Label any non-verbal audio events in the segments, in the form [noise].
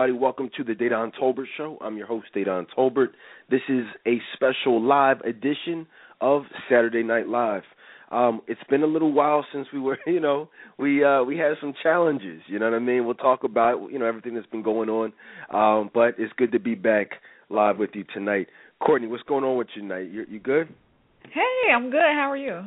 everybody? Welcome to the Dedan Tolbert Show. I'm your host, Dedan Tolbert. This is a special live edition of Saturday Night Live. Um, it's been a little while since we were, [laughs] you know, we uh, we had some challenges. You know what I mean? We'll talk about, you know, everything that's been going on. Um, but it's good to be back live with you tonight. Courtney, what's going on with you tonight? You, you good? Hey, I'm good. How are you?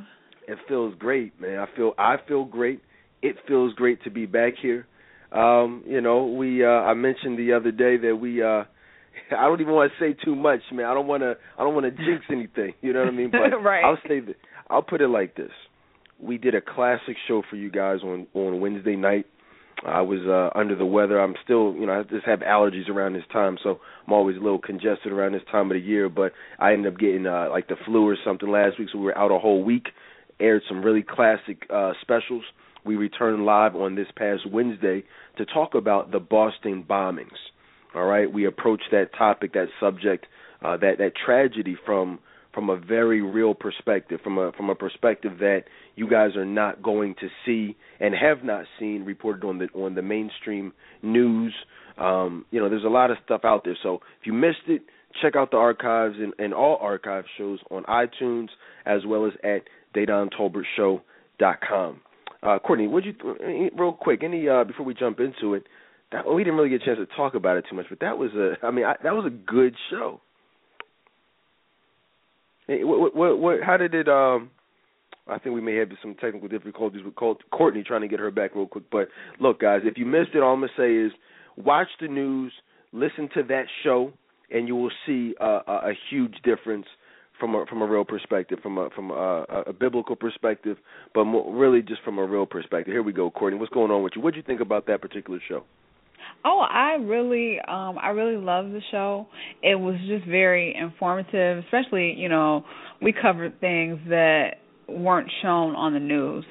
It feels great, man. I feel I feel great. It feels great to be back here. Um, you know, we uh I mentioned the other day that we uh [laughs] I don't even want to say too much, man. I don't want to I don't want to jinx [laughs] anything, you know what I mean? But [laughs] right. I'll say that I'll put it like this. We did a classic show for you guys on on Wednesday night. I was uh under the weather. I'm still, you know, I just have allergies around this time, so I'm always a little congested around this time of the year, but I ended up getting uh like the flu or something last week, so we were out a whole week. Aired some really classic uh specials we returned live on this past Wednesday to talk about the Boston bombings. All right, we approached that topic, that subject, uh, that that tragedy from from a very real perspective, from a from a perspective that you guys are not going to see and have not seen reported on the on the mainstream news. Um, you know, there's a lot of stuff out there. So if you missed it, check out the archives and, and all archive shows on iTunes as well as at DedanTolbertShow.com. Uh, Courtney, would you real quick? Any uh, before we jump into it, that we didn't really get a chance to talk about it too much, but that was a. I mean, I, that was a good show. Hey, what, what, what, how did it? Um, I think we may have some technical difficulties with Courtney trying to get her back real quick. But look, guys, if you missed it, all I'm gonna say is watch the news, listen to that show, and you will see a, a huge difference from a from a real perspective, from a from a, a biblical perspective, but more, really just from a real perspective. Here we go, Courtney. What's going on with you? What do you think about that particular show? Oh, I really um I really love the show. It was just very informative, especially, you know, we covered things that weren't shown on the news.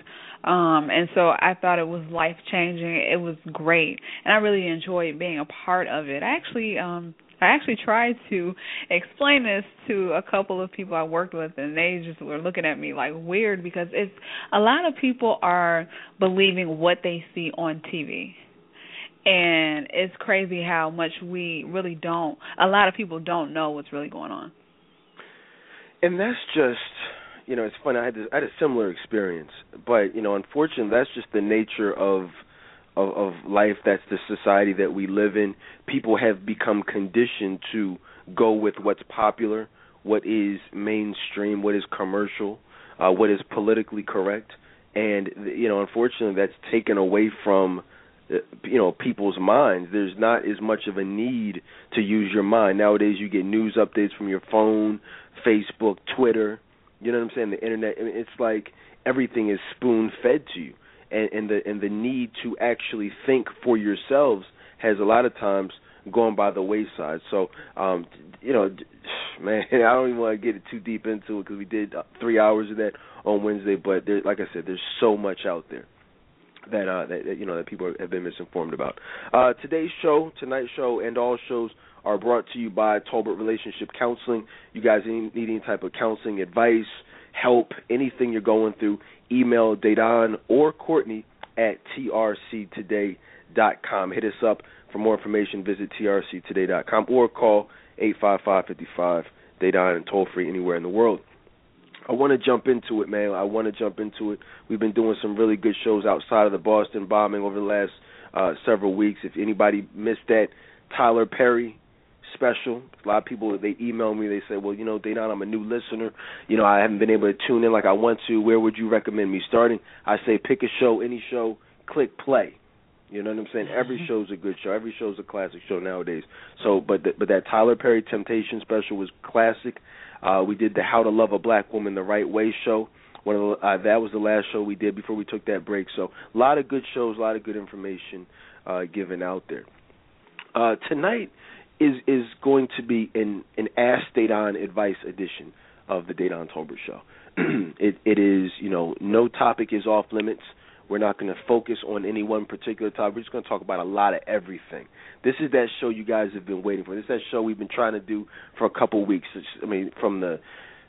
Um and so I thought it was life changing. It was great. And I really enjoyed being a part of it. I actually um I actually tried to explain this to a couple of people I worked with, and they just were looking at me like weird because it's a lot of people are believing what they see on TV. And it's crazy how much we really don't. A lot of people don't know what's really going on. And that's just, you know, it's funny. I had this, I had a similar experience, but you know, unfortunately, that's just the nature of of, of life. That's the society that we live in. People have become conditioned to go with what's popular, what is mainstream, what is commercial, uh, what is politically correct, and you know, unfortunately, that's taken away from uh, you know people's minds. There's not as much of a need to use your mind nowadays. You get news updates from your phone, Facebook, Twitter. You know what I'm saying? The internet. It's like everything is spoon fed to you and, and the and the need to actually think for yourselves has a lot of times gone by the wayside. So, um, you know, [sighs] man, [laughs] I don't even want to get too deep into it because we did uh, three hours of that on Wednesday. But there, like I said, there's so much out there that uh that, you know that people have been misinformed about. Uh today's show, tonight's show and all shows are brought to you by Tolbert Relationship Counseling. You guys need any type of counseling advice, help, anything you're going through, email Dedan or Courtney at trctoday.com. Hit us up for more information. Visit trctoday.com or call 855-55 Dedan and toll free anywhere in the world. I want to jump into it, man. I want to jump into it. We've been doing some really good shows outside of the Boston bombing over the last uh, several weeks. If anybody missed that, Tyler Perry special. A lot of people they email me. They say, "Well, you know, Dedan, I'm a new listener. You know, I haven't been able to tune in like I want to. Where would you recommend me starting?" I say, pick a show, any show, click play. You know what I'm saying? Every Mm-hmm. show's a good show. Every show's a classic show nowadays. So, but the, but that Tyler Perry Temptation special was classic. Uh, we did the How to Love a Black Woman the Right Way show. One of the, uh, that was the last show we did before we took that break. So, a lot of good shows, a lot of good information uh, given out there. Uh, tonight is is going to be an an Ask Dedan Advice edition of the Dedan Tolbert Show. [clears throat] it it is you know no topic is off limits. We're not going to focus on any one particular topic. We're just going to talk about a lot of everything. This is that show you guys have been waiting for. This is that show we've been trying to do for a couple of weeks. It's, I mean, from the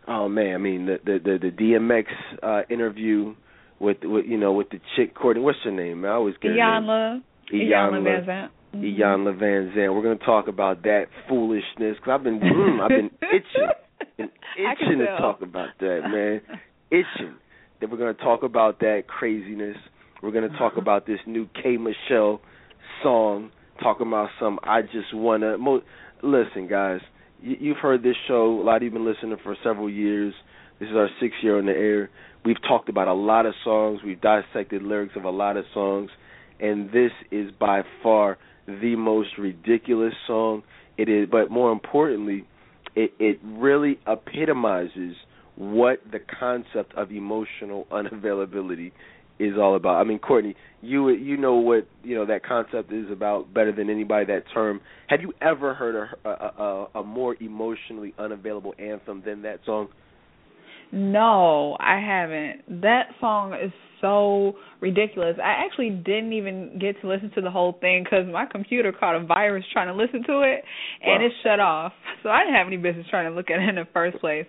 oh man, I mean the the the, the DMX uh, interview with with you know with the chick Courtney. What's her name? I always get. Iyanla. Iyanla. Iyanla Mm-hmm. Iyanla Vanzant. We're going to talk about that foolishness because I've been mm, I've been [laughs] itching, been itching to talk about that, man, itching. Then we're going to talk about that craziness. We're going to talk about this new K Michelle song, talking about some I just wanna. Mo- listen, guys, y- you've heard this show. A lot of you have been listening for several years. This is our sixth year on the air. We've talked about a lot of songs. We've dissected lyrics of a lot of songs, and this is by far the most ridiculous song. It is, but more importantly, it it really epitomizes what the concept of emotional unavailability is all about. I mean, Courtney, you you know what you know that concept is about better than anybody. That term. Have you ever heard a a, a, a more emotionally unavailable anthem than that song? No, I haven't. That song is so ridiculous. I actually didn't even get to listen to the whole thing because my computer caught a virus trying to listen to it, and wow. it shut off. [laughs] So I didn't have any business trying to look at it in the first place.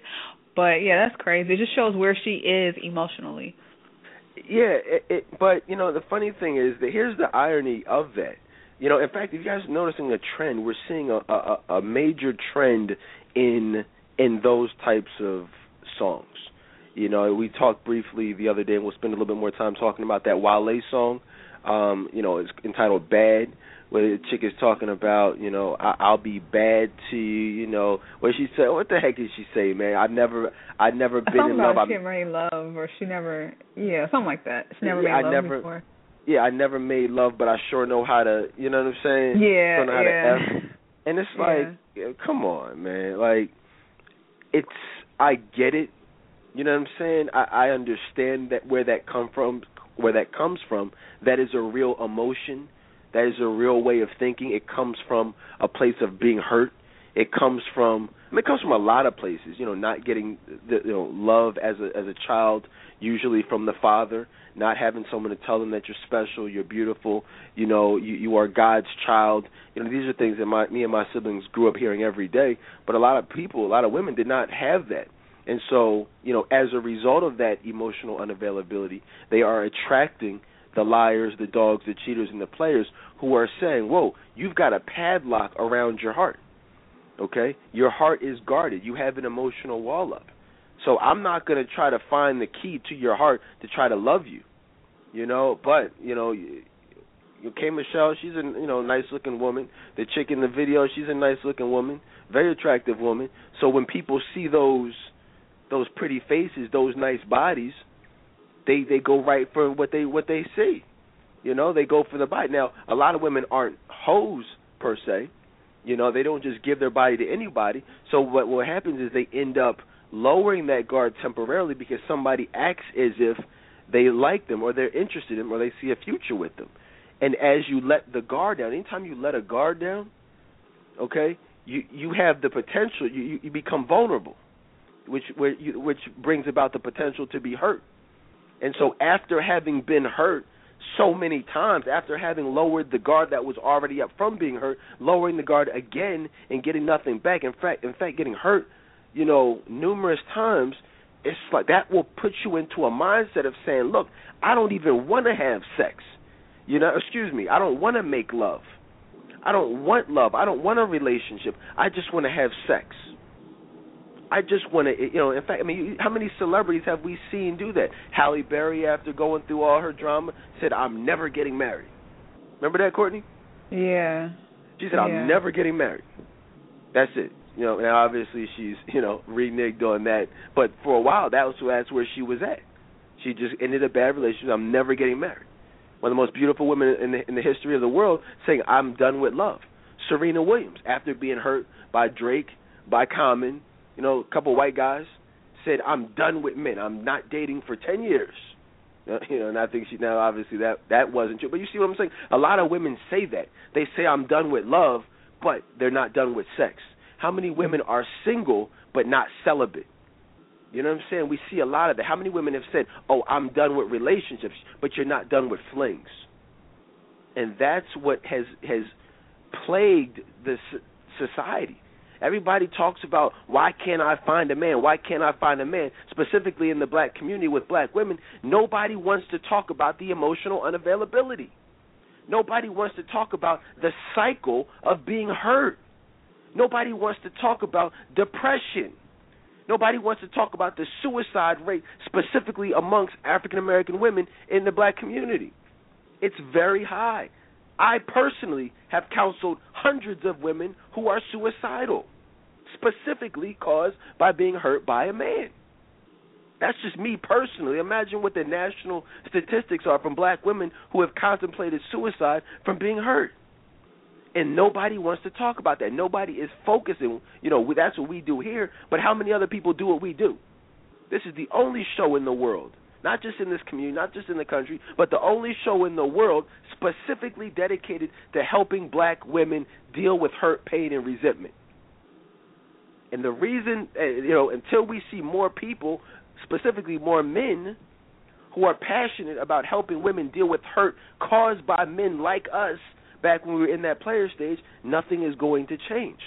But yeah, that's crazy. It just shows where she is emotionally. Yeah, it, it, but you know the funny thing is that here's the irony of that. You know, in fact, if you guys are noticing a trend, we're seeing a, a, a major trend in in those types of songs. You know, we talked briefly the other day, and we'll spend a little bit more time talking about that Wale song. Um, you know, it's entitled "Bad." where the chick is talking about, you know, I, I'll be bad to you, you know, where she said, what the heck did she say, man? I've never, I've never been something in love. She made love, or she never, yeah, something like that. She never yeah, made I love never, before. Yeah, I never made love, but I sure know how to, you know what I'm saying? Yeah, sure know how yeah. And it's [laughs] like, yeah. come on, man, like, it's, I get it, you know what I'm saying? I, I understand that where that come from, where that comes from. That is a real emotion that is a real way of thinking. It comes from a place of being hurt. It comes from I mean, it comes from a lot of places. You know, not getting the you know love as a as a child, usually from the father. Not having someone to tell them that you're special, you're beautiful. You know, you you are God's child. You know, these are things that my me and my siblings grew up hearing every day. But a lot of people, a lot of women, did not have that. And so, you know, as a result of that emotional unavailability, they are attracting the liars, the dogs, the cheaters, and the players who are saying, "Whoa, you've got a padlock around your heart. Okay, your heart is guarded. You have an emotional wall up. So I'm not going to try to find the key to your heart to try to love you. You know, but you know, K Michelle, she's a you know nice looking woman. The chick in the video, she's a nice looking woman, very attractive woman. So when people see those those pretty faces, those nice bodies, they they go right for what they what they see. You know, they go for the bite. Now, a lot of women aren't hoes per se. You know, they don't just give their body to anybody. So what what happens is they end up lowering that guard temporarily because somebody acts as if they like them or they're interested in them or they see a future with them. And as you let the guard down, anytime you let a guard down, okay, you you have the potential. You you, become vulnerable, which where you, which brings about the potential to be hurt. And so after having been hurt so many times, after having lowered the guard that was already up from being hurt, lowering the guard again and getting nothing back, in fact in fact getting hurt, you know, numerous times, it's like that will put you into a mindset of saying, Look, I don't even wanna have sex. You know, excuse me, I don't wanna make love. I don't want love. I don't want a relationship. I just want to have sex. I just want to, you know. In fact, I mean, how many celebrities have we seen do that? Halle Berry, after going through all her drama, said, "I'm never getting married." Remember that, Courtney? Yeah. She said, "I'm never getting married." That's it. You know. Now, obviously, she's you know reneged on that, but for a while, that was that's where she was at. She just ended a bad relationship. I'm never getting married. One of the most beautiful women in the in the history of the world, saying, "I'm done with love." Serena Williams, after being hurt by Drake, by Common, you know, a couple white guys said, "I'm done with men. I'm not dating for ten years." Uh, you know, and I think she now obviously that that wasn't true. But you see what I'm saying? A lot of women say that. They say I'm done with love, but they're not done with sex. How many women are single but not celibate? You know what I'm saying? We see a lot of that. How many women have said, "Oh, I'm done with relationships," but you're not done with flings? And that's what has has plagued this society. Everybody talks about why can't I find a man? Why can't I find a man? Specifically in the black community with black women, nobody wants to talk about the emotional unavailability. Nobody wants to talk about the cycle of being hurt. Nobody wants to talk about depression. Nobody wants to talk about the suicide rate specifically amongst African American women in the black community. It's very high. I personally have counseled hundreds of women who are suicidal, specifically caused by being hurt by a man. That's just me personally. Imagine what the national statistics are from black women who have contemplated suicide from being hurt. And nobody wants to talk about that. Nobody is focusing. You know, that's what we do here, but how many other people do what we do? This is the only show in the world, not just in this community, not just in the country, but the only show in the world specifically dedicated to helping black women deal with hurt, pain, and resentment. And the reason, eh, you know, until we see more people, specifically more men, who are passionate about helping women deal with hurt caused by men like us back when we were in that player stage, nothing is going to change.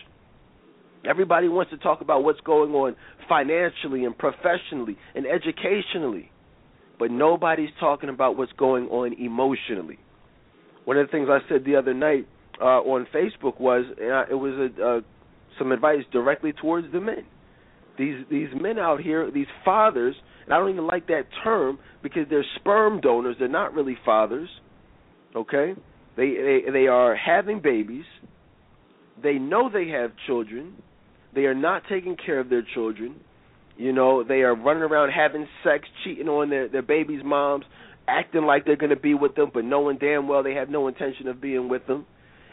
Everybody wants to talk about what's going on financially and professionally and educationally, but nobody's talking about what's going on emotionally. One of the things I said the other night uh, on Facebook was it was a, uh, some advice directly towards the men. These these men out here, these fathers, and I don't even like that term because they're sperm donors. They're not really fathers. Okay, they they they are having babies. They know they have children. They are not taking care of their children. You know, they are running around having sex, cheating on their their babies' moms, acting like they're going to be with them, but knowing damn well they have no intention of being with them.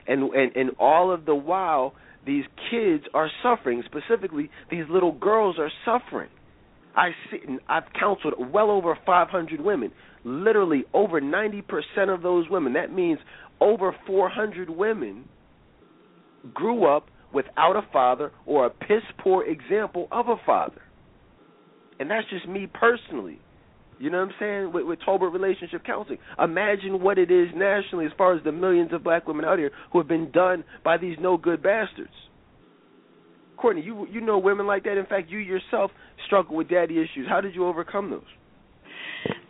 And and and all of the while, these kids are suffering. Specifically, these little girls are suffering. I see. I've counseled well over 500 women. Literally over 90% of those women. That means over 400 women grew up without a father or a piss poor example of a father. And that's just me personally. You know what I'm saying? With, with Tolbert Relationship Counseling. Imagine what it is nationally as far as the millions of black women out here who have been done by these no good bastards. Courtney, you you know women like that. In fact, you yourself struggle with daddy issues. How did you overcome those?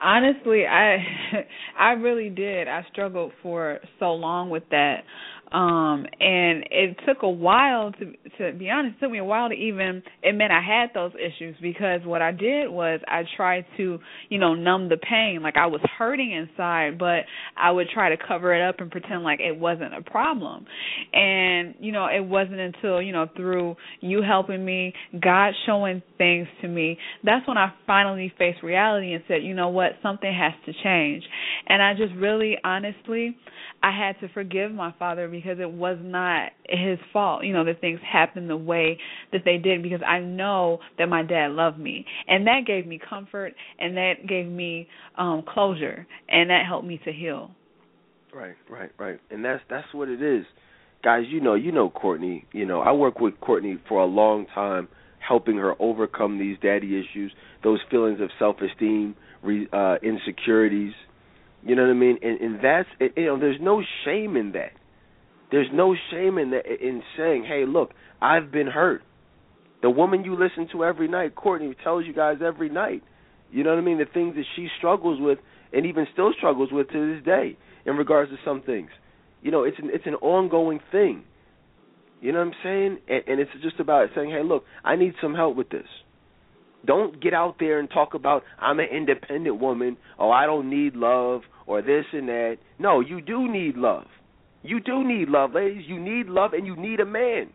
Honestly, I [laughs] I really did. I struggled for so long with that. Um and it took a while to to be honest, it took me a while to even admit I had those issues because what I did was I tried to, you know, numb the pain. Like I was hurting inside, but I would try to cover it up and pretend like it wasn't a problem. And, you know, it wasn't until, you know, through you helping me, God showing things to me, that's when I finally faced reality and said, you know what, something has to change. And I just really honestly I had to forgive my father because it was not his fault, you know, that things happened the way that they did because I know that my dad loved me. And that gave me comfort and that gave me um closure and that helped me to heal. Right, right, right. And that's that's what it is. Guys, you know, you know Courtney, you know, I work with Courtney for a long time helping her overcome these daddy issues, those feelings of self-esteem, re, uh insecurities, you know what I mean? And and that's you know, there's no shame in that. There's no shame in that in saying, "Hey, look, I've been hurt." The woman you listen to every night, Courtney, tells you guys every night. You know what I mean? The things that she struggles with, and even still struggles with to this day, in regards to some things. You know, it's an it's an ongoing thing. You know what I'm saying? And, and it's just about saying, "Hey, look, I need some help with this." Don't get out there and talk about I'm an independent woman. Oh, I don't need love or this and that. No, you do need love. You do need love, ladies. You need love and you need a man.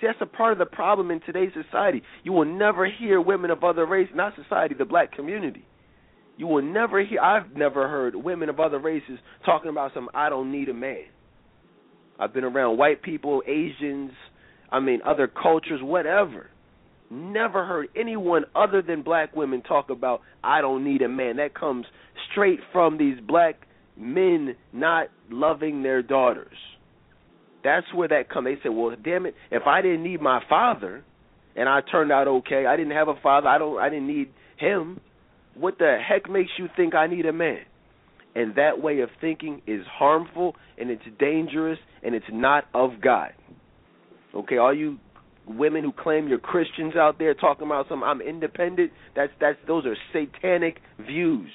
See, that's a part of the problem in today's society. You will never hear women of other races, not society, the black community. You will never hear, I've never heard women of other races talking about some, I don't need a man. I've been around white people, Asians, I mean, other cultures, whatever. Never heard anyone other than black women talk about I don't need a man. That comes straight from these black men not loving their daughters. That's where that comes. They say, "Well, damn it, if I didn't need my father and I turned out okay, I didn't have a father, I don't I didn't need him. What the heck makes you think I need a man?" And that way of thinking is harmful and it's dangerous and it's not of God. Okay, all you women who claim you're Christians out there talking about some I'm independent. That's that's those are satanic views.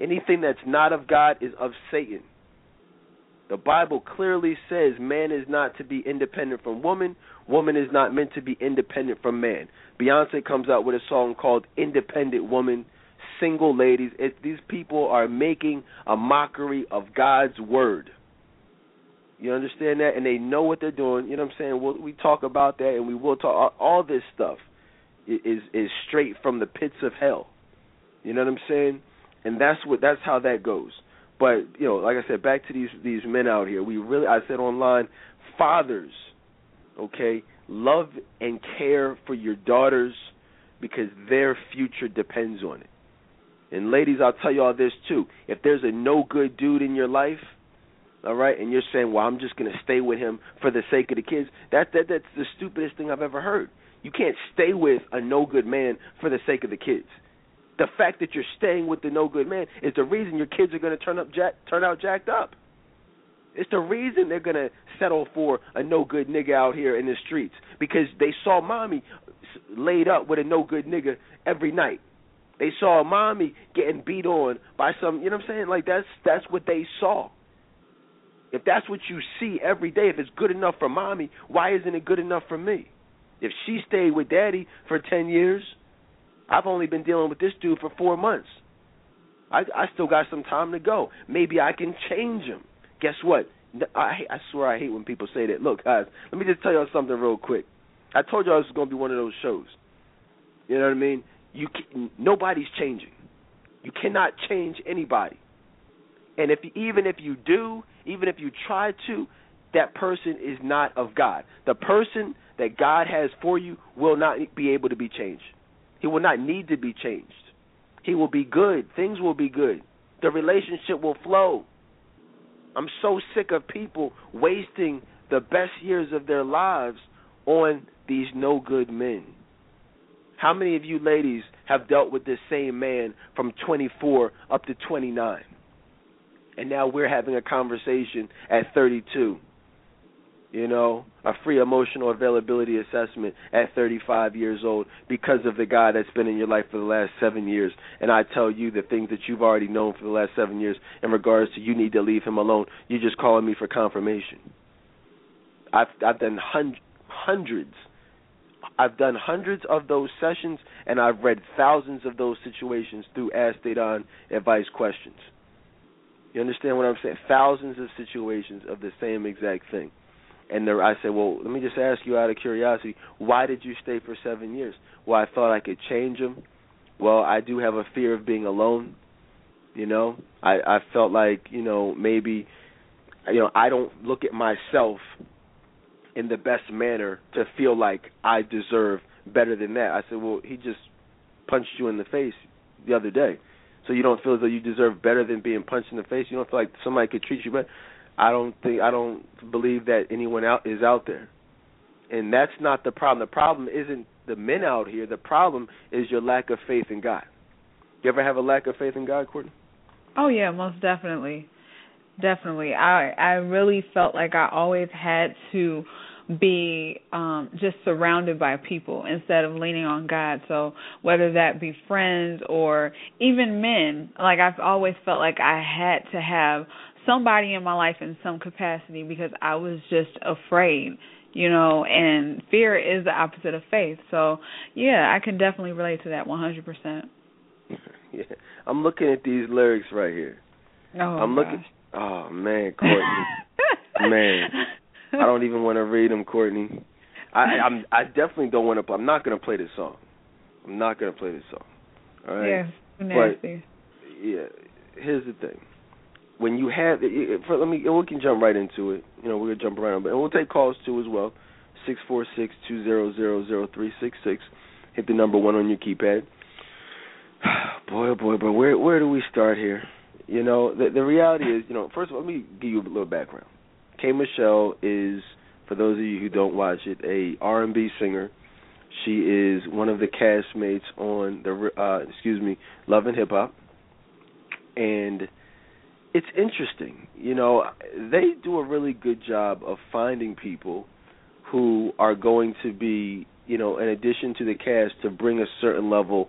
Anything that's not of God is of Satan. The Bible clearly says man is not to be independent from woman, woman is not meant to be independent from man. Beyonce comes out with a song called Independent Woman, single ladies. It, these people are making a mockery of God's word. You understand that? And they know what they're doing. You know what I'm saying? We'll, we talk about that, and we will talk. All this stuff is is straight from the pits of hell. You know what I'm saying? And that's what that's how that goes. But you know, like I said, back to these these men out here. We really, I said online, fathers, okay, love and care for your daughters because their future depends on it. And ladies, I'll tell you all this too. If there's a no good dude in your life, all right, and you're saying, "Well, I'm just going to stay with him for the sake of the kids," that that that's the stupidest thing I've ever heard. You can't stay with a no good man for the sake of the kids the fact that you're staying with the no good man is the reason your kids are going to turn up jack, turn out jacked up. It's the reason they're going to settle for a no good nigga out here in the streets because they saw mommy laid up with a no good nigga every night. They saw mommy getting beat on by some, you know what I'm saying? Like that's that's what they saw. If that's what you see every day, if it's good enough for mommy, why isn't it good enough for me? If she stayed with daddy for 10 years, I've only been dealing with this dude for four months. I I still got some time to go. Maybe I can change him. Guess what? I I swear I hate when people say that. Look, guys, let me just tell y'all something real quick. I told y'all this was going to be one of those shows. You know what I mean? You can, nobody's changing. You cannot change anybody. And if even if you do, even if you try to, that person is not of God. The person that God has for you will not be able to be changed. He will not need to be changed. He will be good. Things will be good. The relationship will flow. I'm so sick of people wasting the best years of their lives on these no good men. How many of you ladies have dealt with this same man from 24 up to 29? And now we're having a conversation at 32 you know, a free emotional availability assessment at 35 years old because of the guy that's been in your life for the last seven years. And I tell you the things that you've already known for the last seven years in regards to you need to leave him alone. You're just calling me for confirmation. I've I've done hun- hundreds. I've done hundreds of those sessions, and I've read thousands of those situations through Ask on advice questions. You understand what I'm saying? Thousands of situations of the same exact thing. And the, I said, well, let me just ask you out of curiosity, why did you stay for seven years? Well, I thought I could change them. Well, I do have a fear of being alone. You know, I I felt like you know maybe, you know, I don't look at myself in the best manner to feel like I deserve better than that. I said, well, he just punched you in the face the other day. So you don't feel as though you deserve better than being punched in the face. You don't feel like somebody could treat you better. I don't think I don't believe that anyone out is out there. And that's not the problem. The problem isn't the men out here. The problem is your lack of faith in God. You ever have a lack of faith in God, Courtney? Oh yeah, most definitely. Definitely. I I really felt like I always had to be um just surrounded by people instead of leaning on God. So whether that be friends or even men, like I've always felt like I had to have somebody in my life in some capacity because I was just afraid, you know, and fear is the opposite of faith. So, yeah, I can definitely relate to that 100%. [laughs] yeah. I'm looking at these lyrics right here. Oh, I'm gosh. looking Oh man, Courtney. [laughs] man. I don't even want to read them, Courtney. I I'm I definitely don't want to I'm not going to play this song. I'm not going to play this song. All right. Yeah, nasty. But, yeah, here's the thing when you have for, let me we can jump right into it. You know, we're gonna jump around, but and we'll take calls too as well. Six four six two zero zero zero three six six. Hit the number one on your keypad. [sighs] boy, oh boy, but where where do we start here? You know, the the reality is, you know, first of all, let me give you a little background. K Michelle is, for those of you who don't watch it, a R and B singer. She is one of the castmates on the uh excuse me, Love and Hip Hop. And it's interesting. You know, they do a really good job of finding people who are going to be, you know, in addition to the cast, to bring a certain level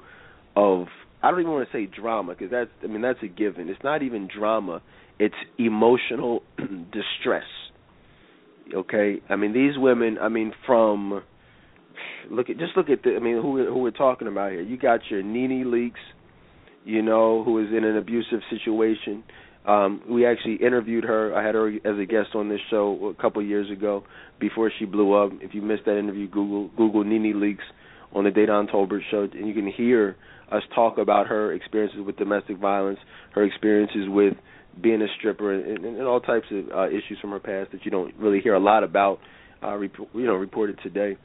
of I don't even want to say drama because that's I mean that's a given. It's not even drama. It's emotional [clears throat] distress. Okay, I mean these women. I mean from look at just look at the. I mean who who we're talking about here. You got your NeNe Leakes, you know, who is in an abusive situation. Um, we actually interviewed her. I had her as a guest on this show a couple of years ago before she blew up. If you missed that interview, Google Google NeNe Leakes on the Dedan Tolbert show, and you can hear us talk about her experiences with domestic violence, her experiences with being a stripper, and, and, and all types of uh, issues from her past that you don't really hear a lot about, uh, rep- you know, reported today.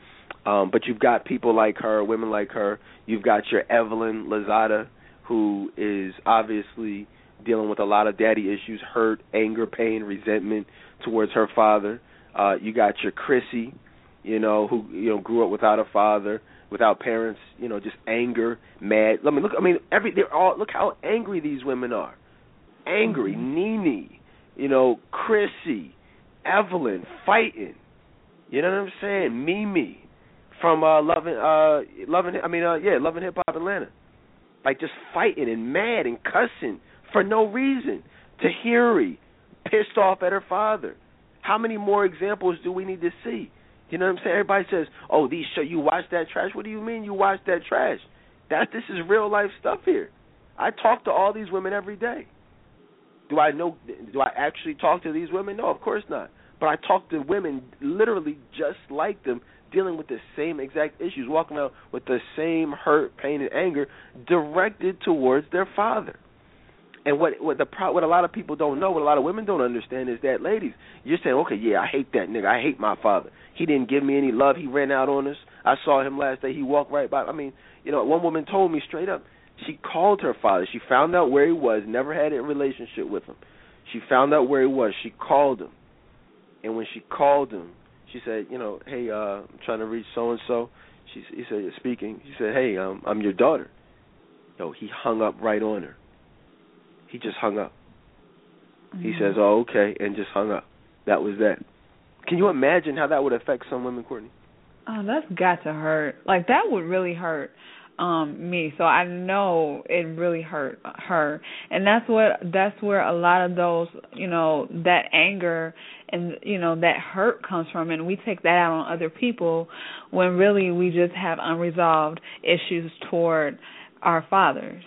Um, but you've got people like her, women like her. You've got your Evelyn Lozada, who is obviously dealing with a lot of daddy issues, hurt, anger, pain, resentment towards her father. Uh, you got your Chrissy, you know, who you know grew up without a father, without parents, you know, just anger, mad. Let me look. I mean, every they're all look how angry these women are. Angry, mm-hmm. NeNe, you know, Chrissy, Evelyn, fighting. You know what I'm saying? Mimi from uh loving uh loving I mean uh yeah, loving hip hop Atlanta. Like just fighting and mad and cussing for no reason. Tahiry, pissed off at her father. How many more examples do we need to see? You know what I'm saying? Everybody says, "Oh, these show you watch that trash." What do you mean you watch that trash? That this is real life stuff here. I talk to all these women every day. Do I know? Do I actually talk to these women? No, of course not. But I talk to women literally just like them, dealing with the same exact issues, walking out with the same hurt, pain, and anger directed towards their father. And what what the what a lot of people don't know, what a lot of women don't understand is that ladies, you're saying, okay, yeah, I hate that nigga, I hate my father. He didn't give me any love. He ran out on us. I saw him last day. He walked right by. I mean, you know, one woman told me straight up. She called her father. She found out where he was. Never had a relationship with him. She found out where he was. She called him, and when she called him, she said, you know, hey, uh, I'm trying to reach so and so. She he said, You're speaking. She said, hey, um, I'm your daughter. Yo, he hung up right on her. He just hung up. Mm-hmm. He says, "Oh, okay," and just hung up. That was that. Can you imagine how that would affect some women, Courtney? Oh, that's got to hurt. Like that would really hurt um me. So I know it really hurt her. And that's what that's where a lot of those, you know, that anger and you know, that hurt comes from and we take that out on other people when really we just have unresolved issues toward our fathers.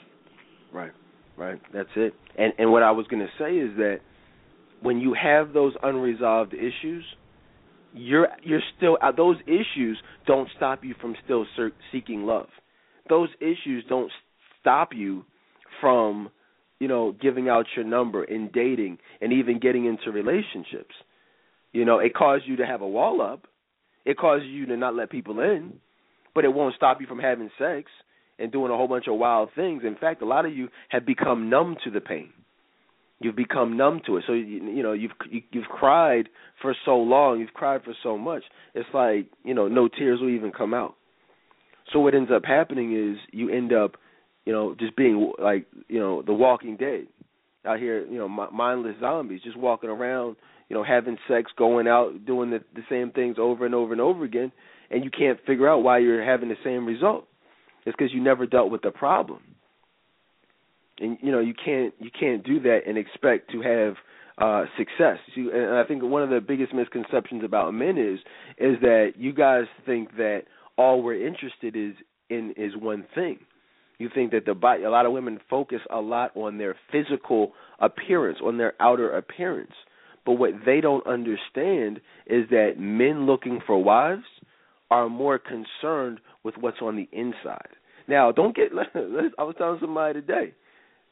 Right. Right. That's it. And and what I was going to say is that when you have those unresolved issues, you're you're still uh, those issues don't stop you from still seeking love. Those issues don't stop you from you know giving out your number and dating and even getting into relationships. You know, it caused you to have a wall up. It causes you to not let people in, but it won't stop you from having sex and doing a whole bunch of wild things. In fact, a lot of you have become numb to the pain. You've become numb to it. So you, you know you've you, you've cried for so long. You've cried for so much. It's like you know no tears will even come out. So what ends up happening is you end up, you know, just being like you know the Walking Dead out here. You know, mindless zombies just walking around. You know, having sex, going out, doing the, the same things over and over and over again, and you can't figure out why you're having the same result. It's because you never dealt with the problem. And you know you can't you can't do that and expect to have uh success. See, and I think one of the biggest misconceptions about men is is that you guys think that all we're interested is in is one thing. You think that the body. A lot of women focus a lot on their physical appearance, on their outer appearance. But what they don't understand is that men looking for wives are more concerned with what's on the inside. Now, don't get. [laughs] I was telling somebody today,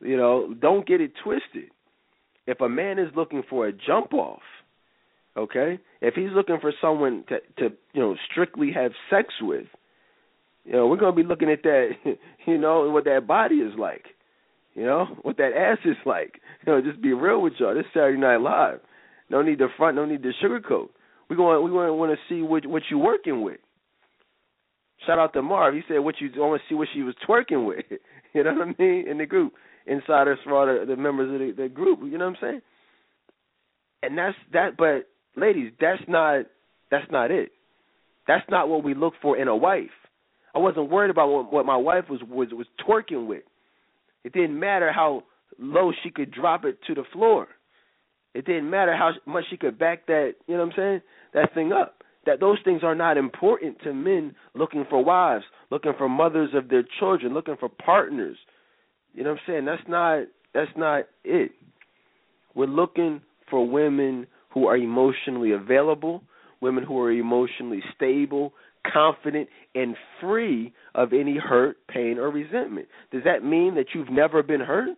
you know, don't get it twisted. If a man is looking for a jump off, okay, if he's looking for someone to to you know strictly have sex with, you know, we're gonna be looking at that, [laughs] you know, what that body is like, you know, what that ass is like. [laughs] You know, just be real with y'all. This Saturday Night Live. No need to front. No need to sugarcoat. We going we going to want to see what what you working with. Shout out to Marv. He said, "What you want to see what she was twerking with?" [laughs] you know what I mean? In the group, insiders for all the, the members of the, the group. You know what I'm saying? And that's that. But ladies, that's not that's not it. That's not what we look for in a wife. I wasn't worried about what, what my wife was was was twerking with. It didn't matter how low she could drop it to the floor. It didn't matter how much she could back that, you know what I'm saying, that thing up. That those things are not important to men looking for wives, looking for mothers of their children, looking for partners. You know what I'm saying? That's not that's not it. We're looking for women who are emotionally available, women who are emotionally stable, confident, and free of any hurt, pain, or resentment. Does that mean that you've never been hurt?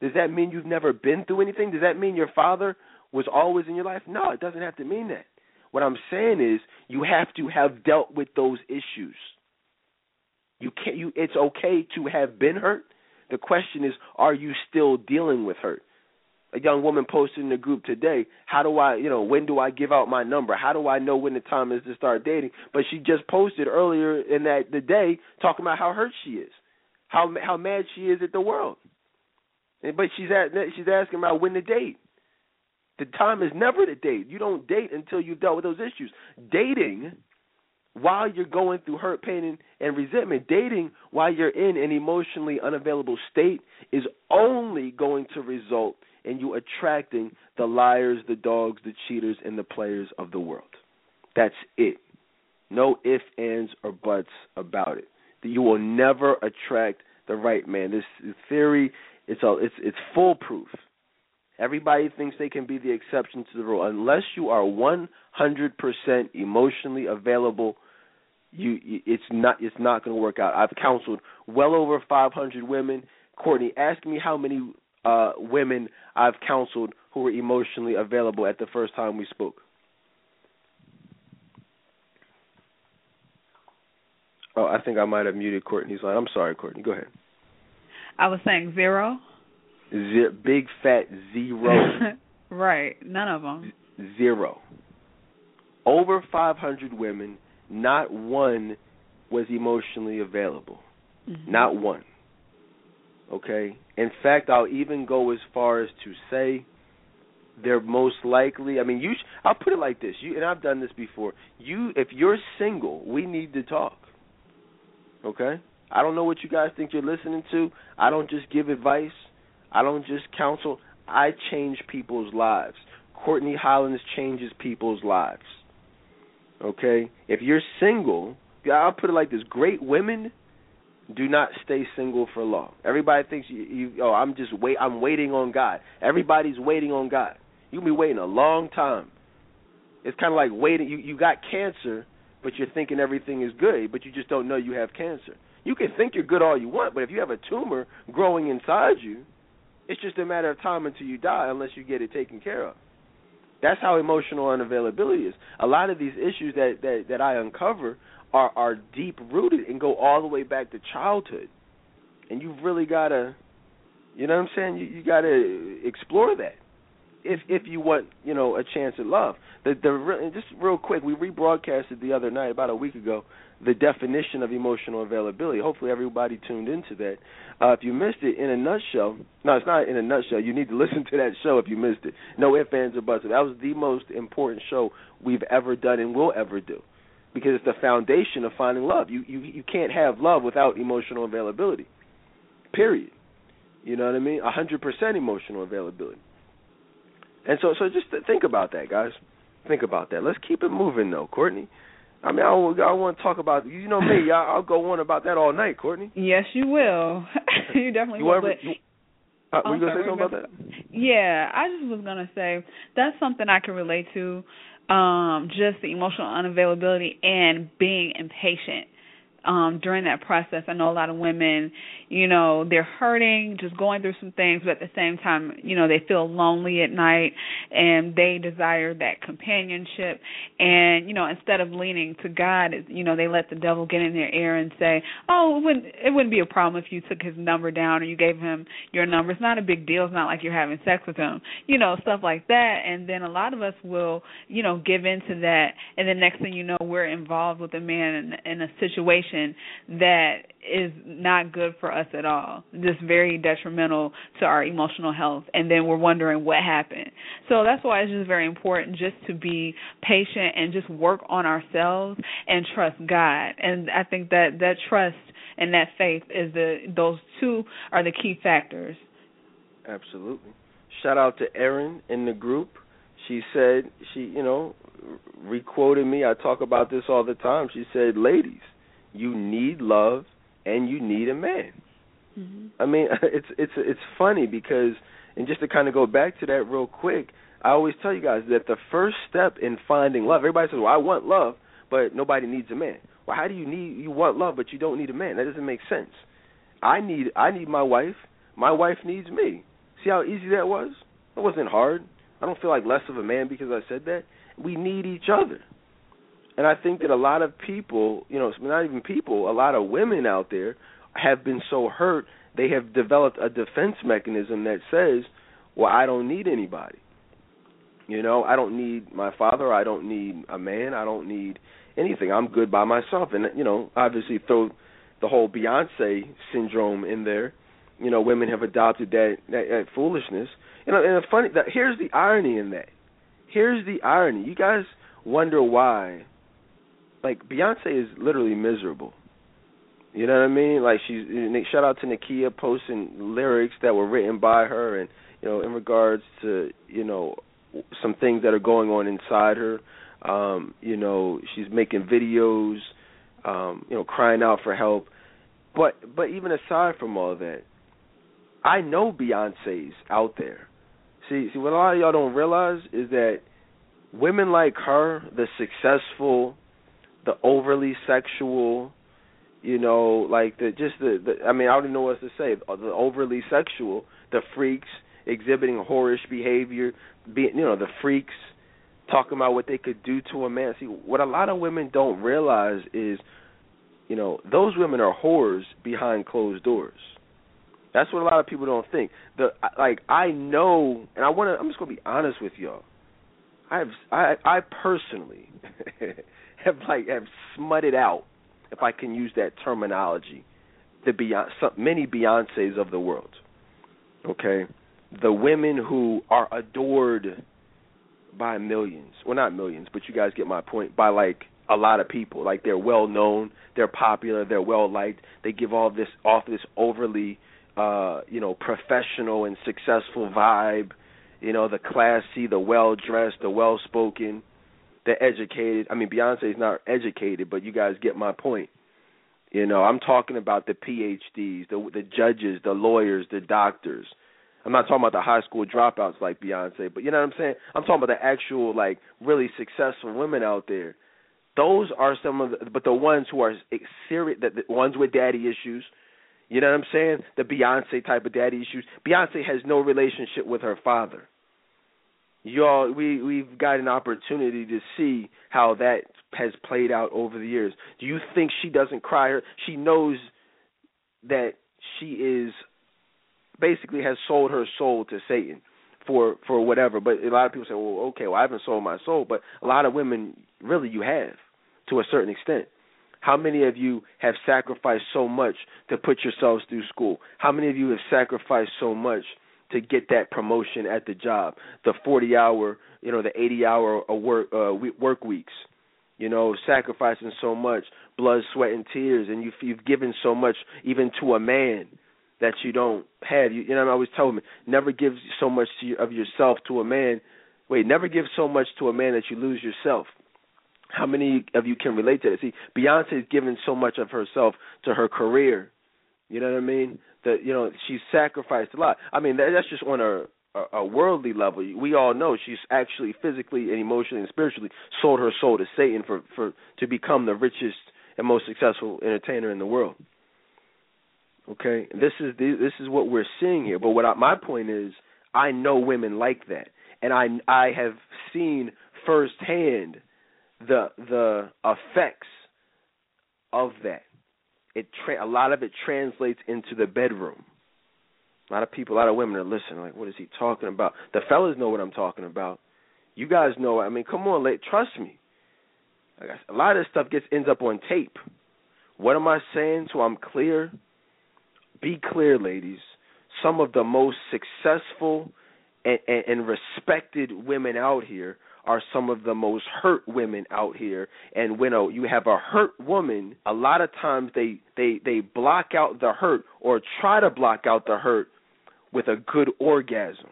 Does that mean you've never been through anything? Does that mean your father was always in your life? No, it doesn't have to mean that. What I'm saying is you have to have dealt with those issues. You can't you it's okay to have been hurt. The question is are you still dealing with hurt? A young woman posted in the group today, how do I, you know, when do I give out my number? How do I know when the time is to start dating? But she just posted earlier in that the day talking about how hurt she is, how how mad she is at the world. But she's at she's asking about when to date. The time is never to date. You don't date until you've dealt with those issues. Dating while you're going through hurt, pain, and, and resentment, dating while you're in an emotionally unavailable state is only going to result and you attracting the liars, the dogs, the cheaters, and the players of the world. That's it. No ifs, ands, or buts about it. You will never attract the right man. This theory, it's a, it's it's foolproof. Everybody thinks they can be the exception to the rule. Unless you are 100% emotionally available, you it's not it's not going to work out. I've counseled well over 500 women. Courtney, ask me how many uh, women I've counseled who were emotionally available at the first time we spoke. Oh, I think I might have muted Courtney's line. I'm sorry, Courtney. Go ahead. I was saying zero. Zero, big fat zero. [laughs] right. None of them. Zero. Over 500 women, not one was emotionally available. Mm-hmm. Not one. Okay? In fact, I'll even go as far as to say they're most likely. I mean, you. Sh- I'll put it like this. You and I've done this before. You, if you're single, we need to talk. Okay? I don't know what you guys think you're listening to. I don't just give advice. I don't just counsel. I change people's lives. Courtney Hollins changes people's lives. Okay? If you're single, I'll put it like this: great women do not stay single for long. Everybody thinks you, you oh I'm just wait I'm waiting on God. Everybody's waiting on God. You can be waiting a long time. It's kind of like waiting you you got cancer but you're thinking everything is good, but you just don't know you have cancer. You can think you're good all you want, but if you have a tumor growing inside you, it's just a matter of time until you die unless you get it taken care of. That's how emotional unavailability is. A lot of these issues that that, that I uncover are are deep rooted and go all the way back to childhood. And you've really got to you know what I'm saying? You you got to explore that. If if you want, you know, a chance at love. The the just real quick, we rebroadcasted the other night about a week ago the definition of emotional availability. Hopefully everybody tuned into that. Uh, if you missed it, in a nutshell, no, it's not in a nutshell. You need to [laughs] listen to that show if you missed it. No ifs, ands, or buts. That was the most important show we've ever done and will ever do because it's the foundation of finding love. You you you can't have love without emotional availability. Period. You know what I mean? A hundred percent emotional availability. And so so just think about that, guys. Think about that. Let's keep it moving, though, Courtney. I mean, I, I want to talk about you know me. I, I'll go on about that all night, Courtney. [laughs] Yes, you will. [laughs] you definitely you will. Ever, you, uh, were you gonna say something about that? Yeah, I just was gonna say that's something I can relate to um, just the emotional unavailability and being impatient um during that process. I know a lot of women you know they're hurting just going through some things but at the same time you know they feel lonely at night and they desire that companionship. And you know instead of leaning to god you know they let the devil get in their ear and say oh it wouldn't it wouldn't be a problem if you took his number down or you gave him your number. It's not a big deal. It's not like you're having sex with him you know stuff like that. And then a lot of us will you know give into that. And the next thing you know we're involved with a man in, in a situation that is not good for us at all. Just very detrimental to our emotional health and then we're wondering what happened. So that's why it's just very important just to be patient and just work on ourselves and trust God. And I think that that trust and that faith is the those two are the key factors. Absolutely. Shout out to Erin in the group. She said she, you know, requoted me. I talk about this all the time. She said, "Ladies, you need love and you need a man." Mm-hmm. I mean, [laughs] it's it's it's funny because and just to kind of go back to that real quick, I always tell you guys that the first step in finding love, everybody says, "Well, I want love, but nobody needs a man." Well, how do you need you want love but you don't need a man? That doesn't make sense. I need I need my wife. My wife needs me. See how easy that was? It wasn't hard. I don't feel like less of a man because I said that. We need each other. And I think that a lot of people, you know, not even people, a lot of women out there have been so hurt they have developed a defense mechanism that says, "Well, I don't need anybody." You know, I don't need my father, I don't need a man, I don't need anything. I'm good by myself and you know, obviously throw the whole Beyonce syndrome in there. You know, women have adopted that that, that foolishness. You know, and the funny that here's the irony in that. Here's the irony. You guys wonder why like Beyonce is literally miserable. You know what I mean? Like she's shout out to Nakia posting lyrics that were written by her, and you know in regards to you know some things that are going on inside her. Um, you know she's making videos, um, you know crying out for help. But but even aside from all that, I know Beyonce's out there. See see what a lot of y'all don't realize is that women like her, the successful, the overly sexual you know, like the just the, the I mean, I don't know what else to say. Uh, the overly sexual, the freaks exhibiting whorish behavior, being you know, the freaks talking about what they could do to a man. See, what a lot of women don't realize is, you know, those women are whores behind closed doors. That's what a lot of people don't think. The like I know, and I want to. I'm just gonna be honest with y'all. I've I I personally [laughs] have like have smutted out if I can use that terminology, the Beyonce, many Beyonces of the world. Okay, the women who are adored by millions, well, not millions, but you guys get my point. By like a lot of people, like they're well known, they're popular, they're well liked. They give all this off this overly, uh, you know, professional and successful vibe. You know, the classy, the well dressed, the well spoken the educated. I mean, Beyonce's not educated, but you guys get my point. You know, I'm talking about the PhDs, the the judges, the lawyers, the doctors. I'm not talking about the high school dropouts like Beyonce, but you know what I'm saying? I'm talking about the actual like really successful women out there. Those are some of the but the ones who are serious the, the ones with daddy issues. You know what I'm saying? The Beyonce type of daddy issues. Beyonce has no relationship with her father y'all we we've got an opportunity to see how that has played out over the years. Do you think she doesn't cry her she knows that she is basically has sold her soul to Satan for for whatever. But a lot of people say, Well, okay, well I haven't sold my soul but a lot of women really you have to a certain extent. How many of you have sacrificed so much to put yourselves through school? How many of you have sacrificed so much to get that promotion at the job. The 40 hour, you know, the 80 hour work uh, work weeks. You know, sacrificing so much blood, sweat, and tears, and you've, you've given so much even to a man that you don't have. You, you know, I always tell me, never give so much you, of yourself to a man. Wait, never give so much to a man that you lose yourself. How many of you can relate to that? See, Beyonce's given so much of herself to her career. You know what I mean? That you know she's sacrificed a lot. I mean that, that's just on a, a a worldly level. We all know she's actually physically and emotionally and spiritually sold her soul to Satan for for to become the richest and most successful entertainer in the world. Okay, this is the, this is what we're seeing here. But what I, my point is, I know women like that, and I I have seen firsthand the the effects of that it tra- a lot of it translates into the bedroom. A lot of people, a lot of women are listening, like, what is he talking about? The fellas know what I'm talking about. You guys know. I mean, come on, let trust me. Like a lot of this stuff gets ends up on tape. What am I saying? So I'm clear. Be clear, ladies. Some of the most successful and, and, and respected women out here are some of the most hurt women out here. And when a, you have a hurt woman a lot of times they they they block out the hurt or try to block out the hurt with a good orgasm.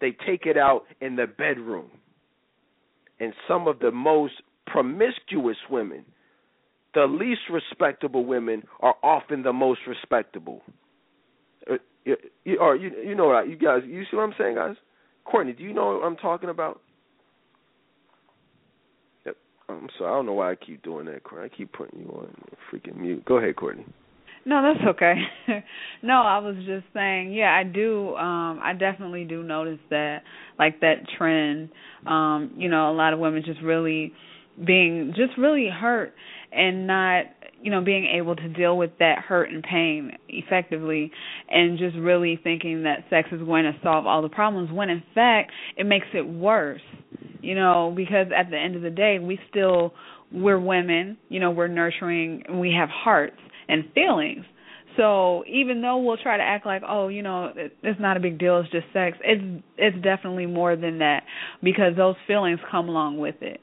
They take it out in the bedroom. And some of the most promiscuous women the least respectable women are often the most respectable. Uh, you, you, or you you know what you guys you see what I'm saying guys? Courtney do you know what I'm talking about I'm sorry. I don't know why I keep doing that, Courtney. I keep putting you on freaking mute. Go ahead, Courtney. No, that's okay. [laughs] no, I was just saying, yeah, I do um I definitely do notice that like that trend. Um, you know, a lot of women just really being just really hurt and not you know being able to deal with that hurt and pain effectively and just really thinking that sex is going to solve all the problems when in fact it makes it worse you know because at the end of the day we still we're women you know we're nurturing and we have hearts and feelings so even though we'll try to act like oh you know it's not a big deal it's just sex it's it's definitely more than that because those feelings come along with it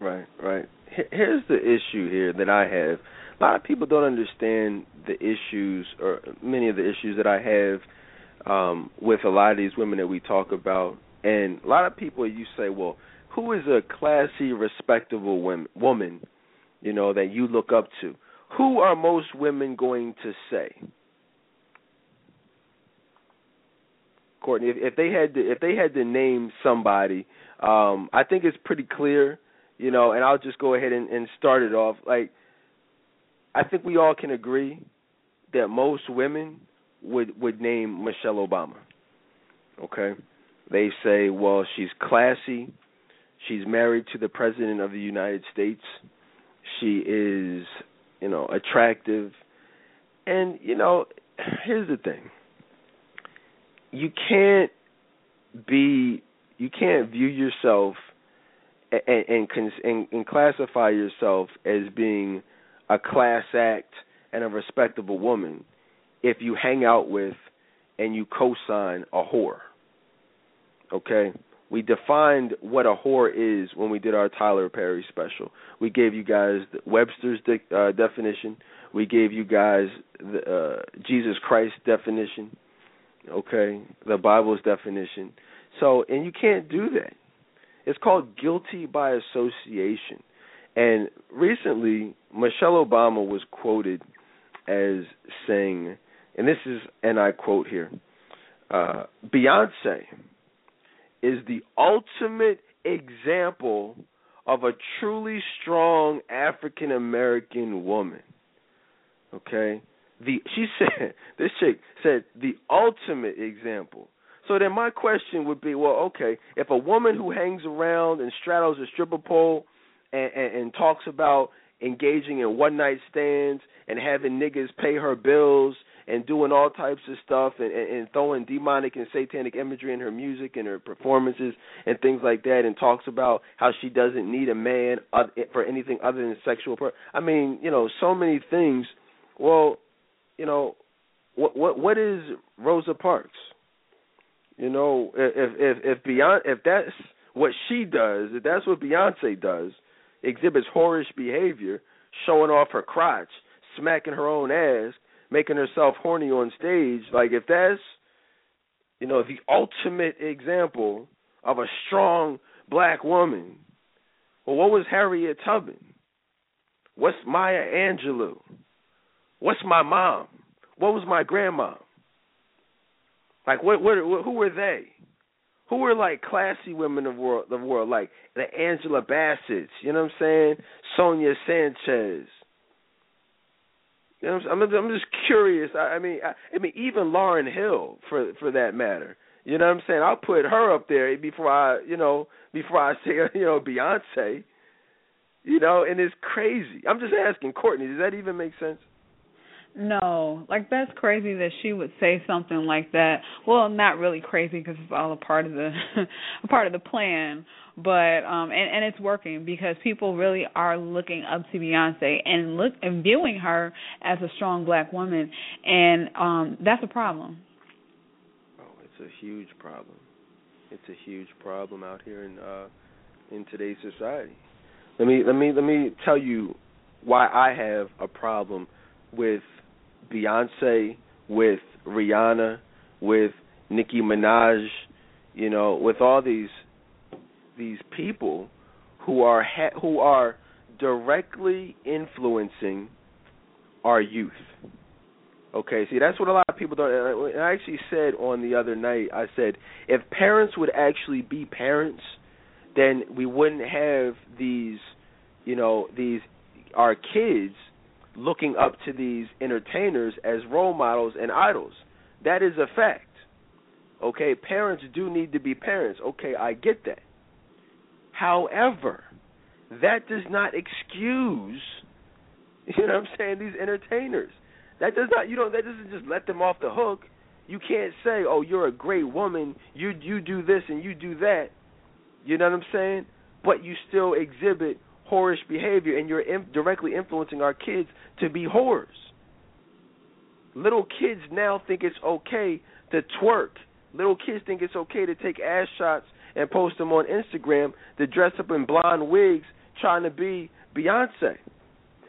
right right here's the issue here that I have. A lot of people don't understand the issues or many of the issues that I have um, with a lot of these women that we talk about. And a lot of people, you say, well, who is a classy, respectable women, woman, you know, that you look up to? Who are most women going to say? Courtney, if, if they had to, if they had to name somebody, um, I think it's pretty clear you know, and I'll just go ahead and, and start it off. Like, I think we all can agree that most women would would name Michelle Obama. Okay, they say, well, she's classy, she's married to the president of the United States, she is, you know, attractive, and you know, here's the thing: you can't be, you can't view yourself and and, and and classify yourself as being a class act and a respectable woman if you hang out with and you co-sign a whore. Okay? We defined what a whore is when we did our Tyler Perry special. We gave you guys Webster's de- uh, definition. We gave you guys the uh, Jesus Christ definition. Okay? The Bible's definition. So, and you can't do that. It's called guilty by association. And recently, Michelle Obama was quoted as saying, and this is, and I quote here uh, Beyonce is the ultimate example of a truly strong African American woman. Okay? The she [laughs] said this chick said the ultimate example. So then my question would be, well, okay, if a woman who hangs around and straddles a stripper pole and, and, and talks about engaging in one night stands and having niggas pay her bills and doing all types of stuff and, and, throwing demonic and satanic imagery in her music and her performances and things like that and talks about how she doesn't need a man for anything other than sexual per- I mean, you know, so many things. Well, you know, what what what is Rosa Parks? You know, if if if Beyonce, if that's what she does, if that's what Beyonce does, exhibits whorish behavior, showing off her crotch, smacking her own ass, making herself horny on stage, like if that's you know the ultimate example of a strong black woman, well, what was Harriet Tubman? What's Maya Angelou? What's my mom? What was my grandma? Like what? What? Who were they? Who were like classy women of world, the world, like the Angela Bassett's, you know what I'm saying? Sonia Sanchez. You know, I'm, I'm just curious. I, I mean, I, I mean, even Lauryn Hill, for for that matter. You know what I'm saying? I'll put her up there before I, you know, before I say, [laughs] you know, Beyonce. You know, and it's crazy. I'm just asking Courtney. Does that even make sense? No, like that's crazy that she would say something like that. Well, not really crazy because it's all a part of the [laughs] a part of the plan, but um and and it's working because people really are looking up to Beyonce and look and viewing her as a strong black woman and um that's a problem. Oh, it's a huge problem. It's a huge problem out here in uh in today's society. Let me let me let me tell you why I have a problem with Beyonce, with Rihanna, with Nicki Minaj, you know, with all these these people who are ha- who are directly influencing our youth. Okay, see that's what a lot of people don't. Uh, I actually said on the other night. I said if parents would actually be parents, then we wouldn't have these, you know, these our kids looking up to these entertainers as role models and idols. That is a fact. Okay, parents do need to be parents. Okay, I get that. However, that does not excuse [laughs] you know what I'm saying, these entertainers. That does not you know that doesn't just let them off the hook. You can't say, "Oh, you're a great woman. You you do this and you do that." You know what I'm saying? But you still exhibit whorish behavior and you're in, directly influencing our kids to be whores. Little kids now think it's okay to twerk. Little kids think it's okay to take ass shots and post them on Instagram to dress up in blonde wigs trying to be Beyonce.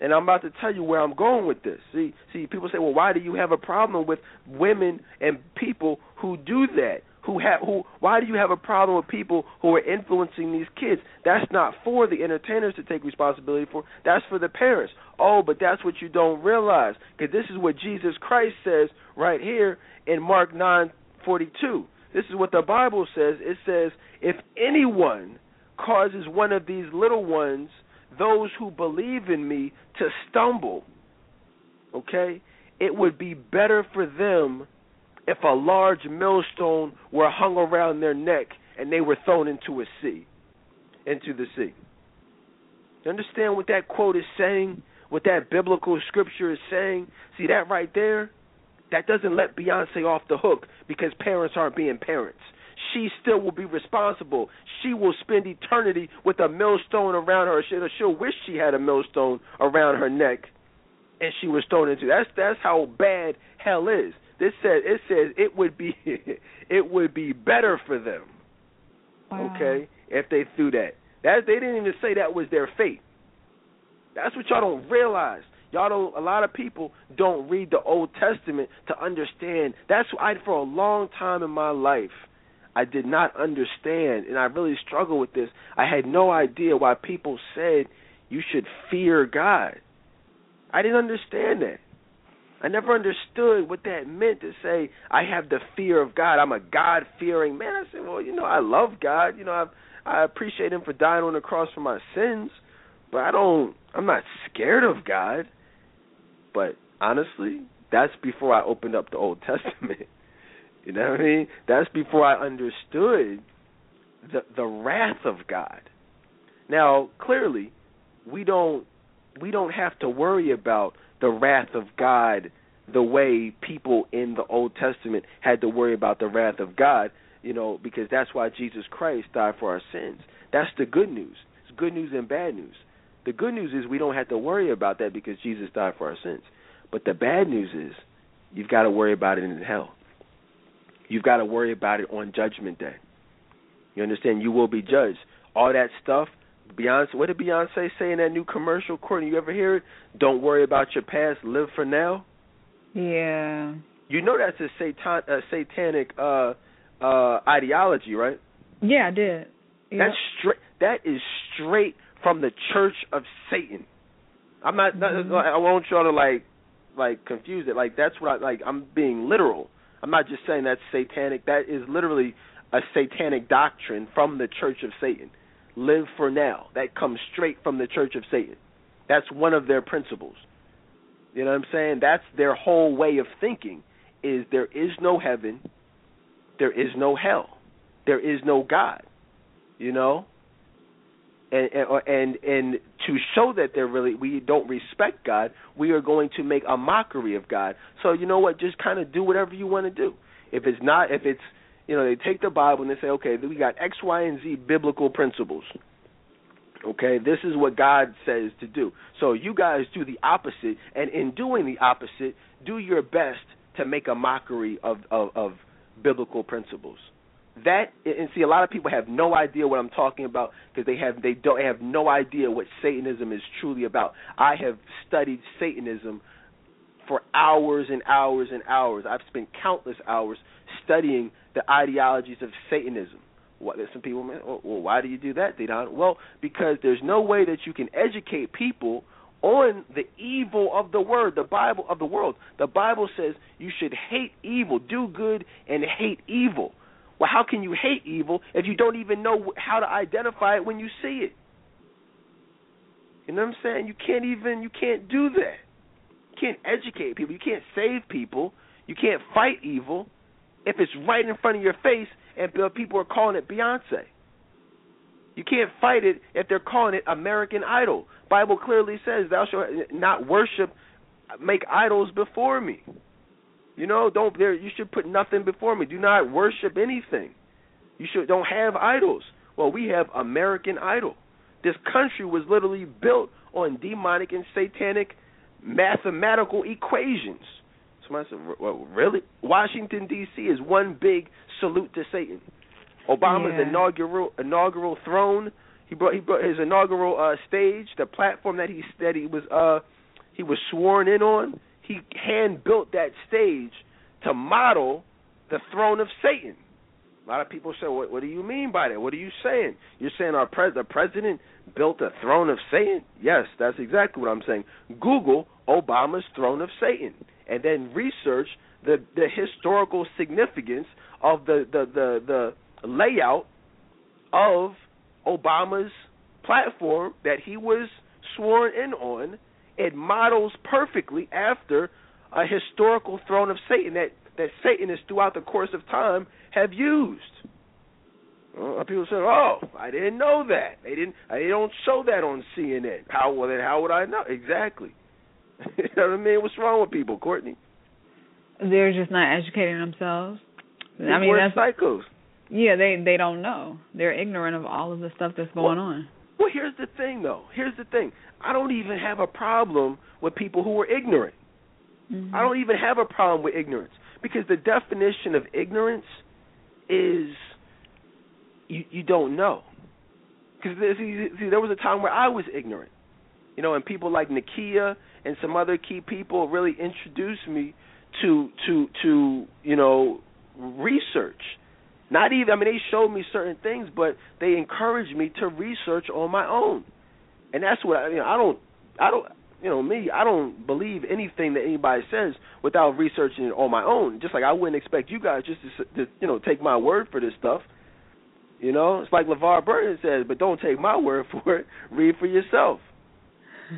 And I'm about to tell you where I'm going with this. See, see, people say, "Well, why do you have a problem with women and people who do that? Who have who? Why do you have a problem with people who are influencing these kids? That's not for the entertainers to take responsibility for. That's for the parents. Oh, but that's what you don't realize, because this is what Jesus Christ says right here in Mark nine forty two. This is what the Bible says. It says, "If anyone causes one of these little ones." those who believe in me to stumble, okay, it would be better for them if a large millstone were hung around their neck and they were thrown into a sea, into the sea. You understand what that quote is saying? What that biblical scripture is saying? See that right there? That doesn't let Beyonce off the hook because parents aren't being parents she still will be responsible. She will spend eternity with a millstone around her. She'll, she'll wish she had a millstone around her neck, and she was thrown into. That's that's how bad hell is. This says it says it would be [laughs] it would be better for them. Wow. Okay, if they threw that. That they didn't even say that was their fate. That's what y'all don't realize. Y'all don't. A lot of people don't read the Old Testament to understand. That's why I, for a long time in my life, I did not understand, and I really struggled with this. I had no idea why people said you should fear God. I didn't understand that. I never understood what that meant to say I have the fear of God. I'm a God fearing man. I said, well, you know, I love God. You know, I I appreciate Him for dying on the cross for my sins, but I don't. I'm not scared of God. But honestly, that's before I opened up the Old Testament. [laughs] You know what I mean? That's before I understood the the wrath of God. Now, clearly, we don't we don't have to worry about the wrath of God the way people in the Old Testament had to worry about the wrath of God, you know, because that's why Jesus Christ died for our sins. That's the good news. It's good news and bad news. The good news is we don't have to worry about that because Jesus died for our sins. But the bad news is you've got to worry about it in hell. You've got to worry about it on Judgment Day. You understand? You will be judged. All that stuff. Beyonce, what did Beyonce say in that new commercial? Courtney, you ever hear it? Don't worry about your past. Live for now. Yeah. You know that's a satan, a satanic uh, uh, ideology, right? Yeah, I did. Yep. That's straight. That is straight from the Church of Satan. I'm not. Mm-hmm. not I want y'all to like, like confuse it. Like that's what I like. I'm being literal. I'm not just saying that's satanic. That is literally a satanic doctrine from the Church of Satan. Live for now. That comes straight from the Church of Satan. That's one of their principles. You know what I'm saying? That's their whole way of thinking is there is no heaven, there is no hell. There is no God. You know? and and and to show that they're really we don't respect God, we are going to make a mockery of God. So you know what? Just kind of do whatever you want to do. If it's not, if it's you know, they take the Bible and they say, okay, we got X, Y, and Z biblical principles. Okay, this is what God says to do. So you guys do the opposite, and in doing the opposite, do your best to make a mockery of of of, biblical principles. That and see, a lot of people have no idea what I'm talking about because they have they don't have no idea what Satanism is truly about. I have studied Satanism for hours and hours and hours. I've spent countless hours studying the ideologies of Satanism. What some people, oh, well, why do you do that, Dedan? Well, because there's no way that you can educate people on the evil of the word, the Bible of the world. The Bible says you should hate evil, do good, and hate evil. Well, how can you hate evil if you don't even know how to identify it when you see it? You know what I'm saying? You can't even you can't do that. You can't educate people. You can't save people. You can't fight evil if it's right in front of your face and people are calling it Beyonce. You can't fight it if they're calling it American Idol. Bible clearly says, "Thou shalt not worship, make idols before me." You know, don't there. You should put nothing before me. Do not worship anything. You should don't have idols. Well, we have American Idol. This country was literally built on demonic and satanic mathematical equations. Somebody said, well, "Really? Washington D.C. is one big salute to Satan." Obama's yeah. inaugural inaugural throne. He brought he brought his inaugural uh, stage, the platform that he that he was uh he was sworn in on. He hand built that stage to model the throne of Satan. A lot of people say, "What, what do you mean by that? What are you saying? You're saying our pres- the president built a throne of Satan?" Yes, that's exactly what I'm saying. Google Obama's throne of Satan, and then research the the historical significance of the the the, the layout of Obama's platform that he was sworn in on. It models perfectly after a historical throne of Satan that that Satanists throughout the course of time have used. People say, "Oh, I didn't know that. They didn't. They don't show that on CNN. How well then? How would I know exactly? [laughs] you know what I mean? What's wrong with people, Courtney? They're just not educating themselves. People I mean, are that's psychos. yeah. They they don't know. They're ignorant of all of the stuff that's going Well, on. Well, here's the thing, though. Here's the thing. I don't even have a problem with people who are ignorant. Mhm. I don't even have a problem with ignorance because the definition of ignorance is you you don't know. Because see, see, there was a time where I was ignorant, you know, and people like Nakia and some other key people really introduced me to to to you know research. Not even I mean they showed me certain things, but they encouraged me to research on my own, and that's what I you know I don't I don't you know me I don't believe anything that anybody says without researching it on my own. Just like I wouldn't expect you guys just to, to you know take my word for this stuff. You know, it's like LeVar Burton says, but don't take my word [laughs] for it. Read for yourself.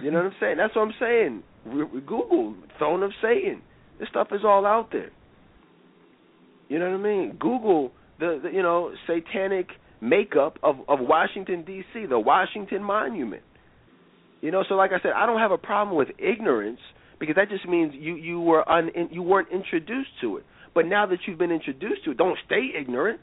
You know what I'm saying? That's what I'm saying. We, we Google throne of Satan. This stuff is all out there. You know what I mean? Google the, the you know satanic makeup of of Washington D.C. the Washington Monument. You know, so like I said, I don't have a problem with ignorance because that just means you you were un, you weren't introduced to it. But now that you've been introduced to it, don't stay ignorant.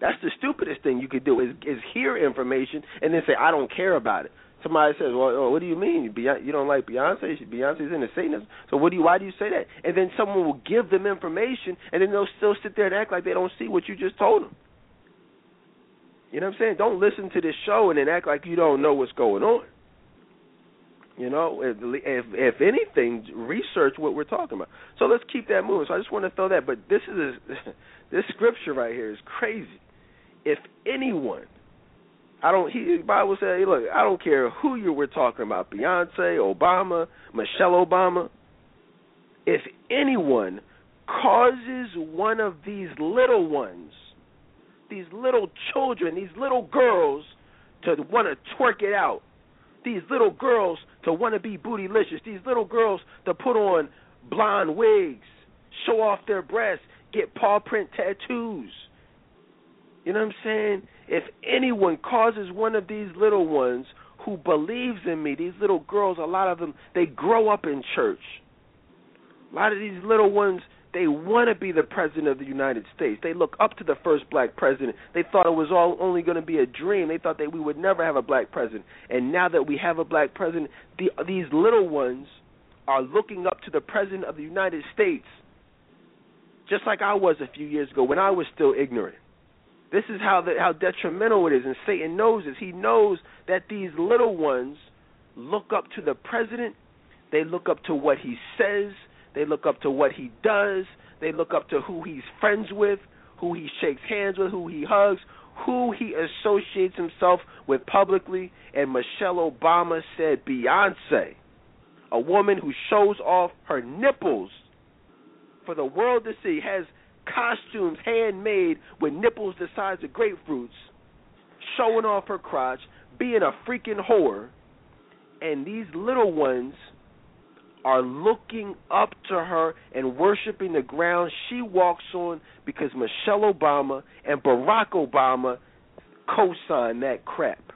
That's the stupidest thing you could do is is hear information and then say I don't care about it. Somebody says, "Well, oh, what do you mean? Beyonce, you don't like Beyonce? Beyonce's into Satanism. So what do you? Why do you say that?" And then someone will give them information, and then they'll still sit there and act like they don't see what you just told them. You know what I'm saying? Don't listen to this show and then act like you don't know what's going on. You know, if if, if anything, research what we're talking about. So let's keep that moving. So I just want to throw that. But this is a, [laughs] this scripture right here is crazy. If anyone, I don't. He Bible says, hey, look, I don't care who you were talking about, Beyonce, Obama, Michelle Obama. If anyone causes one of these little ones, these little children, these little girls, to want to twerk it out these little girls to want to be bootylicious, these little girls to put on blonde wigs, show off their breasts, get paw print tattoos. You know what I'm saying? If anyone causes one of these little ones who believes in me, these little girls, a lot of them, they grow up in church. A lot of these little ones, they want to be the president of the United States. They look up to the first black president. They thought it was all only going to be a dream. They thought that we would never have a black president. And now that we have a black president, the, these little ones are looking up to the president of the United States just like I was a few years ago when I was still ignorant. This is how the, how detrimental it is, and Satan knows this. He knows that these little ones look up to the president. They look up to what he says. They look up to what he does. They look up to who he's friends with, who he shakes hands with, who he hugs, who he associates himself with publicly. And Michelle Obama said Beyonce, a woman who shows off her nipples for the world to see, has costumes handmade with nipples the size of grapefruits, showing off her crotch, being a freaking whore, and these little ones are looking up to her and worshiping the ground she walks on because Michelle Obama and Barack Obama co-sign that crap.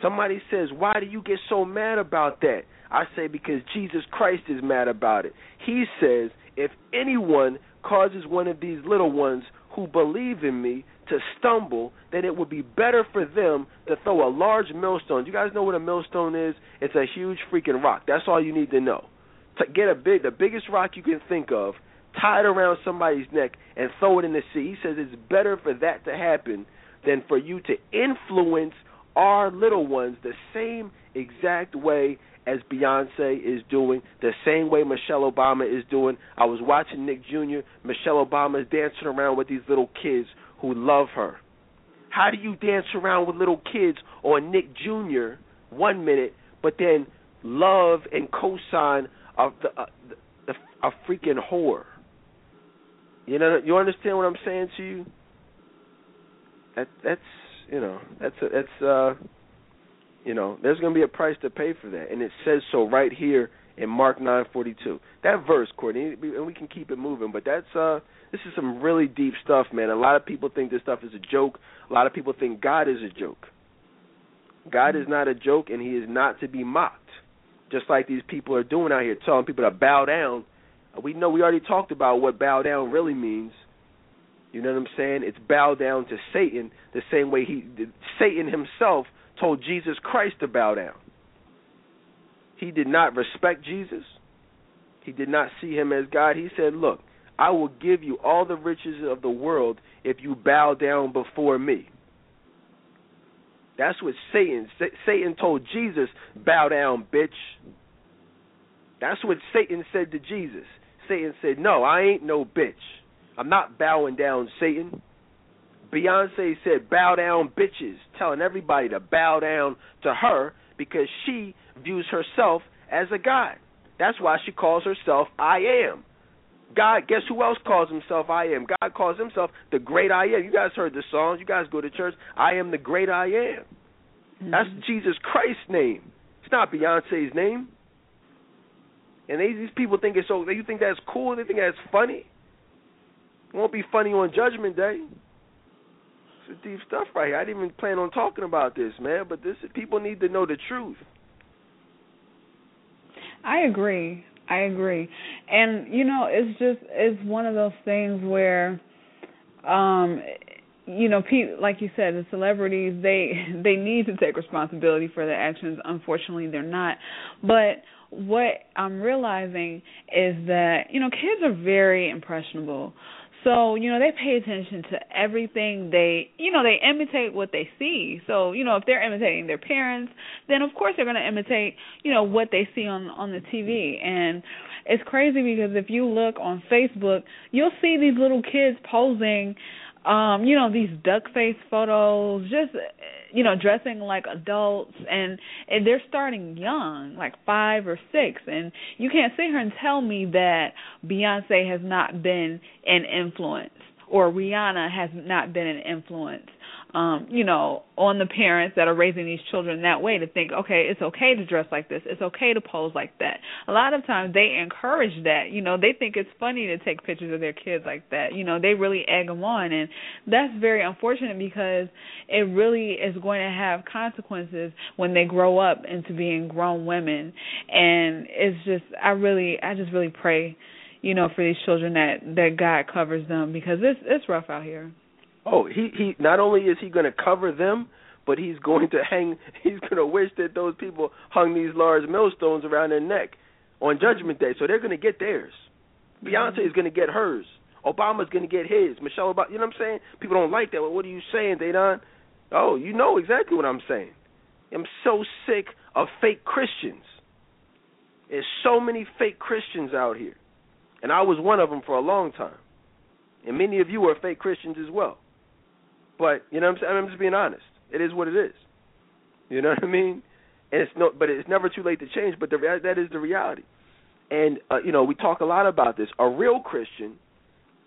Somebody says, "Why do you get so mad about that?" I say because Jesus Christ is mad about it. He says, "If anyone causes one of these little ones who believe in me to stumble, then it would be better for them to throw a large millstone. You guys know what a millstone is? It's a huge freaking rock. That's all you need to know. To get a big, the biggest rock you can think of, tie it around somebody's neck and throw it in the sea. He says it's better for that to happen than for you to influence our little ones the same exact way as Beyonce is doing, the same way Michelle Obama is doing. I was watching Nick Jr. Michelle Obama is dancing around with these little kids who love her. How do you dance around with little kids or Nick Jr. one minute, but then love and co-sign of the, uh, the, the a freaking whore? You know, you understand what I'm saying to you? That that's you know that's a, that's uh you know, there's going to be a price to pay for that, and it says so right here in Mark 9:42. That verse, Courtney, and we can keep it moving, but that's uh this is some really deep stuff, man. A lot of people think this stuff is a joke. A lot of people think God is a joke. God is not a joke, and He is not to be mocked. Just like these people are doing out here, telling people to bow down. We know we already talked about what bow down really means. You know what I'm saying? It's bow down to Satan the same way he Satan himself told Jesus Christ to bow down. He did not respect Jesus. He did not see him as God. He said, Look, I will give you all the riches of the world if you bow down before me. That's what Satan Satan told Jesus, bow down, bitch. That's what Satan said to Jesus. Satan said, "No, I ain't no bitch. I'm not bowing down, Satan." Beyonce said, bow down, bitches, telling everybody to bow down to her because she views herself as a god. That's why she calls herself I am. God, guess who else calls himself I am? God calls himself the great I am. You guys heard the songs. You guys go to church. I am the great I am. Mm-hmm. That's Jesus Christ's name. It's not Beyonce's name. And they, these people think it's so. You think that's cool? They think that's funny. It won't be funny on Judgment Day. It's deep stuff right here. I didn't even plan on talking about this, man, but this is people need to know the truth. I agree. I agree. And you know, it's just it's one of those things where um you know, people like you said, the celebrities they [laughs] they need to take responsibility for their actions. Unfortunately, they're not. But what I'm realizing is that you know, kids are very impressionable. So, you know, they pay attention to everything they, you know, they imitate what they see. So, you know, if they're imitating their parents, then of course they're going to imitate, you know, what they see on on the TV. And it's crazy because if you look on Facebook, you'll see these little kids posing um you know these duck face photos just you know dressing like adults and and they're starting young like 5 or 6 and you can't sit here and tell me that Beyonce has not been an influence or Rihanna has not been an influence um, you know, on the parents that are raising these children that way to think, okay, it's okay to dress like this, it's okay to pose like that. A lot of times they encourage that. You know, they think it's funny to take pictures of their kids like that. You know, they really egg them on, and that's very unfortunate because it really is going to have consequences when they grow up into being grown women. And it's just, I really, I just really pray, you know, for these children that that God covers them because it's it's rough out here. Oh, he he. Not only is he going to cover them, but he's going to hang. [laughs] He's going to wish that those people hung these large millstones around their neck on Judgment Day, so they're going to get theirs. Beyonce is going to get hers. Obama's going to get his. Michelle Obama, you know what I'm saying? People don't like that. Well, what are you saying, Dedan? Oh, you know exactly what I'm saying. I'm so sick of fake Christians. There's so many fake Christians out here. And I was one of them for a long time. And many of you are fake Christians as well. But, you know what I'm saying? I'm just being honest. It is what it is. You know what I mean? And it's no but it's never too late to change, but the, that is the reality. And uh, you know, we talk a lot about this. A real Christian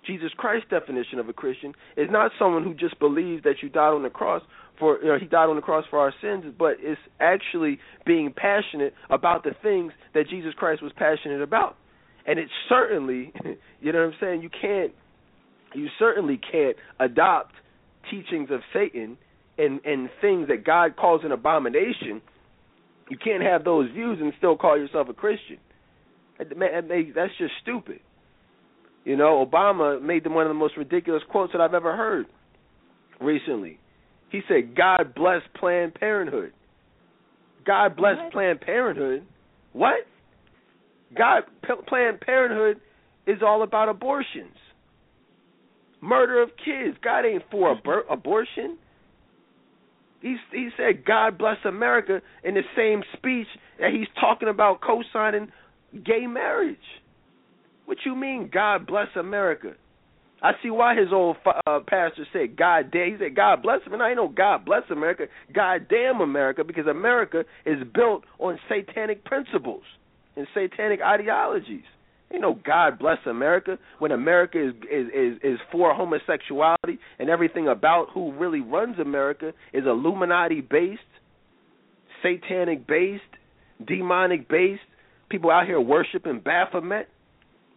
Jesus Christ's definition of a Christian is not someone who just believes that you died on the cross for you know, he died on the cross for our sins, but it's actually being passionate about the things that Jesus Christ was passionate about. And it's certainly, [laughs] you know what I'm saying, you can't you certainly can't adopt teachings of Satan and and things that God calls an abomination. You can't have those views and still call yourself a Christian. That's just stupid. You know, Obama made them one of the most ridiculous quotes that I've ever heard recently. He said, "God bless Planned Parenthood." God bless what? Planned Parenthood. What? God Planned Parenthood is all about abortions, murder of kids. God ain't for abor- abortion. He he said, "God bless America" in the same speech that he's talking about co-signing gay marriage. What you mean, God bless America? I see why his old uh, pastor said, God damn. He said, God bless him. And I know God bless America. God damn America, because America is built on satanic principles and satanic ideologies. Ain't no God bless America when America is is is, is for homosexuality and everything about who really runs America is Illuminati based, satanic based, demonic based. People out here worshiping Baphomet.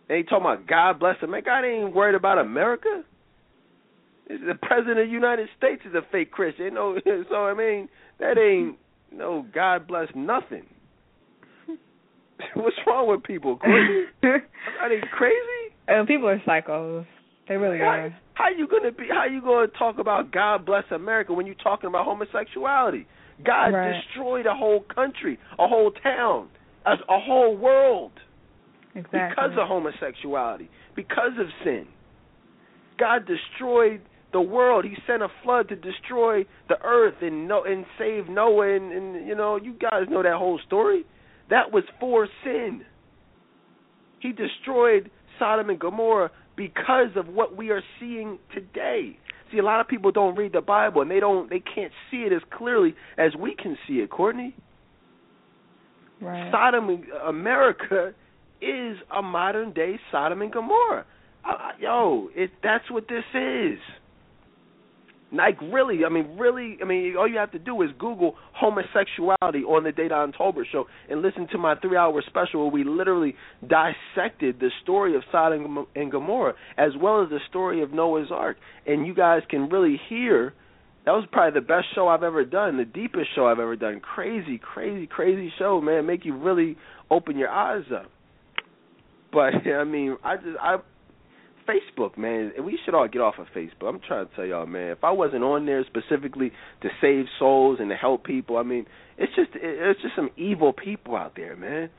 They talking about God bless America. God ain't worried about America. The president of the United States is a fake Christian. You know, [laughs] so I mean, that ain't no God bless nothing. [laughs] What's wrong with people? Crazy? [laughs] are they crazy? Uh, people are psychos. They really how, are. How you gonna be? How you gonna talk about God bless America when you're talking about homosexuality? God right. destroyed a whole country, a whole town, a, a whole world. Exactly. Because of homosexuality, because of sin. God destroyed the world. He sent a flood to destroy the earth and no and save Noah and, and you know, you guys know that whole story. That was for sin. He destroyed Sodom and Gomorrah because of what we are seeing today. See, a lot of people don't read the Bible and they don't they can't see it as clearly as we can see it, Courtney. Right. Sodom America is a modern day Sodom and Gomorrah. Uh, yo, it that's what this is. Like really, I mean, really, I mean, all you have to do is Google homosexuality on the Dedan Tolbert show and listen to my three-hour special where we literally dissected the story of Sodom and Gomorrah as well as the story of Noah's Ark, and you guys can really hear. That was probably the best show I've ever done, the deepest show I've ever done. Crazy, crazy, crazy show, man. Make you really open your eyes up. But [laughs] I mean, I just I Facebook, man, we should all get off of Facebook. I'm trying to tell y'all, man, if I wasn't on there specifically to save souls and to help people, I mean, it's just it's just some evil people out there, man.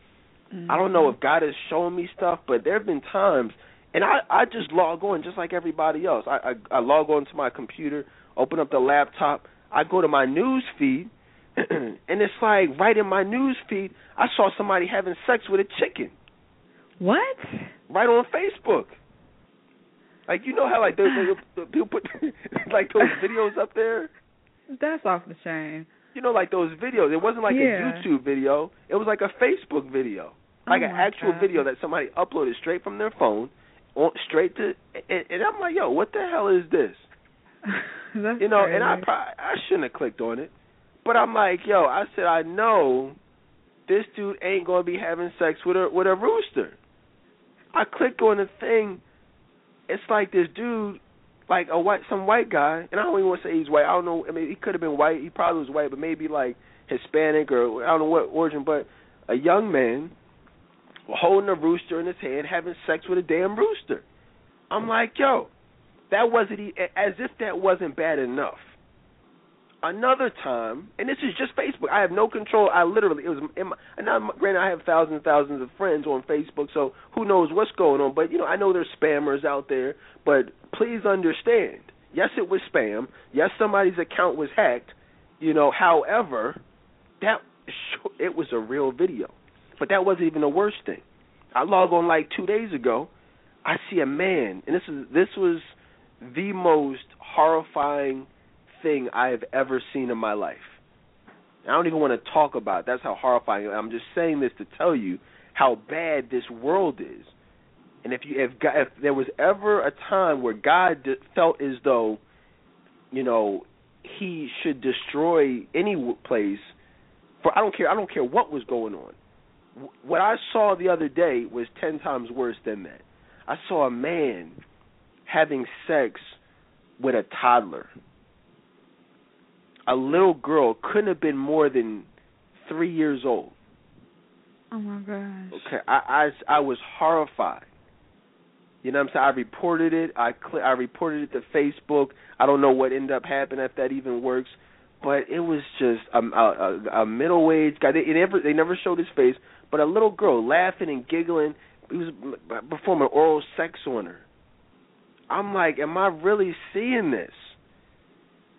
Mm-hmm. I don't know if God is showing me stuff, but there have been times, and I I just log on just like everybody else. I I, I log on to my computer, open up the laptop, I go to my news feed, [clears throat] and it's like right in my news feed, I saw somebody having sex with a chicken. What? Right on Facebook. Like you know how like those people put [laughs] like those videos up there. That's off the chain. You know, like those videos. It wasn't like yeah. a YouTube video. It was like a Facebook video, like oh an actual God. video that somebody uploaded straight from their phone, on straight to. And, and I'm like, yo, what the hell is this? [laughs] That's you know, crazy. and I probably, I shouldn't have clicked on it, but I'm like, yo, I said I know this dude ain't gonna be having sex with a with a rooster. I click on the thing. It's like this dude, like a white, some white guy, and I don't even want to say he's white. I don't know. I mean, he could have been white. He probably was white, but maybe like Hispanic or I don't know what origin. But a young man holding a rooster in his hand, having sex with a damn rooster. I'm like, yo, that wasn't as if that wasn't bad enough. Another time, and this is just Facebook. I have no control. I literally it was in my, and now granted I have thousands and thousands of friends on Facebook, so who knows what's going on. But you know I know there's spammers out there. But please understand, yes, it was spam. Yes, somebody's account was hacked. You know, however, that [laughs] it was a real video. But that wasn't even the worst thing. I log on like two days ago. I see a man, and this is this was the most horrifying thing I have ever seen in my life. I don't even want to talk about it. That's how horrifying. I'm just saying this to tell you how bad this world is. And if you if God, if there was ever a time where God felt as though, you know, He should destroy any place, for I don't care. I don't care what was going on. What I saw the other day was ten times worse than that. I saw a man having sex with a toddler a little girl couldn't have been more than three years old. Oh my gosh. Okay, I I I was horrified. You know what I'm saying? I reported it. I cl- I reported it to Facebook. I don't know what ended up happening if that even works, but it was just a a, a middle-aged guy. They, they never they never showed his face, but a little girl laughing and giggling. He was performing oral sex on her. I'm like, am I really seeing this?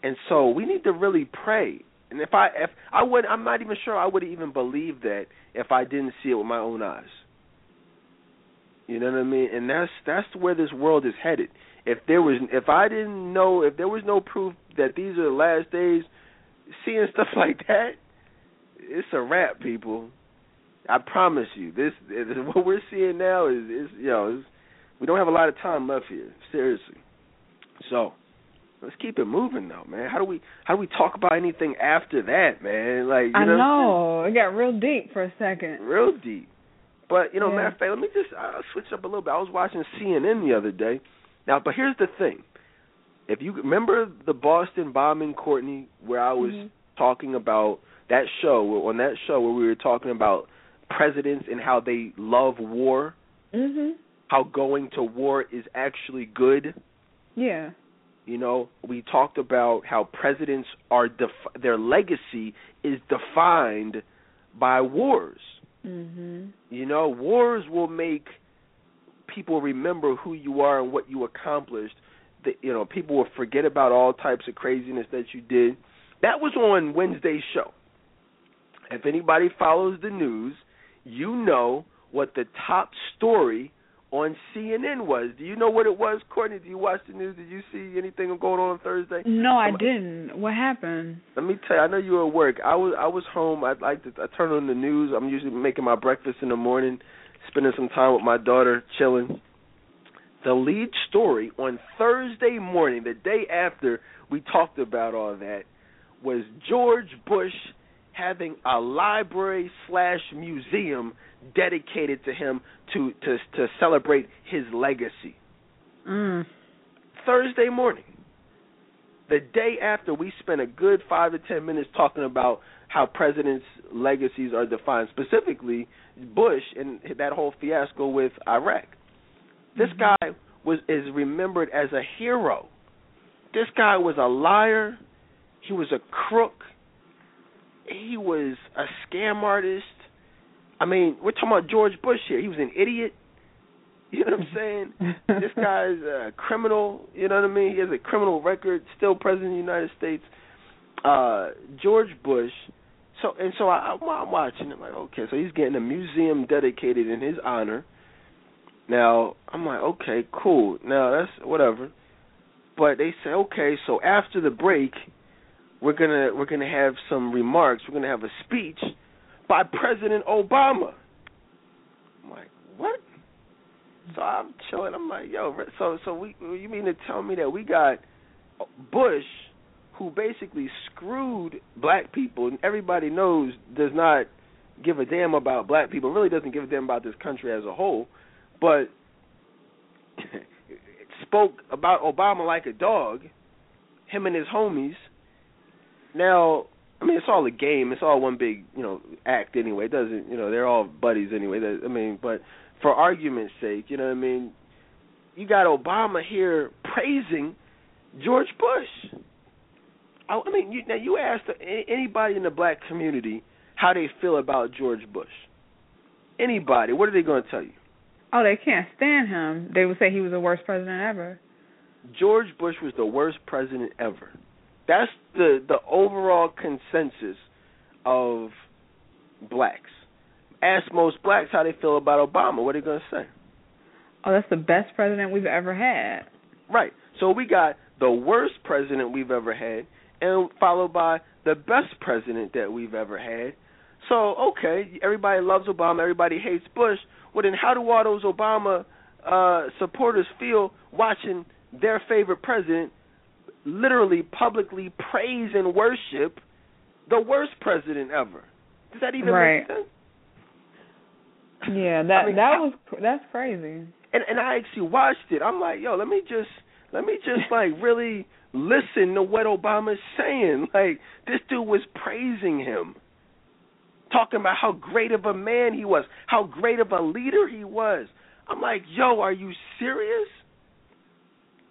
And so we need to really pray. And if I if I would I'm not even sure I would even believe that if I didn't see it with my own eyes. You know what I mean? And that's that's where this world is headed. If there was if I didn't know if there was no proof that these are the last days, seeing stuff [laughs] like that, it's a wrap, people. I promise you, this, this [laughs] what we're seeing now is is you know is, we don't have a lot of time left here. Seriously. So let's keep it moving though, man. How do we how do we talk about anything after that, man? Like you I know, know it got real deep for a second. Real deep. But you know, yeah. matter of fact, let me just I'll switch up a little bit. I was watching CNN the other day. Now, but here's the thing: if you remember the Boston bombing, Courtney, where I was mm-hmm. talking about that show on that show where we were talking about presidents and how they love war, mm-hmm. how going to war is actually good. Yeah. You know, we talked about how presidents are def- their legacy is defined by wars. Mm-hmm. You know, wars will make people remember who you are and what you accomplished. That you know, people will forget about all types of craziness that you did. That was on Wednesday's show. If anybody follows the news, you know what the top story on CNN was. Do you know what it was, Courtney? Do you watch the news? Did you see anything going on on Thursday? No, I didn't. What happened? Let me tell you. I know you were at work. I was I was home. I like to I turn on the news. I'm usually making my breakfast in the morning, spending some time with my daughter, chilling. The lead story on Thursday morning, the day after we talked about all that, was George Bush having a library slash museum dedicated to him to to to celebrate his legacy. Mm. Thursday morning, the day after we spent a good five to ten minutes talking about how presidents' legacies are defined, specifically Bush and that whole fiasco with Iraq. This mm-hmm. guy was is remembered as a hero. This guy was a liar. He was a crook. He was a scam artist. I mean, we're talking about George Bush here. He was an idiot. You know what I'm saying? [laughs] this guy's a criminal. You know what I mean? He has a criminal record. Still president of the United States. Uh, George Bush. So and so I, I'm watching. I'm like, okay, so he's getting a museum dedicated in his honor. Now I'm like, okay, cool. Now that's whatever. But they say, okay, so after the break, we're gonna we're gonna have some remarks. We're gonna have a speech by President Obama. I'm like, what? So I'm chilling. I'm like, yo, so so we you mean to tell me that we got Bush, who basically screwed black people, and everybody knows does not give a damn about black people, really doesn't give a damn about this country as a whole, but [laughs] spoke about Obama like a dog, him and his homies. Now I mean, it's all a game. It's all one big, you know, act anyway. It doesn't, you know, they're all buddies anyway. I mean, but for argument's sake, you know what I mean? You got Obama here praising George Bush. I, I mean, you, now you ask anybody in the black community how they feel about George Bush. Anybody, what are they going to tell you? Oh, they can't stand him. They would say he was the worst president ever. George Bush was the worst president ever. That's the the overall consensus of blacks. Ask most blacks how they feel about Obama. What are they going to say? Oh, that's the best president we've ever had. Right. So we got the worst president we've ever had, and followed by the best president that we've ever had. So okay, everybody loves Obama, everybody hates Bush. Well, then how do all those Obama uh, supporters feel watching their favorite president literally publicly praise and worship the worst president ever? Does that even right. make sense? Yeah, [laughs] that I mean, that was that's crazy. And and I actually watched it. I'm like, yo, let me just let me just [laughs] like really listen to what Obama's saying. [laughs] Like this dude was praising him. Talking about how great of a man he was, how great of a leader he was. I'm like, yo, are you serious?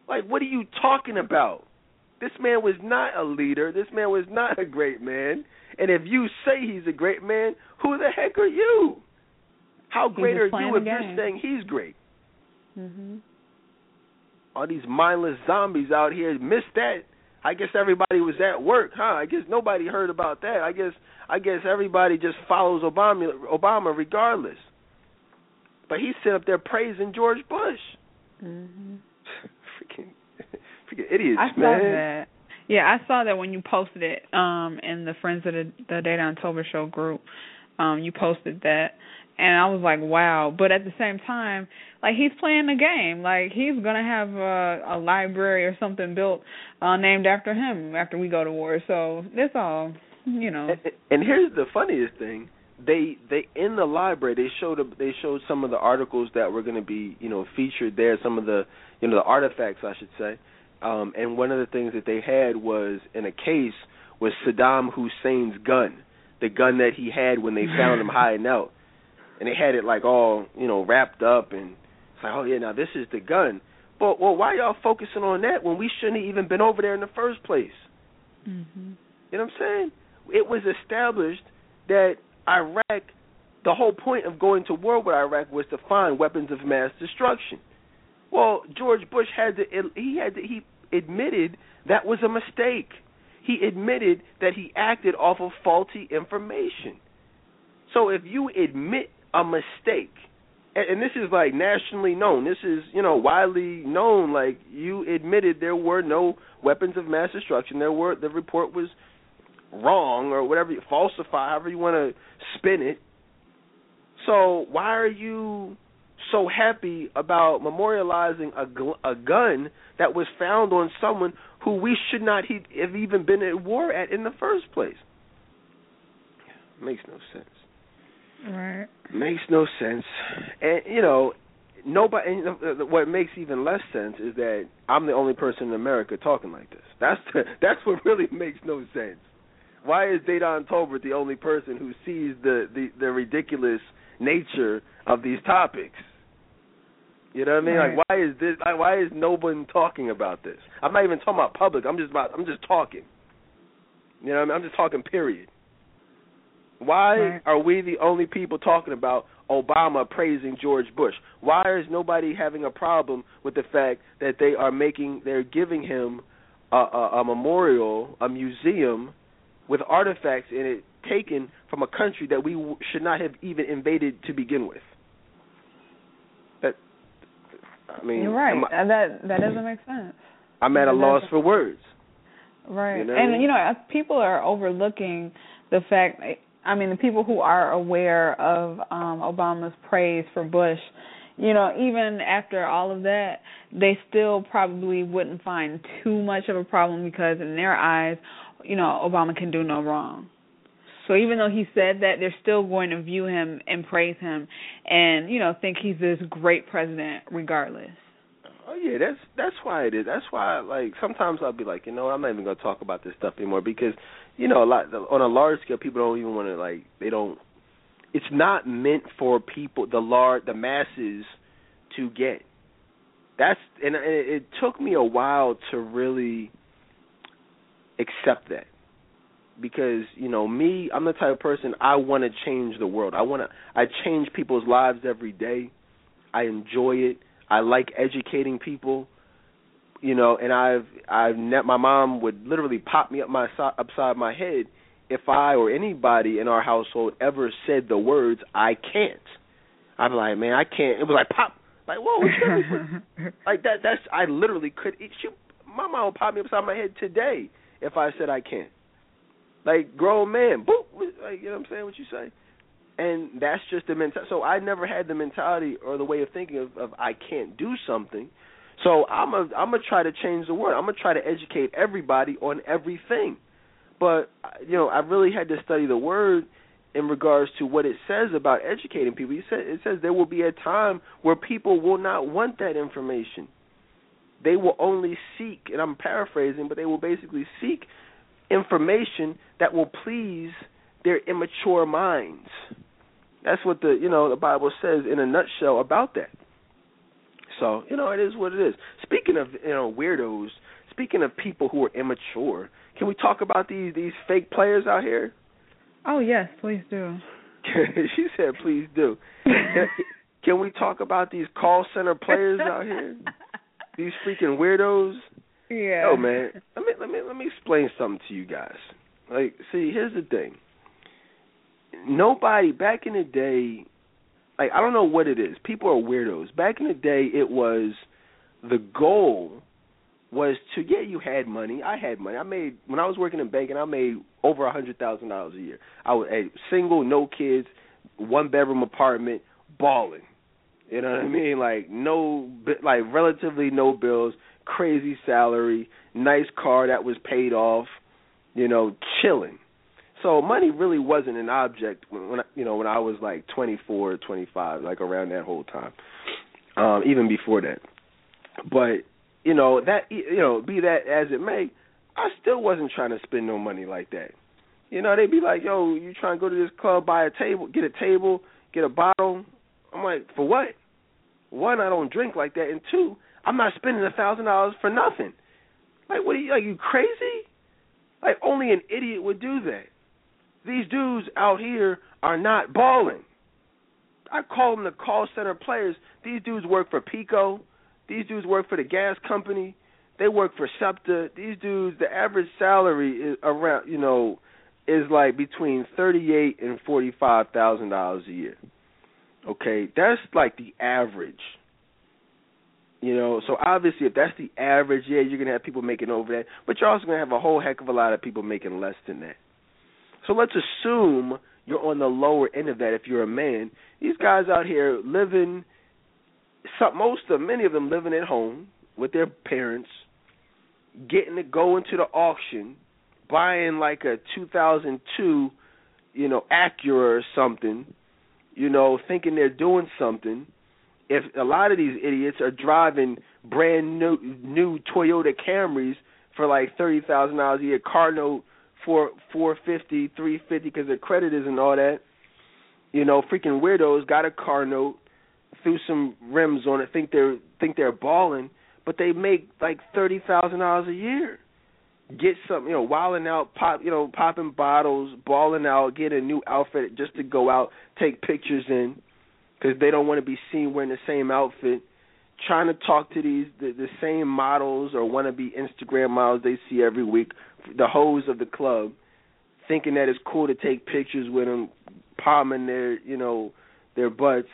Like, what are you talking about? This man was not a leader. This man was not a great man. And if you say he's a great man, who the heck are you? How great are you if you're saying he's great? Mhm. All these mindless zombies out here missed that. I guess everybody was at work, huh? I guess nobody heard about that. I guess I guess everybody just follows Obama Obama regardless. But he's sitting up there praising George Bush. Mhm. Freaking idiots, I saw that. Yeah, I saw that when you posted it um in the Friends of the the Dedan Tolbert show group. Um you posted that and I was like, wow. But at the same time, like he's playing the game. Like he's gonna have a, a library or something built uh named after him after we go to war. So that's all, you know. And, and here's the funniest thing: they they in the library they showed a, they showed some of the articles that were going to be you know featured there, some of the you know the artifacts I should say. Um, and one of the things that they had was in a case was Saddam Hussein's gun, the gun that he had when they found him [laughs] hiding out. And they had it like all you know wrapped up and it's like oh yeah now this is the gun. But well why y'all focusing on that when we shouldn't have even been over there in the first place? Mhm you know what i'm saying? It was established that iraq the whole point of going to war with iraq was to find weapons of mass destruction. Well george bush had to he had to he admitted that was a mistake. He admitted that he acted off of faulty information. So if you admit a mistake and, this is like nationally known this is you know widely known like you admitted there were no weapons of mass destruction there were the report was wrong or whatever falsify however you want to spin it. So why are you so happy about memorializing a, gl- a gun that was found on someone who we should not he- have even been at war at in the first place makes no sense Right. Makes no sense. And you know, nobody. And uh, uh, what makes even less sense is that I'm the only person in America talking like this. That's the, [laughs] that's what really makes no sense. Why is Dedan Tolbert the only person who sees the, the the ridiculous nature of these topics? You know what I mean? Right. Like why is this? Like, why is no one talking about this? I'm not even talking about public. I'm just about. I'm just talking. You know what I mean? I'm just talking. Period. Why Right. are we the only people talking about Obama praising George Bush? Why is nobody having a problem with the fact that they are making, they're giving him a, a, a memorial, a museum with artifacts in it taken from a country that we w- should not have even invaded to begin with? That, I mean, You're right. I'm, Uh, that that doesn't make sense. I'm at a loss for words. Right. You know what I and mean? you know, people are overlooking the fact I mean, the people who are aware of um Obama's praise for Bush, you know, even after all of that, they still probably wouldn't find too much of a problem because in their eyes, you know, Obama can do no wrong. So even though he said that, they're still going to view him and praise him and, you know, think he's this great president regardless. Oh yeah, that's that's why it is. That's why like sometimes I'll be like, you know, I'm not even gonna talk about this stuff anymore because you know a lot on a large scale people don't even want to like they don't. It's not meant for people the large the masses to get. That's and, it, it took me a while to really accept that because you know me i'm the type of person i want to change the world. I want to i change people's lives every day. I enjoy it. I like educating people you know and i've i've net my mom would literally pop me up my upside my head if i or anybody in our household ever said the words i can't. I'm like man i can't. It was like pop. Like whoa what's [laughs] like that that's i literally could she my mom would pop me upside my head today if i said i can't like grown man, boop, like you know what I'm saying? What you say? And that's just the mentality. So I never had the mentality or the way of thinking of, of I can't do something. So I'm a I'm gonna try to change the world. I'm gonna try to educate everybody on everything. But you know, I really had to study the word in regards to what it says about educating people. It says, it says there will be a time where people will not want that information. They will only seek, and I'm paraphrasing, but they will basically seek information that will please their immature minds. That's what the you know the Bible says in a nutshell about that. So you know it is what it is. Speaking of you know weirdos, speaking of people who are immature, can we talk about these these fake players out here? Oh yes, please do. [laughs] she said, "Please do." can, we talk about these call center players out here? [laughs] These freaking weirdos. Yeah. Oh man, let me let me let me explain something to you guys. Like, see, here's the thing. Nobody back in the day, like I don't know what it is. People are weirdos. Back in the day, it was the goal was to yeah, you had money. I had money. I made when I was working in banking, I made over a hundred thousand dollars a year. I was a single, no kids, one bedroom apartment, balling. You know what I mean? Like no, like relatively no bills crazy salary, nice car that was paid off, you know, chilling. So money really wasn't an object when, when you know when I was like 24, 25, like around that whole time. Um even before that. But you know, that you know, be that as it may, I still wasn't trying to spend no money like that. You know, they'd be like, "Yo, you trying to go to this club, buy a table, get a table, get a bottle?" I'm like, "For what?" One, I don't drink like that, and two, I'm not spending a thousand dollars for nothing. Like, what are you? Are you crazy? Like, only an idiot would do that. These dudes out here are not balling. I call them the call center players. These dudes work for PECO. These dudes work for the gas company. They work for SEPTA. These dudes, the average salary is around, you know, is like between thirty-eight and forty-five thousand dollars a year. Okay, that's like the average. You know, so obviously if that's the average, yeah, you're gonna have people making over that, but you're also gonna have a whole heck of a lot of people making less than that. So let's assume you're on the lower end of that if you're a man. These guys out here living some most of many of them living at home with their parents, getting to go into the auction, buying like a 2002, you know, Acura or something, you know, thinking they're doing something if a lot of these idiots are driving brand new new Toyota Camrys for like thirty thousand dollars a year, car note for four fifty, three fifty because their credit isn't all that. You know, freaking weirdos got a car note, threw some rims on it, think they're think they're balling, but they make like thirty thousand dollars a year. Get some, you know, wilding out, pop, you know, popping bottles, balling out, get a new outfit just to go out, take pictures in because they don't want to be seen wearing the same outfit. Trying to talk to these the, the same models or want to be Instagram models they see every week, the hoes of the club, thinking that it's cool to take pictures with them, palming their you know their butts,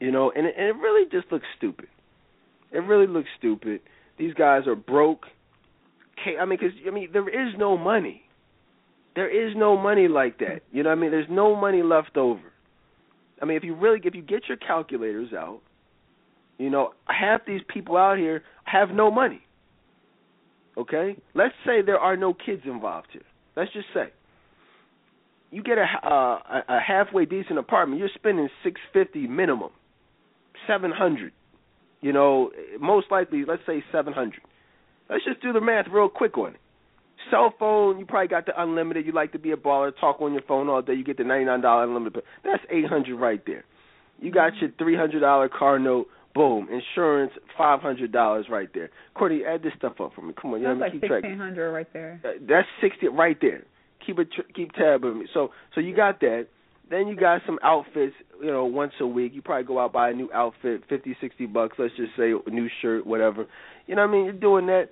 you know, and it, and it really just looks stupid. It really looks stupid. These guys are broke. I mean, because I mean, there is no money. There is no money like that. You know what I mean? There's no money left over. I mean, if you really, if you get your calculators out, you know, half these people out here have no money. Okay, let's say there are no kids involved here. Let's just say you get a uh, a halfway decent apartment. You're spending six fifty minimum, seven hundred. You know, most likely, let's say seven hundred. Let's just do the math real quick on it. Cell phone, you probably got the unlimited. You like to be a baller, talk on your phone all day. You get the ninety nine dollar unlimited. That's eight hundred right there. You got your three hundred dollar car note, Boom, insurance, five hundred dollars right there. Courtney, add this stuff up for me. Come on, you That's like keep sixteen hundred right there. Uh, that's sixty right there. Keep it keep tab of me. So so you got that. Then you got some outfits, you know, once a week. You probably go out buy a new outfit, fifty, sixty bucks. Let's just say a new shirt, whatever. You know what I mean? You're doing that.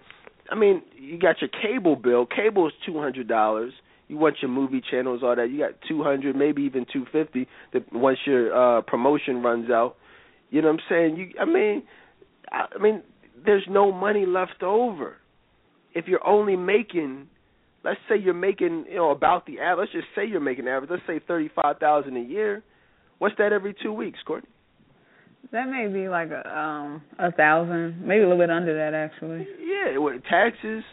I mean, you got your cable bill. Cable is two hundred dollars. You want your movie channels, all that. You got two hundred, maybe even two fifty. Once your uh promotion runs out, you know what I'm saying? You, I mean, I, I mean, there's no money left over. If you're only making, let's say you're making, you know, about the average. Let's just say you're making average. Let's say thirty-five thousand a year. What's that every two weeks, Courtney? That may be like a um a thousand, maybe a little bit under that actually. Yeah, with taxes.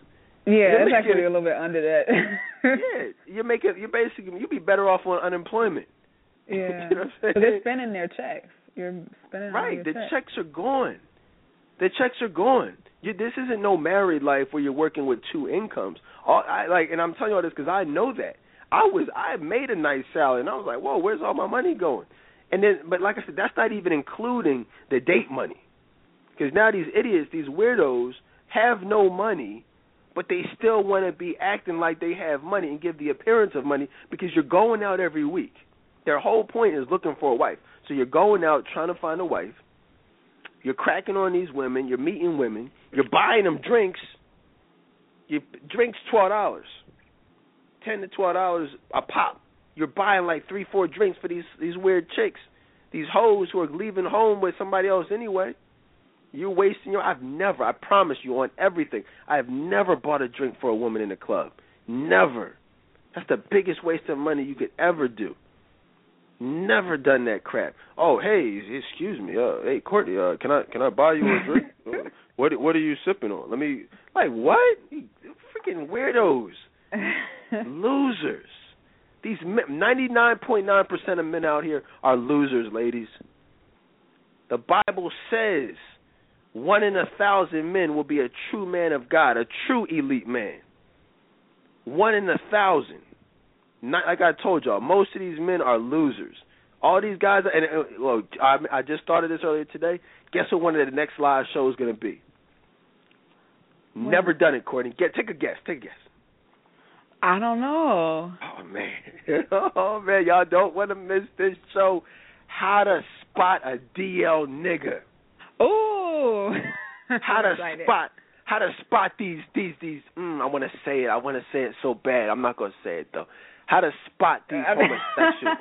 Yeah, it's actually a little bit under that. [laughs] yeah, you're making you're basically you'd be better off on unemployment. Yeah, [laughs] you know what I'm saying? they're spending their checks. You're spending right. The checks. checks are gone. The checks are gone. You, this isn't no married life where you're working with two incomes. All I like, and I'm telling you all this because I know that. I was I made a nice salary, and I was like, whoa, where's all my money going? And then, but like I said, that's not even including the date money, because now these idiots, these weirdos, have no money, but they still want to be acting like they have money and give the appearance of money because you're going out every week. Their whole point is looking for a wife. So you're going out trying to find a wife. You're cracking on these women. You're meeting women. You're buying them drinks. Your drinks twelve dollars, ten to twelve dollars a pop. You're buying like three, four drinks for these these weird chicks, these hoes who are leaving home with somebody else anyway. You're wasting your. I've never. I promise you on everything. I have never bought a drink for a woman in a club. Never. That's the biggest waste of money you could ever do. Never done that crap. Oh, hey, excuse me. Uh, hey, Courtney, uh, can I can I buy you a [laughs] drink? uh, what what are you sipping on? Let me. Like what? You freaking weirdos, [laughs] losers. These ninety nine point nine percent of men out here are losers, ladies. The Bible says one in a thousand men will be a true man of God, a true elite man. One in a thousand. Not like I told y'all, most of these men are losers. All these guys, and uh, look, I, I just started this earlier today. Guess what? One of the next live shows is going to be. Never done it, Courtney. Get take a guess. Take a guess. I don't know. Oh man, [laughs] oh man, y'all don't want to miss this show. How to spot a DL nigga. Oh. [laughs] how to spot how to spot these these these mm, I want to say it. I want to say it so bad. I'm not going to say it though. How to spot these homosexuals.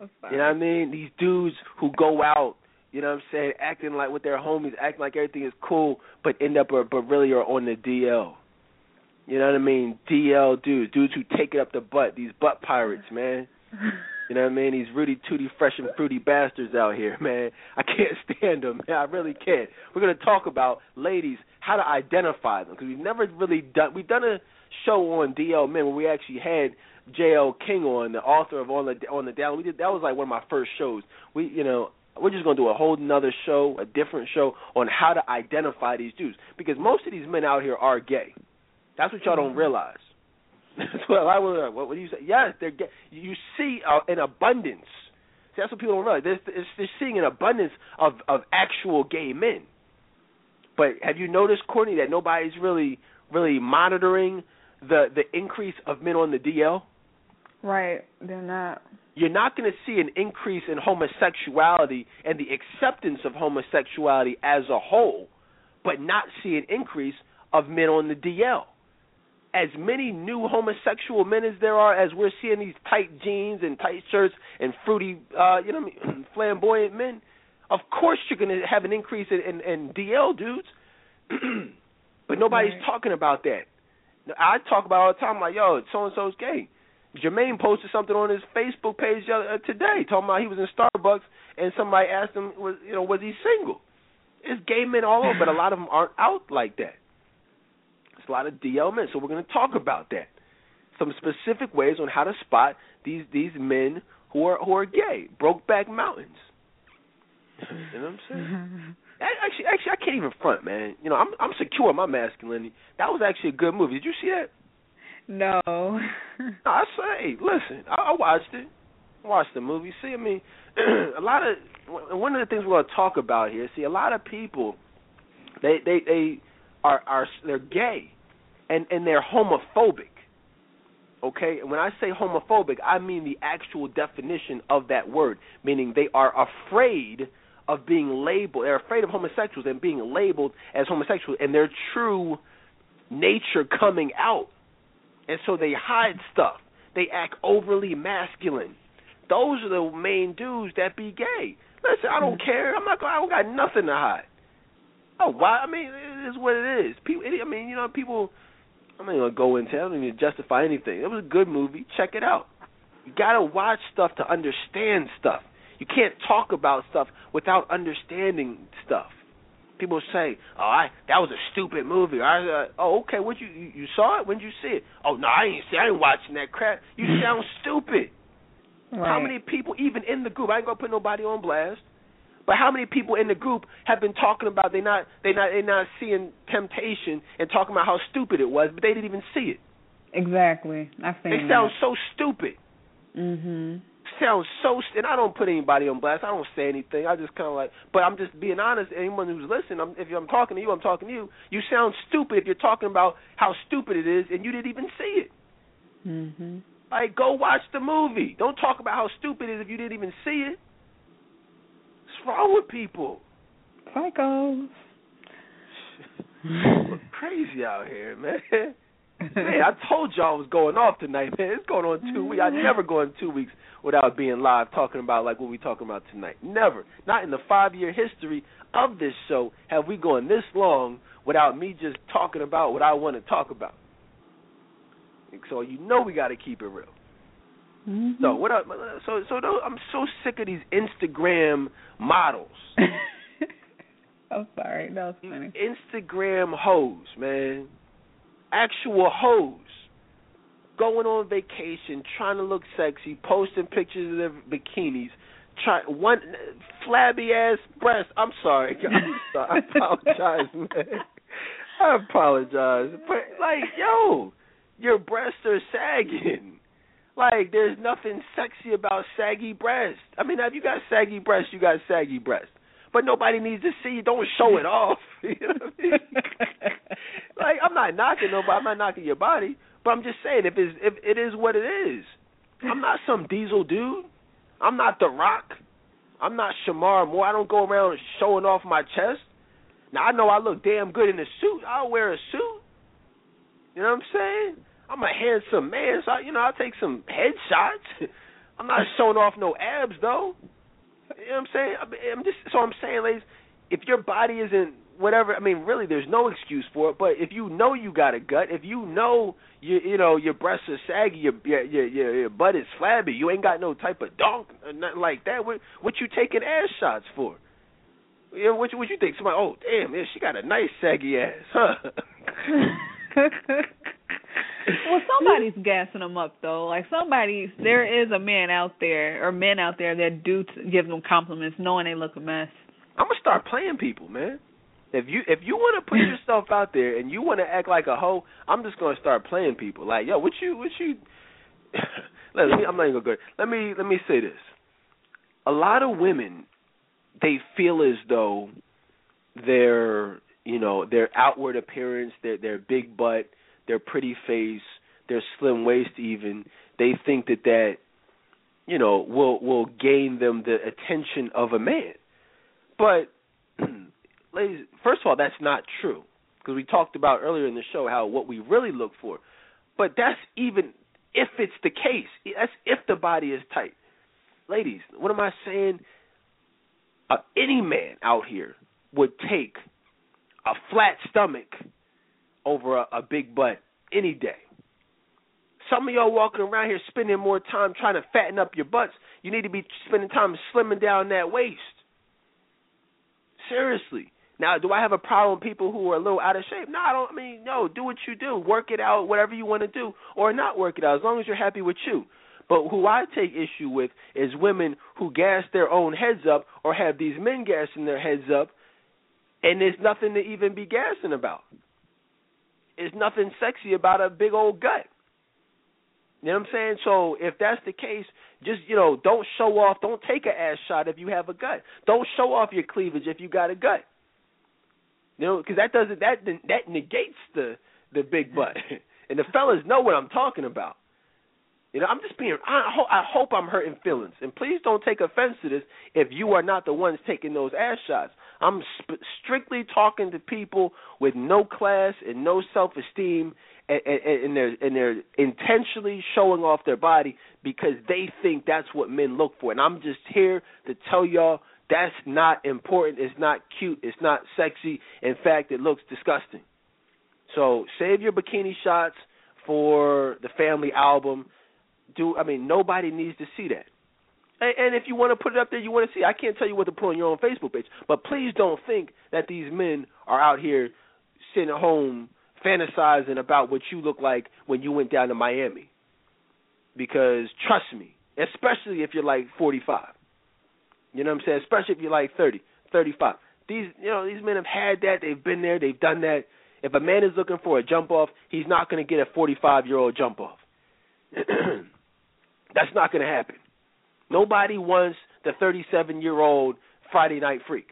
[laughs] you know what I mean? These dudes who go out, you know what I'm saying, acting like with their homies, acting like everything is cool, but end up but really are on the DL. You know what I mean? DL dudes, dudes who take it up the butt, these butt pirates, man. [laughs] You know what I mean? These Rooty Tooty Fresh and Fruity bastards out here, man. I can't stand them, man. I really can't. We're going to talk about, ladies, how to identify them because we've never really done. We've done a show on DL Men where we actually had J.L. King on, the author of On the On the Down. We did that was like one of my first shows. We, you know, we're just going to do a whole another show, a different show on how to identify these dudes because most of these men out here are gay. That's what y'all don't realize. [laughs] That's what I was. What would you say? Yes, they're gay. You see uh, an abundance. See, that's what people don't realize. They're, they're seeing an abundance of of actual gay men. But have you noticed, Courtney, that nobody's really really monitoring the the increase of men on the DL? Right, they're not. You're not going to see an increase in homosexuality and the acceptance of homosexuality as a whole, but not see an increase of men on the DL as many new homosexual men as there are as we're seeing these tight jeans and tight shirts and fruity uh you know what I mean, [clears throat] flamboyant men of course you're going to have an increase in, in, in DL dudes. [clears throat] But nobody's Right. talking about that. I talk about it all the time like yo so and so's gay. Jermaine posted something on his Facebook page uh, today talking about he was in Starbucks and somebody asked him was you know was he single? It's gay men all over but a lot of them aren't out like that a lot of DL men, so we're going to talk about that. Some specific ways on how to spot these these men who are who are gay. Brokeback Mountains. You know what I'm saying? [laughs] Actually, actually, I can't even front, man. You know, I'm I'm secure in my masculinity. That was actually a good movie. Did you see that? No. No, I say, listen, I, I watched it. Watched the movie. See, I mean, [clears throat] a lot of one of the things we're going to talk about here. See, a lot of people, they they they are are they're gay, and and they're homophobic. Okay, and when I say homophobic, I mean the actual definition of that word, meaning they are afraid of being labeled. They're afraid of homosexuals and being labeled as homosexuals, and their true nature coming out, and so they hide stuff. They act overly masculine. Those are the main dudes that be gay. Listen, I don't mm. care. I'm not. I don't got nothing to hide. Oh, why? I mean, it is what it is. People. I mean, you know, people. I'm not gonna go into. It. I don't even justify anything. It was a good movie. Check it out. You gotta watch stuff to understand stuff. You can't talk about stuff without understanding stuff. People say, "Oh, I that was a stupid movie." I, uh, oh, okay. What you, you you saw it? When did you see it? Oh no, I ain't see. I ain't watching that crap. You [laughs] sound stupid. Right. How many people, even in the group, I ain't gonna put nobody on blast, but how many people in the group have been talking about they not they not they not seeing temptation and talking about how stupid it was, but they didn't even see it. Exactly. I think They sound so stupid. Mhm. Sounds so, st- and I don't put anybody on blast. I don't say anything. I just kind of like, but I'm just being honest. Anyone who's listening, I'm, if I'm talking to you, I'm talking to you. You sound stupid if you're talking about how stupid it is, and you didn't even see it. Mhm. Like, go watch the movie. Don't talk about how stupid it is if you didn't even see it. Wrong with people? Psychos. Crazy out here, man. Man, I told y'all I was going off tonight, man. It's going on two weeks. I never go in two weeks without being live talking about like what we talking about tonight. Never. Not in the five year history of this show have we gone this long without me just talking about what I want to talk about. So you know we got to keep it real. Mhm. So what up? So so those, I'm so sick of these Instagram models. [laughs] I'm sorry. That was funny. Instagram hoes, man. Actual hoes. Going on vacation, trying to look sexy, posting pictures of their bikinis, try one flabby ass breast. I'm sorry. [laughs] I'm sorry. I apologize, [laughs] man. I apologize. But like, yo, your breasts are sagging. Like, there's nothing sexy about saggy breasts. I mean, if you got saggy breasts, you got saggy breasts. But nobody needs to see. Don't show it off. [laughs] You know what I mean? [laughs] like, I'm not knocking nobody. I'm not knocking your body. But I'm just saying, if it's if it is what it is. I'm not some diesel dude. I'm not The Rock. I'm not Shemar Moore. I don't go around showing off my chest. Now I know I look damn good in a suit. I'll wear a suit. You know what I'm saying? I'm a handsome man, so I, you know I'll take some headshots. [laughs] I'm not showing off no abs though. You know what I'm saying? I- I'm just so I'm saying, ladies, if your body isn't whatever, I mean, really, there's no excuse for it. But if you know you got a gut, if you know you you know your breasts are saggy, your your your, your, your butt is flabby, you ain't got no type of donk or nothing like that. What what you taking ass shots for? Know, what you what you think? Somebody, oh damn, man, she got a nice saggy ass, huh? [laughs] [laughs] well, somebody's gassing them up though. Like somebody, there is a man out there or men out there that do t- give them compliments, knowing they look a mess. I'm gonna start playing people, man. If you if you want to put [laughs] yourself out there and you want to act like a hoe, I'm just gonna start playing people. Like, yo, what you what you? [laughs] let me. I'm not even gonna go. Let me let me say this. A lot of women, they feel as though their you know their outward appearance, their their big butt, their pretty face, their slim waist, even they think that that you know will will gain them the attention of a man. But [clears throat] ladies, first of all, that's not true because we talked about earlier in the show how what we really look for. But that's even if it's the case. That's if the body is tight. Ladies, what am I saying? Uh, any man out here would take a flat stomach over a, a big butt any day. Some of y'all walking around here spending more time trying to fatten up your butts. You need to be spending time slimming down that waist. Seriously. Now, do I have a problem with people who are a little out of shape? No, I don't. I mean, no. Do what you do. Work it out, whatever you want to do, or not work it out, as long as you're happy with you. But who I take issue with is women who gas their own heads up, or have these men gassing their heads up, and there's nothing to even be gassing about. There's nothing sexy about a big old gut. You know what I'm saying? So if that's the case, just you know, don't show off. Don't take an ass shot if you have a gut. Don't show off your cleavage if you got a gut. You know, because that doesn't that that negates the the big butt. [laughs] and the fellas know what I'm talking about. You know, I'm just being. I, ho- I hope I'm hurting feelings, and please don't take offense to this if you are not the ones taking those ass shots. I'm sp- strictly talking to people with no class and no self-esteem, and, and, and they're and they're intentionally showing off their body because they think that's what men look for. And I'm just here to tell y'all that's not important. It's not cute. It's not sexy. In fact, it looks disgusting. So save your bikini shots for the family album. Do I mean nobody needs to see that. And, and if you want to put it up there, you want to see. I can't tell you what to put on your own Facebook page, but please don't think that these men are out here sitting at home fantasizing about what you look like when you went down to Miami. Because trust me, especially if you're like 45. You know what I'm saying? Especially if you're like 30, 35. These you know, these men have had that, they've been there, they've done that. If a man is looking for a jump off, he's not going to get a 45 year old jump off. [clears throat] That's not going to happen. Nobody wants the 37 year old Friday night freak.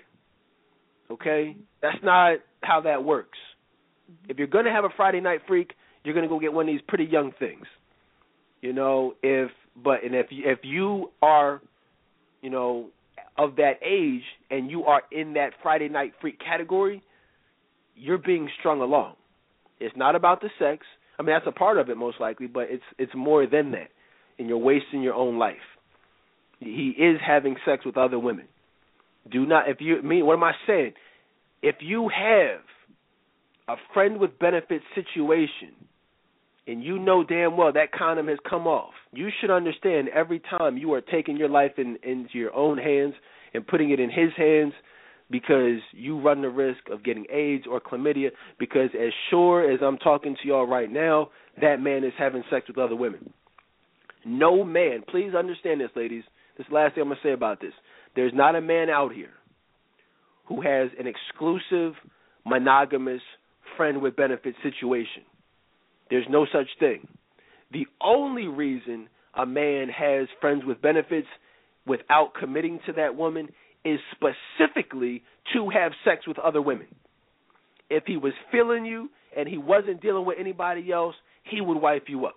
Okay? That's not how that works. If you're going to have a Friday night freak, you're going to go get one of these pretty young things. You know, if but and if if you are, you know, of that age and you are in that Friday night freak category, you're being strung along. It's not about the sex. I mean, that's a part of it most likely, but it's it's more than that. And you're wasting your own life. He is having sex with other women. Do not if you me what am I saying? If you have a friend with benefits situation and you know damn well that condom has come off, you should understand every time you are taking your life in into your own hands and putting it in his hands because you run the risk of getting AIDS or chlamydia because as sure as I'm talking to y'all right now, that man is having sex with other women. No man, please understand this ladies, this last thing I'm going to say about this. There's not a man out here who has an exclusive monogamous friend with benefits situation. There's no such thing. The only reason a man has friends with benefits without committing to that woman is specifically to have sex with other women. If he was feeling you and he wasn't dealing with anybody else, he would wipe you up.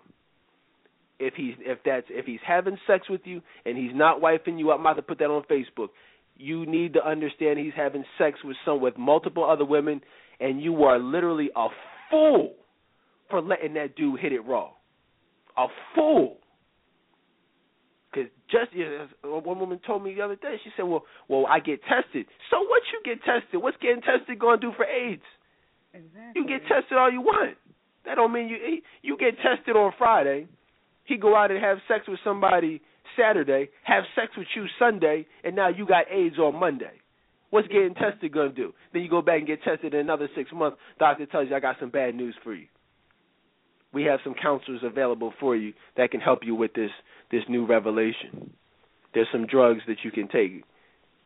If he's if that's if he's having sex with you and he's not wifing you up, I'm about to put that on Facebook. You need to understand he's having sex with some with multiple other women, and you are literally a fool for letting that dude hit it raw. A fool. Because just one woman told me the other day, she said, "Well, well, I get tested. So what? You get tested? What's getting tested going to do for AIDS? Exactly. You get tested all you want. That don't mean you you get tested on Friday. He go out and have sex with somebody Saturday, have sex with you Sunday, and now you got AIDS on Monday. What's getting tested to do? Then you go back and get tested in another six months. Doctor tells you, I got some bad news for you. We have some counselors available for you that can help you with this this new revelation. There's some drugs that you can take.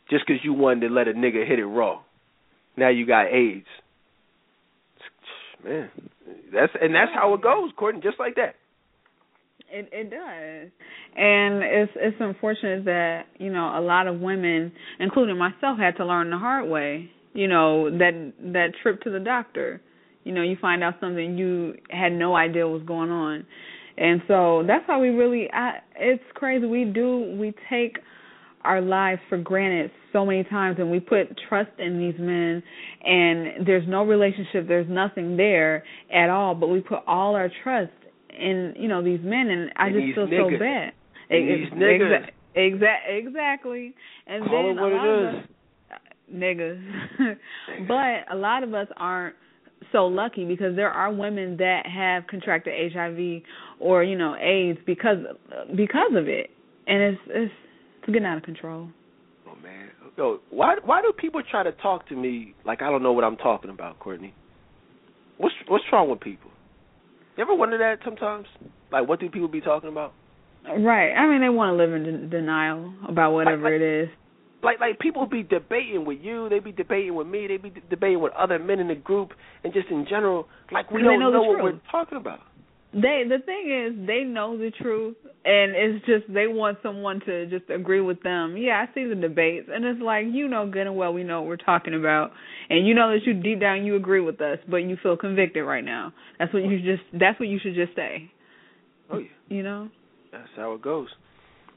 Just because you wanted to let a nigga hit it raw, now you got AIDS. Man, that's and that's how it goes, Courtney. Just like that. It it does, and it's it's unfortunate that you know a lot of women, including myself, had to learn the hard way. You know that that trip to the doctor. You know, you find out something you had no idea was going on, and so that's how we really. I, it's crazy. We do we take our lives for granted so many times and we put trust in these men and there's no relationship there's nothing there at all but we put all our trust in you know these men and I And just feel niggas. so bad And these niggas. Exactly. Exactly. And Call then it what it is. us, niggas. [laughs] but a lot of us aren't so lucky because there are women that have contracted HIV or you know AIDS because because of it, and it's it's, it's getting out of control. Oh man, yo, why why do people try to talk to me like I don't know what I'm talking about, Courtney? What's what's wrong with people? You ever wonder that sometimes? Like, what do people be talking about? Right. I mean, they want to live in de- denial about whatever Like- like- it is. Like like people be debating with you, they be debating with me, they be d- debating with other men in the group, and just in general, like we they don't know the what we're talking about. They the thing is they know the truth and it's just they want someone to just agree with them. Yeah, I see the debates and it's like you know good and well we know what we're talking about and you know that you deep down you agree with us but you feel convicted right now. That's what you just that's what you should just say. Oh yeah. You know? That's how it goes.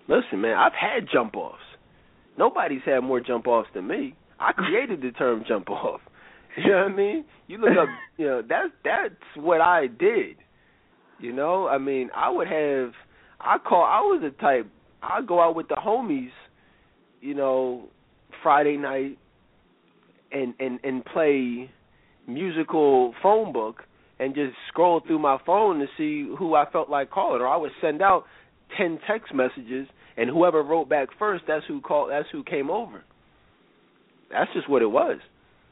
Listen, man, I've had jump offs. Nobody's had more jump offs than me. I created the term jump off. [laughs] You know what I mean? You look up, [laughs] you know, that's that's what I did. You know, I mean, I would have. I call. I was the type. I'd go out with the homies. You know, Friday night, and and and play musical phone book and just scroll through my phone to see who I felt like calling, or I would send out ten text messages, and whoever wrote back first, that's who called. That's who came over. That's just what it was.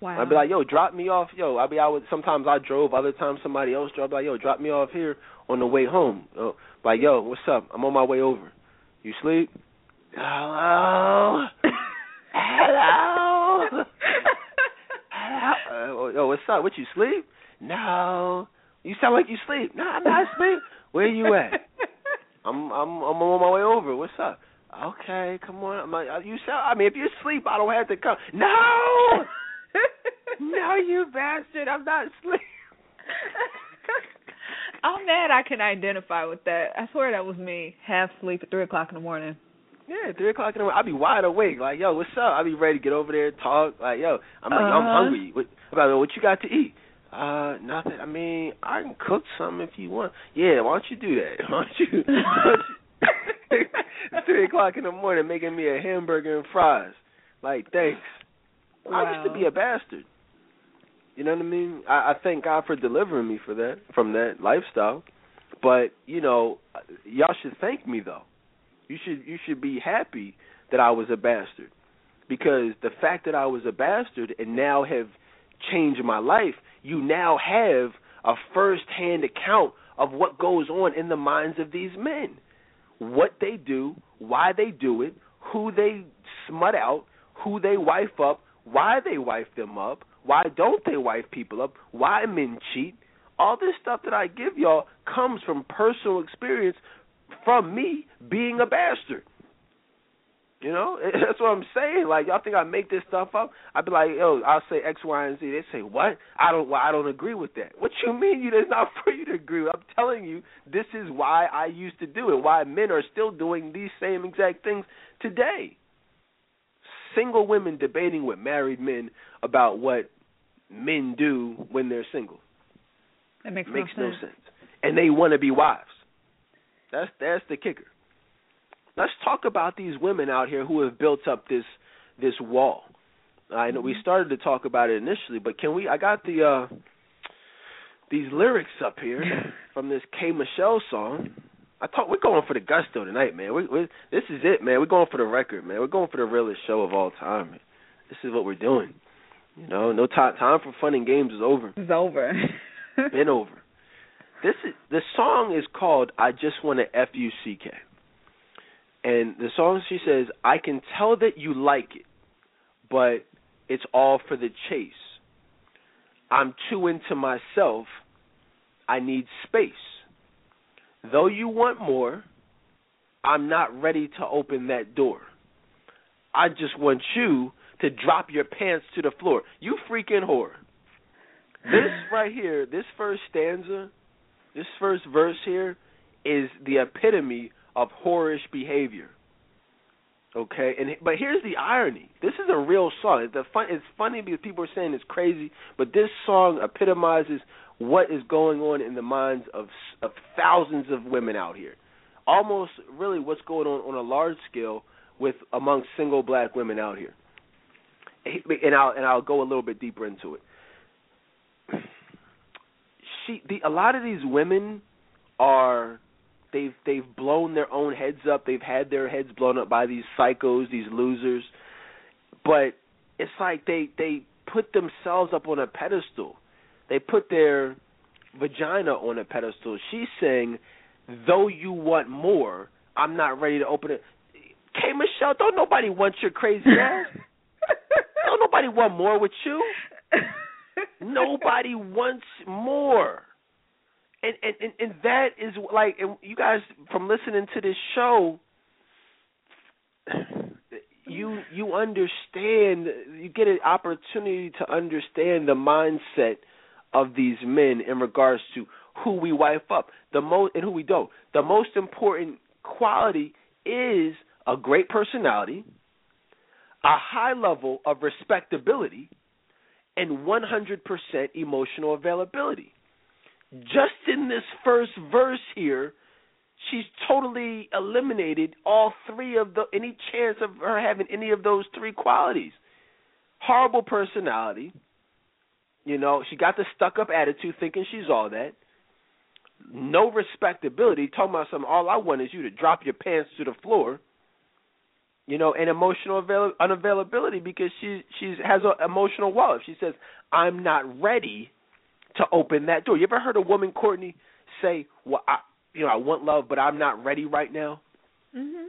Wow. I'd be like, yo, drop me off. Yo, I'd be out with. Sometimes I drove. Other times somebody else drove. I'd be like, yo, drop me off here on the way home. Yo, like, yo, what's up? I'm on my way over. You sleep? Hello. Hello. Hello. Uh, yo, what's up? What you sleep? No. You sound like you sleep. No, I'm not asleep. Where you at? I'm I'm I'm on my way over. What's up? Okay, come on. I'm like, uh, you sound. I mean, if you sleep, I don't have to come. No. [laughs] no, you bastard! I'm not asleep. [laughs] I'm mad I can identify with that. I swear that was me, half sleep at three o'clock in the morning. Yeah, three o'clock in the morning. I'll be wide awake. Like, yo, what's up? I'd be ready to get over there, talk. Like, yo, I'm like, yo, I'm Uh-huh. hungry. What about what you got to eat? Uh, nothing. I mean, I can cook something if you want. Yeah, why don't you do that? [laughs] Why don't you? Why don't you [laughs] three o'clock in the morning, making me a hamburger and fries. Like, thanks. I used to be a bastard. You know what I mean? I, I thank God for delivering me for that from that lifestyle. But you know, y'all should thank me though. You should you should be happy that I was a bastard because the fact that I was a bastard and now have changed my life, you now have a first-hand account of what goes on in the minds of these men, what they do, why they do it, who they smut out, who they wife up, why they wife them up, why don't they wife people up, why men cheat. All this stuff that I give y'all comes from personal experience from me being a bastard. You know, [laughs] that's what I'm saying. Like y'all think I make this stuff up? I'd be like, yo, I'll say X, Y, and Z. They say what? I don't. Well, I don't agree with that. What you mean? You? It's not [laughs] for you to agree with. I'm telling you, this is why I used to do it. Why men are still doing these same exact things today. Single women debating with married men about what men do when they're single That makes, makes no no sense. sense. And they want to be wives. That's that's the kicker. Let's talk about these women out here who have built up this this wall. I know we started to talk about it initially, but can we? I got the uh these lyrics up here [laughs] from this K Michelle song. I thought we're going for the gusto tonight, man. We, we this is it, man. We're going for the record, man. We're going for the realest show of all time. Man. This is what we're doing. You know, no time time for fun and games is over. It's over. [laughs] Been over. This is the song is called "I Just Want to F U C K," and the song she says, "I can tell that you like it, but it's all for the chase. I'm too into myself. I need space. Though you want more, I'm not ready to open that door. I just want you to drop your pants to the floor. You freaking whore." This [sighs] right here, this first stanza, this first verse here is the epitome of whorish behavior. Okay, and but here's the irony. This is a real song. The fun, it's funny because people are saying it's crazy, but this song epitomizes what is going on in the minds of of thousands of women out here. Almost really what's going on on a large scale with among single black women out here. And I'll and I'll go a little bit deeper into it she the a lot of these women are they've they've blown their own heads up. They've had their heads blown up by these psychos, these losers. But it's like they they put themselves up on a pedestal. They put their vagina on a pedestal. She's saying, "Though you want more, I'm not ready to open it." K Michelle, don't nobody want your crazy [laughs] ass. don't nobody want more with you. Nobody wants more. and and and, and that is like and you guys from listening to this show you you understand you get an opportunity to understand the mindset of these men in regards to who we wife up the most and who we don't the most important quality is a great personality a high level of respectability and 100% emotional availability just in this first verse here, she's totally eliminated all three of the any chance of her having any of those three qualities. Horrible personality. You know, she got the stuck up attitude thinking she's all that. No respectability, talking about something all I want is you to drop your pants to the floor. You know, and emotional avail- unavailability because she she's has an emotional wall. If she says, I'm not ready to open that door. You ever heard a woman, Courtney, say, "Well, I, you know, I want love, but I'm not ready right now." Mhm.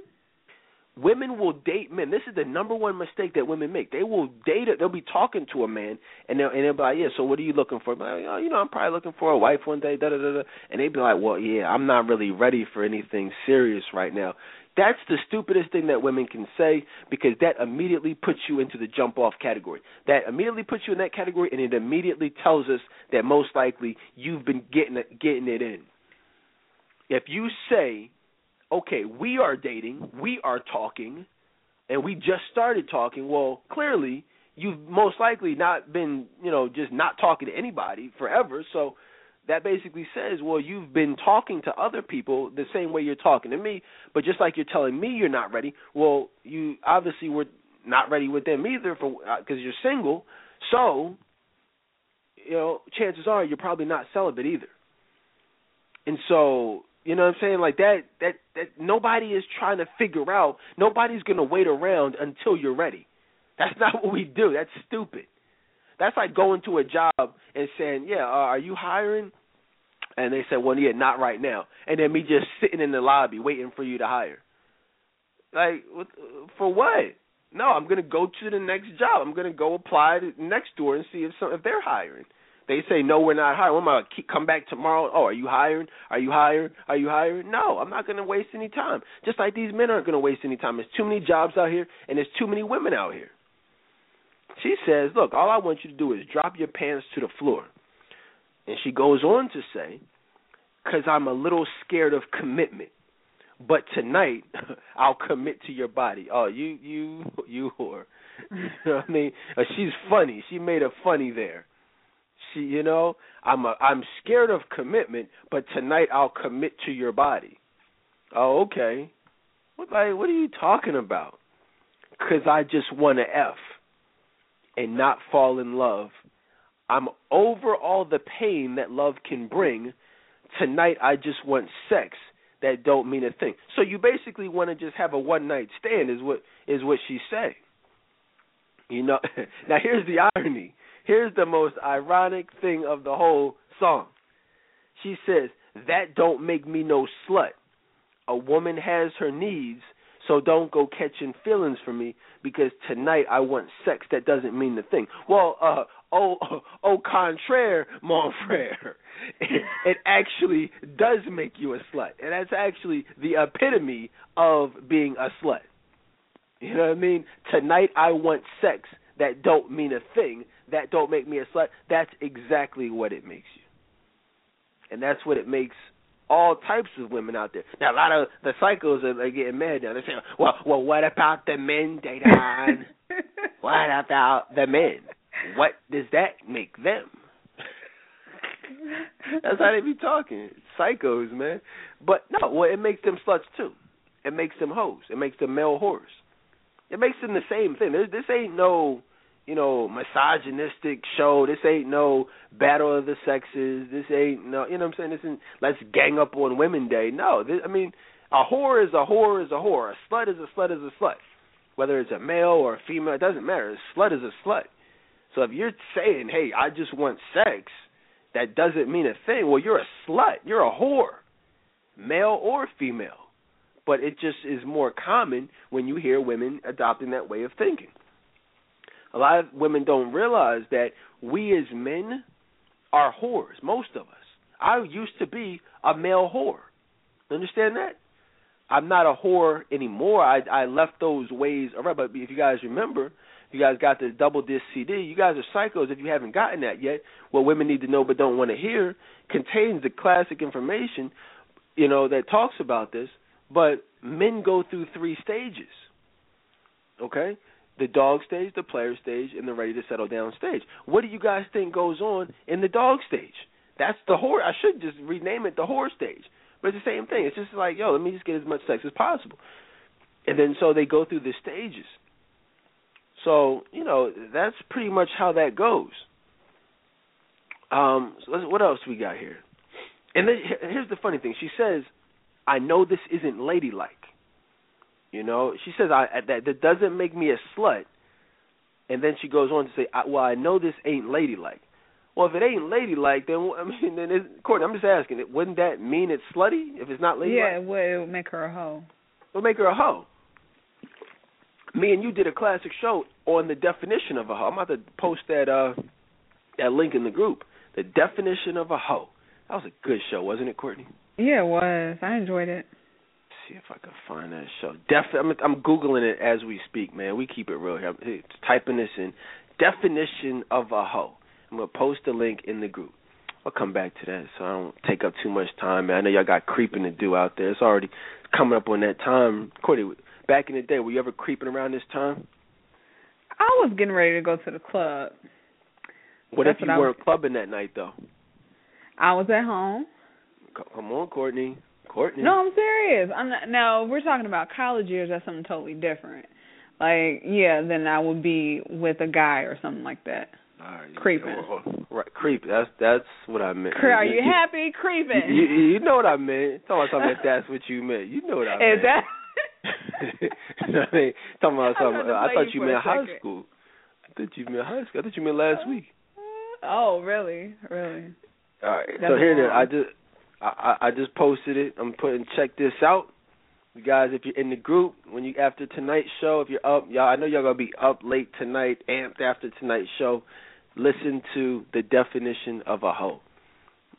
Women will date men. This is the number one mistake that women make. They will date it. They'll be talking to a man, and they'll and they'll be like, "Yeah, so what are you looking for?" Like, oh, you know, I'm probably looking for a wife one day. Da da da da. And they'd be like, "Well, yeah, I'm not really ready for anything serious right now." That's the stupidest thing that women can say because that immediately puts you into the jump off category. That immediately puts you in that category and it immediately tells us that most likely you've been getting getting it in. If you say, "Okay, we are dating, we are talking, and we just started talking," well, clearly you've most likely not been, you know, just not talking to anybody forever. So that basically says, well, you've been talking to other people the same way you're talking to me, but just like you're telling me you're not ready, well, you obviously were not ready with them either for because uh, you're single. So, you know, chances are you're probably not celibate either. And so, you know what I'm saying? Like that that that nobody is trying to figure out. Nobody's going to wait around until you're ready. That's [laughs] not what we do. That's stupid. That's like going to a job and saying, "Yeah, uh, are you hiring?" And they said, "Well, yeah, not right now." And then me just sitting in the lobby waiting for you to hire. Like, for what? No, I'm gonna go to the next job. I'm gonna go apply to next door and see if some if they're hiring. They say no, we're not hiring. I'm gonna keep, come back tomorrow. Oh, are you hiring? Are you hiring? Are you hiring? No, I'm not gonna waste any time. Just like these men aren't gonna waste any time. There's too many jobs out here, and there's too many women out here. She says, Look, all I want you to do is drop your pants to the floor. And she goes on to say, Because I'm a little scared of commitment. But tonight, [laughs] I'll commit to your body. Oh, you, you, you whore. [laughs] You know what I mean? Uh, she's funny. She made a funny there. You know, I'm a, I'm scared of commitment, but tonight I'll commit to your body. Oh, okay. What like what are you talking about? Cuz I just want to F and not fall in love. I'm over all the pain that love can bring. Tonight I just want sex that don't mean a thing. So you basically want to just have a one night stand is what is what she's saying. You know [laughs] now here's the irony. Here's the most ironic thing of the whole song. She says, That don't make me no slut. A woman has her needs so don't go catching feelings for me because tonight I want sex that doesn't mean the thing. Well, uh, oh, [laughs] au contraire, mon frere, it, [laughs] it actually does make you a slut, and that's actually the epitome of being a slut. You know what I mean? Tonight I want sex that don't mean a thing, that don't make me a slut. That's exactly what it makes you. And that's what it makes all types of women out there. Now a lot of the psychos are, are getting mad now. They're saying, "Well, well, what about the men, Dedan? [laughs] what about the men? What does that make them?" That's how they be talking, psychos, man. But no, well, it makes them sluts too. It makes them hoes. It makes them male whores. It makes them the same thing. This, this ain't no you know, misogynistic show. This ain't no battle of the sexes. This ain't no, you know what I'm saying? This isn't let's gang up on women day. No, this, I mean, a whore is a whore is a whore. A slut is a slut is a slut. Whether it's a male or a female, it doesn't matter. A slut is a slut. So if you're saying, "Hey, I just want sex," that doesn't mean a thing. Well, you're a slut. You're a whore, male or female. But it just is more common when you hear women adopting that way of thinking. A lot of women don't realize that we as men are whores, most of us. I used to be a male whore. Understand that? I'm not a whore anymore. I I left those ways alright. But if you guys remember, if you guys got the double disc CD. You guys are psychos if you haven't gotten that yet. What women need to know but don't want to hear contains the classic information, you know, that talks about this. But men go through three stages. Okay? The dog stage, the player stage, and the ready to settle down stage. What do you guys think goes on in the dog stage? That's the whore. I should just rename it the whore stage. But it's the same thing. It's just like, yo, let me just get as much sex as possible. And then so they go through the stages. So, you know, that's pretty much how that goes. Um, so what else we got here? And then here's the funny thing. She says, "I know this isn't ladylike." You know, she says, "I that that doesn't make me a slut." And then she goes on to say, "Well, I know this ain't ladylike." Well, if it ain't ladylike, then I mean, then it, Courtney, I'm just asking, it wouldn't that mean it's slutty if it's not ladylike? Yeah, it would, it would make her a hoe. It would make her a hoe. Me and you did a classic show on the definition of a hoe. I'm about to post that uh that link in the group. The definition of a hoe. That was a good show, wasn't it, Courtney? Yeah, it was. I enjoyed it. Let's see if I can find that show. Definitely, I'm, I'm googling it as we speak, man. We keep it real here. I'm typing this in. Definition of a hoe. I'm gonna post the link in the group. I'll come back to that so I don't take up too much time. Man. I know y'all got creeping to do out there. It's already coming up on that time. Courtney, back in the day, were you ever creeping around this time? I was getting ready to go to the club. What That's if you what weren't clubbing that night though? I was at home. Come on, Courtney. Courtney. No, I'm serious. I'm not, no, we're talking about college years. That's something totally different. Like, yeah, then I would be with a guy or something like that. Right, creeping. Right, creep. That's that's what I meant. Are you, you happy creeping? You, you, you know what I meant. Talking about something that's what you meant. You know what I meant. Is that? [laughs] you know what I mean? Talking about [laughs] something. I thought you meant high school. I thought you meant high school. I thought you meant last week. Oh, really? Really? All right. That's so here it is. I just I I just posted it. I'm putting check this out. You guys, if you're in the group, when you after tonight's show, if you're up, y'all, I know y'all gonna be up late tonight, amped after tonight's show. Listen to the definition of a hoe.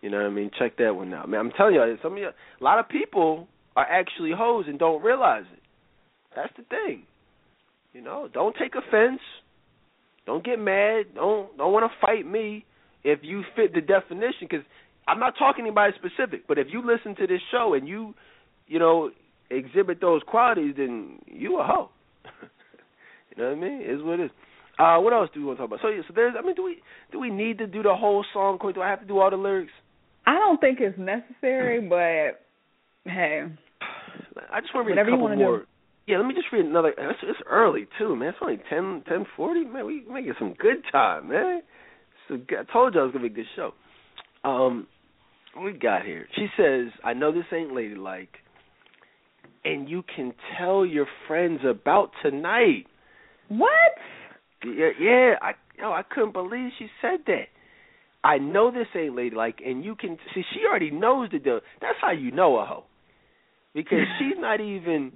You know what I mean? Check that one out. Man, I'm telling y'all, some of y'all, a lot of people are actually hoes and don't realize it. That's the thing. You know, don't take offense. Don't get mad. Don't don't want to fight me if you fit the definition. Because I'm not talking about anybody specific, but if you listen to this show and you, you know, exhibit those qualities, then you a hoe. [laughs] you know what I mean? Is what it is. Uh, what else do we want to talk about? So, yeah, so there's. I mean, do we do we need to do the whole song? Do I have to do all the lyrics? I don't think it's necessary, [laughs] but hey, I just want to read a couple more. Do. Yeah, let me just read another. It's, it's early too, man. It's only ten ten forty. Man, we making some good time, man. So I told you it was gonna be a good show. Um, we got here. She says, "I know this ain't ladylike, and you can tell your friends about tonight." What? Yeah, yeah. I, yo, I couldn't believe she said that. I know this ain't ladylike, and you can see she already knows the deal. That's how you know a hoe, because [laughs] she's not even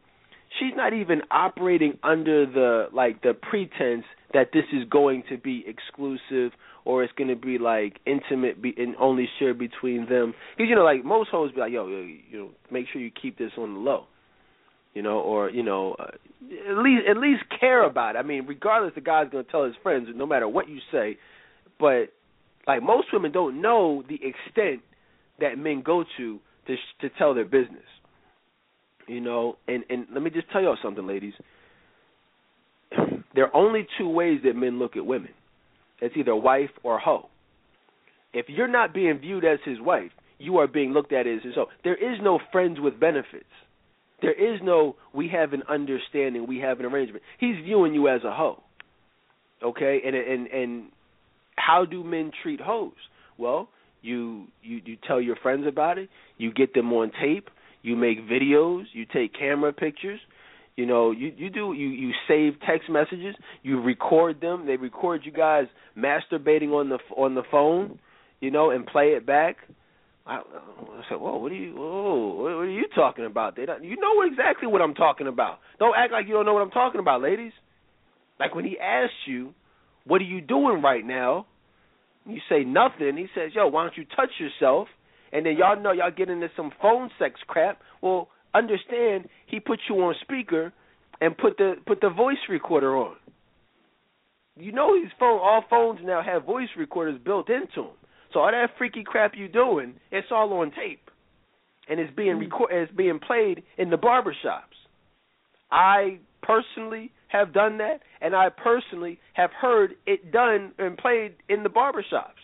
she's not even operating under the like the pretense that this is going to be exclusive or it's to be like intimate be, and only shared between them. Because you know, like most hoes be like, yo, yo, you know, make sure you keep this on the low. You know, or you know, uh, at least at least care about it. I mean, regardless, the guy's to tell his friends, no matter what you say. But like most women don't know the extent that men go to to to tell their business. You know, and and let me just tell y'all something, ladies. There are only two ways that men look at women. It's either wife or hoe. If you're not being viewed as his wife, you are being looked at as his hoe. There is no friends with benefits. There is no we have an understanding, we have an arrangement. He's viewing you as a hoe. Okay? And and and how do men treat hoes? Well, you you you tell your friends about it, you get them on tape, you make videos, you take camera pictures, you know, you you do you you save text messages, you record them. They record you guys masturbating on the on the phone, you know, and play it back. I, I said, "Whoa, what are you? Whoa, what are you talking about? They don't, you know exactly what I'm talking about. Don't act like you don't know what I'm talking about, ladies. Like when he asks you, "What are you doing right now?" You say nothing. He says, "Yo, why don't you touch yourself?" and then y'all know y'all get into some phone sex crap. Well, understand he put you on speaker and put the put the voice recorder on. You know these phone all phones now have voice recorders built into them. So all that freaky crap you doing, it's all on tape, and it's being mm. record, it's being played in the barbershops. I personally have done that, and I personally have heard it done and played in the barbershops.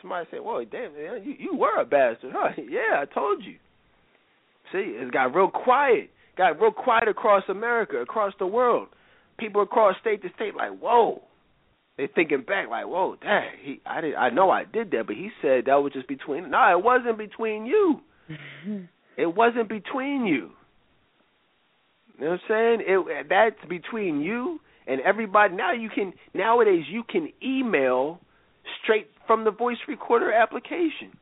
Somebody said, "Well, damn, man, you you were a bastard, huh?" [laughs] yeah, I told you. See, it got real quiet. Got real quiet across America, across the world. People across state to state, like, whoa. They thinking back, like, whoa, dang, he, I did, I know I did that, but he said that was just between. No, it wasn't between you. [laughs] it wasn't between you. You know what I'm saying? It that's between you and everybody. Now you can nowadays you can email straight from the voice recorder application.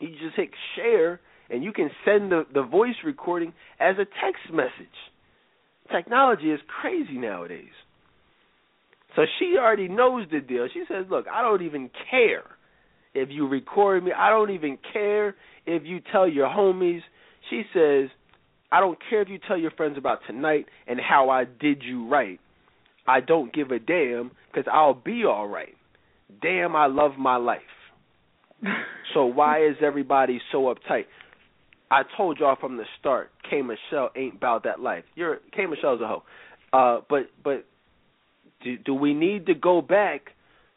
You just hit share and you can send the, the voice recording as a text message. Technology is crazy nowadays. So she already knows the deal. She says, Look, I don't even care if you record me. I don't even care if you tell your homies. She says, I don't care if you tell your friends about tonight and how I did you right. I don't give a damn because I'll be all right. Damn, I love my life. [laughs] so why is everybody so uptight? I told y'all from the start, K Michelle ain't about that life. You're K Michelle's a hoe. Uh, but but do do we need to go back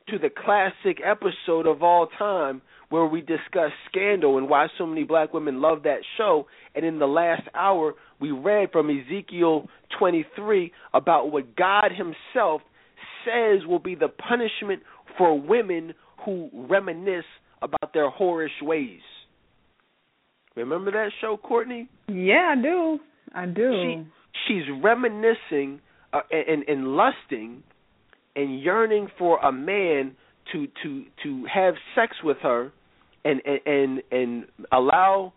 to the classic episode of all time where we discuss Scandal and why so many black women love that show. And in the last hour, we read from Ezekiel 23 about what God Himself says will be the punishment for women who reminisce about their whorish ways. Remember that show, Courtney? Yeah, I do. I do. She she's reminiscing uh, and and lusting and yearning for a man to to to have sex with her and and and, and allow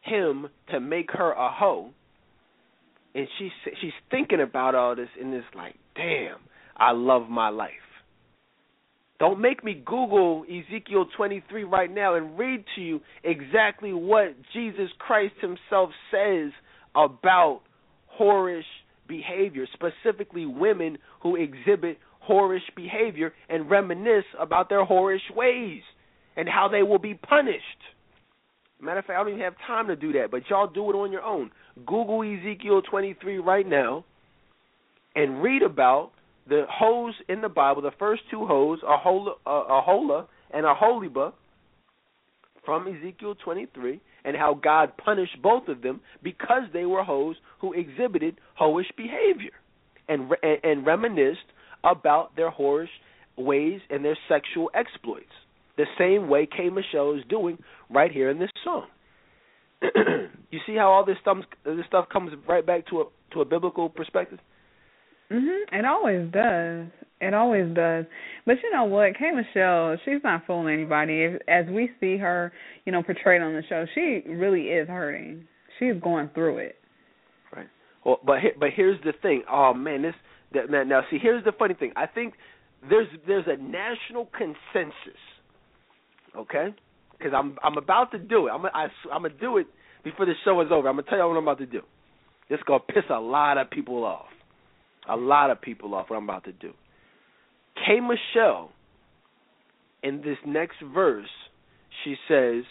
him to make her a hoe and she's she's thinking about all this and it's like damn i love my life don't make me google ezekiel 23 right now and read to you exactly what jesus christ himself says about whorish behavior specifically women who exhibit whorish behavior and reminisce about their whorish ways and how they will be punished. Matter of fact, I don't even have time to do that, but y'all do it on your own. Google Ezekiel 23 right now and read about the hoes in the Bible, the first two hoes, Aholah, uh, Aholah and a Aholibah, from Ezekiel 23, and how God punished both of them because they were hoes who exhibited hoish behavior and, and, and reminisced about their whorish ways and their sexual exploits, the same way K. Michelle is doing right here in this song. [clears throat] you see how all this this stuff comes right back to a to a biblical perspective. Mhm. It always does. It always does. But you know what, K. Michelle, she's not fooling anybody. As we see her, you know, portrayed on the show, she really is hurting. She's going through it. Right. Well, but but here's the thing. Oh man, this that, now, now, see, here's the funny thing. I think there's there's a national consensus, okay? Because I'm I'm about to do it. I'm I, I'm gonna do it before the show is over. I'm gonna tell you what I'm about to do. It's gonna piss a lot of people off, a lot of people off. What I'm about to do. K. Michelle, in this next verse, she says,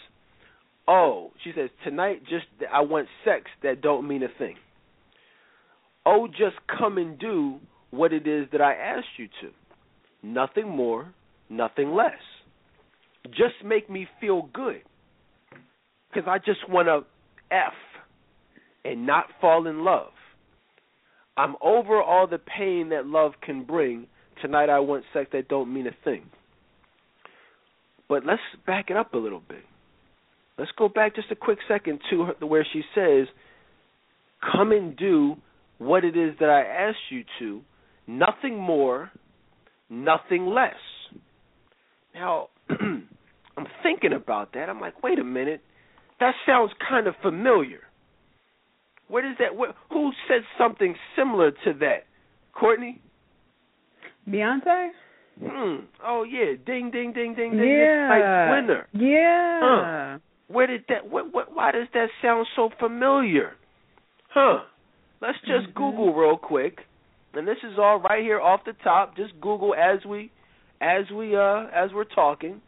"Oh, she says tonight, just I want sex that don't mean a thing." Oh, just come and do what it is that I asked you to. Nothing more, nothing less. Just make me feel good. Because I just want to F and not fall in love. I'm over all the pain that love can bring. Tonight I want sex that don't mean a thing. But let's back it up a little bit. Let's go back just a quick second to her, where she says, "Come and do what it is that I asked you to, Nothing more, nothing less. Now, [clears throat] I'm thinking about that. I'm like, wait a minute. That sounds kind of familiar. Where does that? Where, who said something similar to that? Courtney. Beyonce. Hmm. Oh yeah. Ding ding ding ding ding. Yeah. Like winner. Yeah. Huh. Where did that? What? What? Why does that sound so familiar? Huh. Let's just Mm-hmm. Google real quick, and this is all right here off the top. Just Google as we, as we uh as we're talking.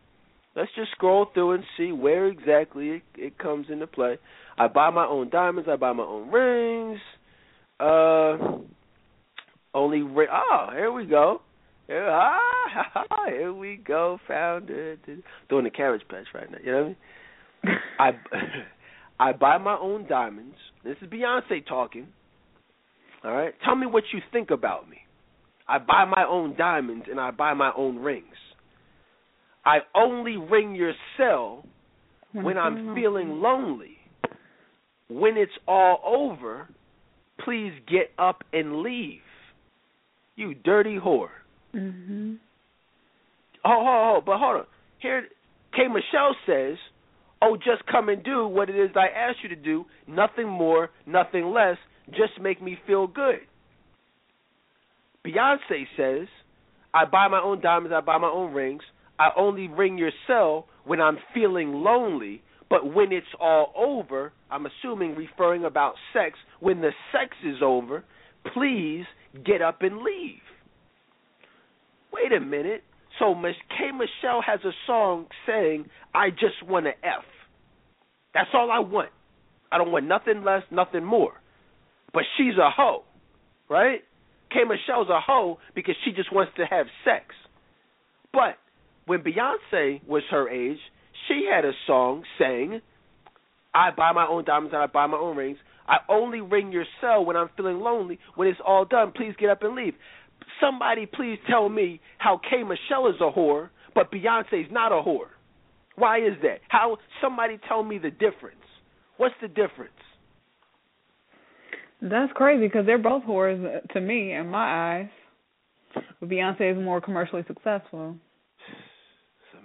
Let's just scroll through and see where exactly it, it comes into play. I buy my own diamonds. I buy my own rings. Uh, only ring. Oh, here we go. Here, [laughs] ah, here we go. Found it. Doing the Cabbage Patch right now. You know what I mean? [laughs] I I buy my own diamonds. This is Beyonce talking. All right. Tell me what you think about me. I buy my own diamonds and I buy my own rings. I only ring your cell when I'm feeling lonely. When it's all over, please get up and leave. You dirty whore. Mhm. Oh, oh, oh, but hold on. Here, K. Michelle says, "Oh, just come and do what it is I asked you to do. Nothing more, nothing less. Just make me feel good." Beyonce says, "I buy my own diamonds. I buy my own rings. I only ring your cell when I'm feeling lonely. But when it's all over, I'm assuming referring about sex. When the sex is over, please get up and leave." Wait a minute. So K. Michelle has a song saying, "I just want to f." That's all I want. I don't want nothing less, nothing more. But she's a hoe, right? K. Michelle's a hoe because she just wants to have sex. But when Beyonce was her age, she had a song saying, "I buy my own diamonds and I buy my own rings. I only ring your cell when I'm feeling lonely. When it's all done, please get up and leave." Somebody please tell me how K. Michelle is a whore, but Beyonce's not a whore. Why is that? How somebody tell me the difference. What's the difference? That's crazy because they're both whores to me in my eyes. But Beyonce is more commercially successful.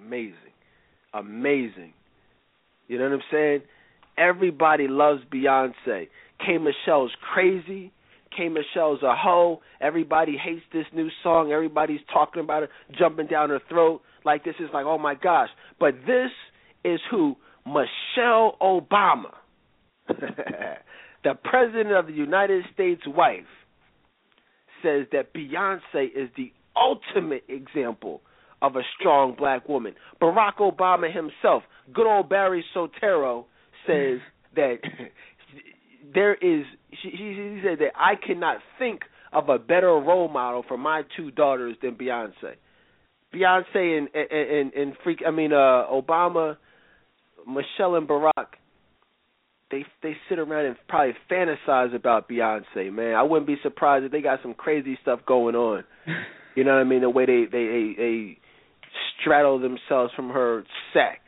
Amazing. Amazing. You know what I'm saying? Everybody loves Beyonce. K. Michelle's crazy. K. Michelle's a hoe. Everybody hates this new song. Everybody's talking about it, jumping down her throat. Like this is like, oh my gosh. But this is who? Michelle Obama. [laughs] the president of the United States wife says that Beyonce is the ultimate example of a strong black woman. Barack Obama himself, good old Barry Soetoro, says [laughs] that there is. She, he said that I cannot think of a better role model for my two daughters than Beyonce. Beyonce and and and, and freak. I mean, uh, Obama, Michelle and Barack. They they sit around and probably fantasize about Beyonce, man. I wouldn't be surprised if they got some crazy stuff going on. [laughs] You know what I mean? The way they they they, they straddle themselves from her sack.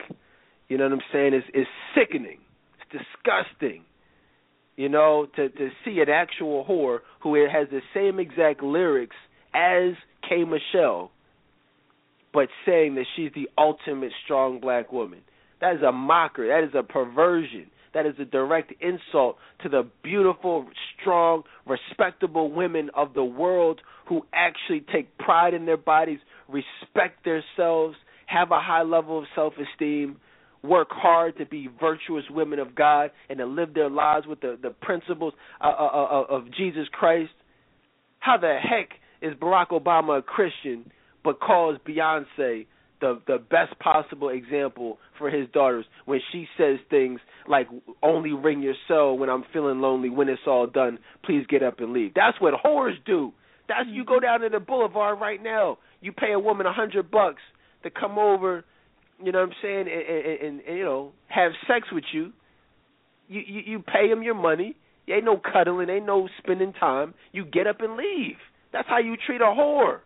You know what I'm saying? It's it's sickening. It's disgusting. You know, to to see an actual whore who has the same exact lyrics as K. Michelle, but saying that she's the ultimate strong black woman. That is a mockery. That is a perversion. That is a direct insult to the beautiful, strong, respectable women of the world who actually take pride in their bodies, respect themselves, have a high level of self esteem, work hard to be virtuous women of God, and to live their lives with the, the principles uh, uh, uh, of Jesus Christ. How the heck is Barack Obama a Christian but calls Beyonce the the best possible example for his daughters when she says things like only ring your cell when I'm feeling lonely when it's all done please get up and leave that's what whores do that's you go mm-hmm. down to the boulevard right now you pay a woman a hundred bucks to come over you know what I'm saying and, and, and, and you know have sex with you you you, you pay them your money ain't no cuddling ain't no spending time you get up and leave that's how you treat a whore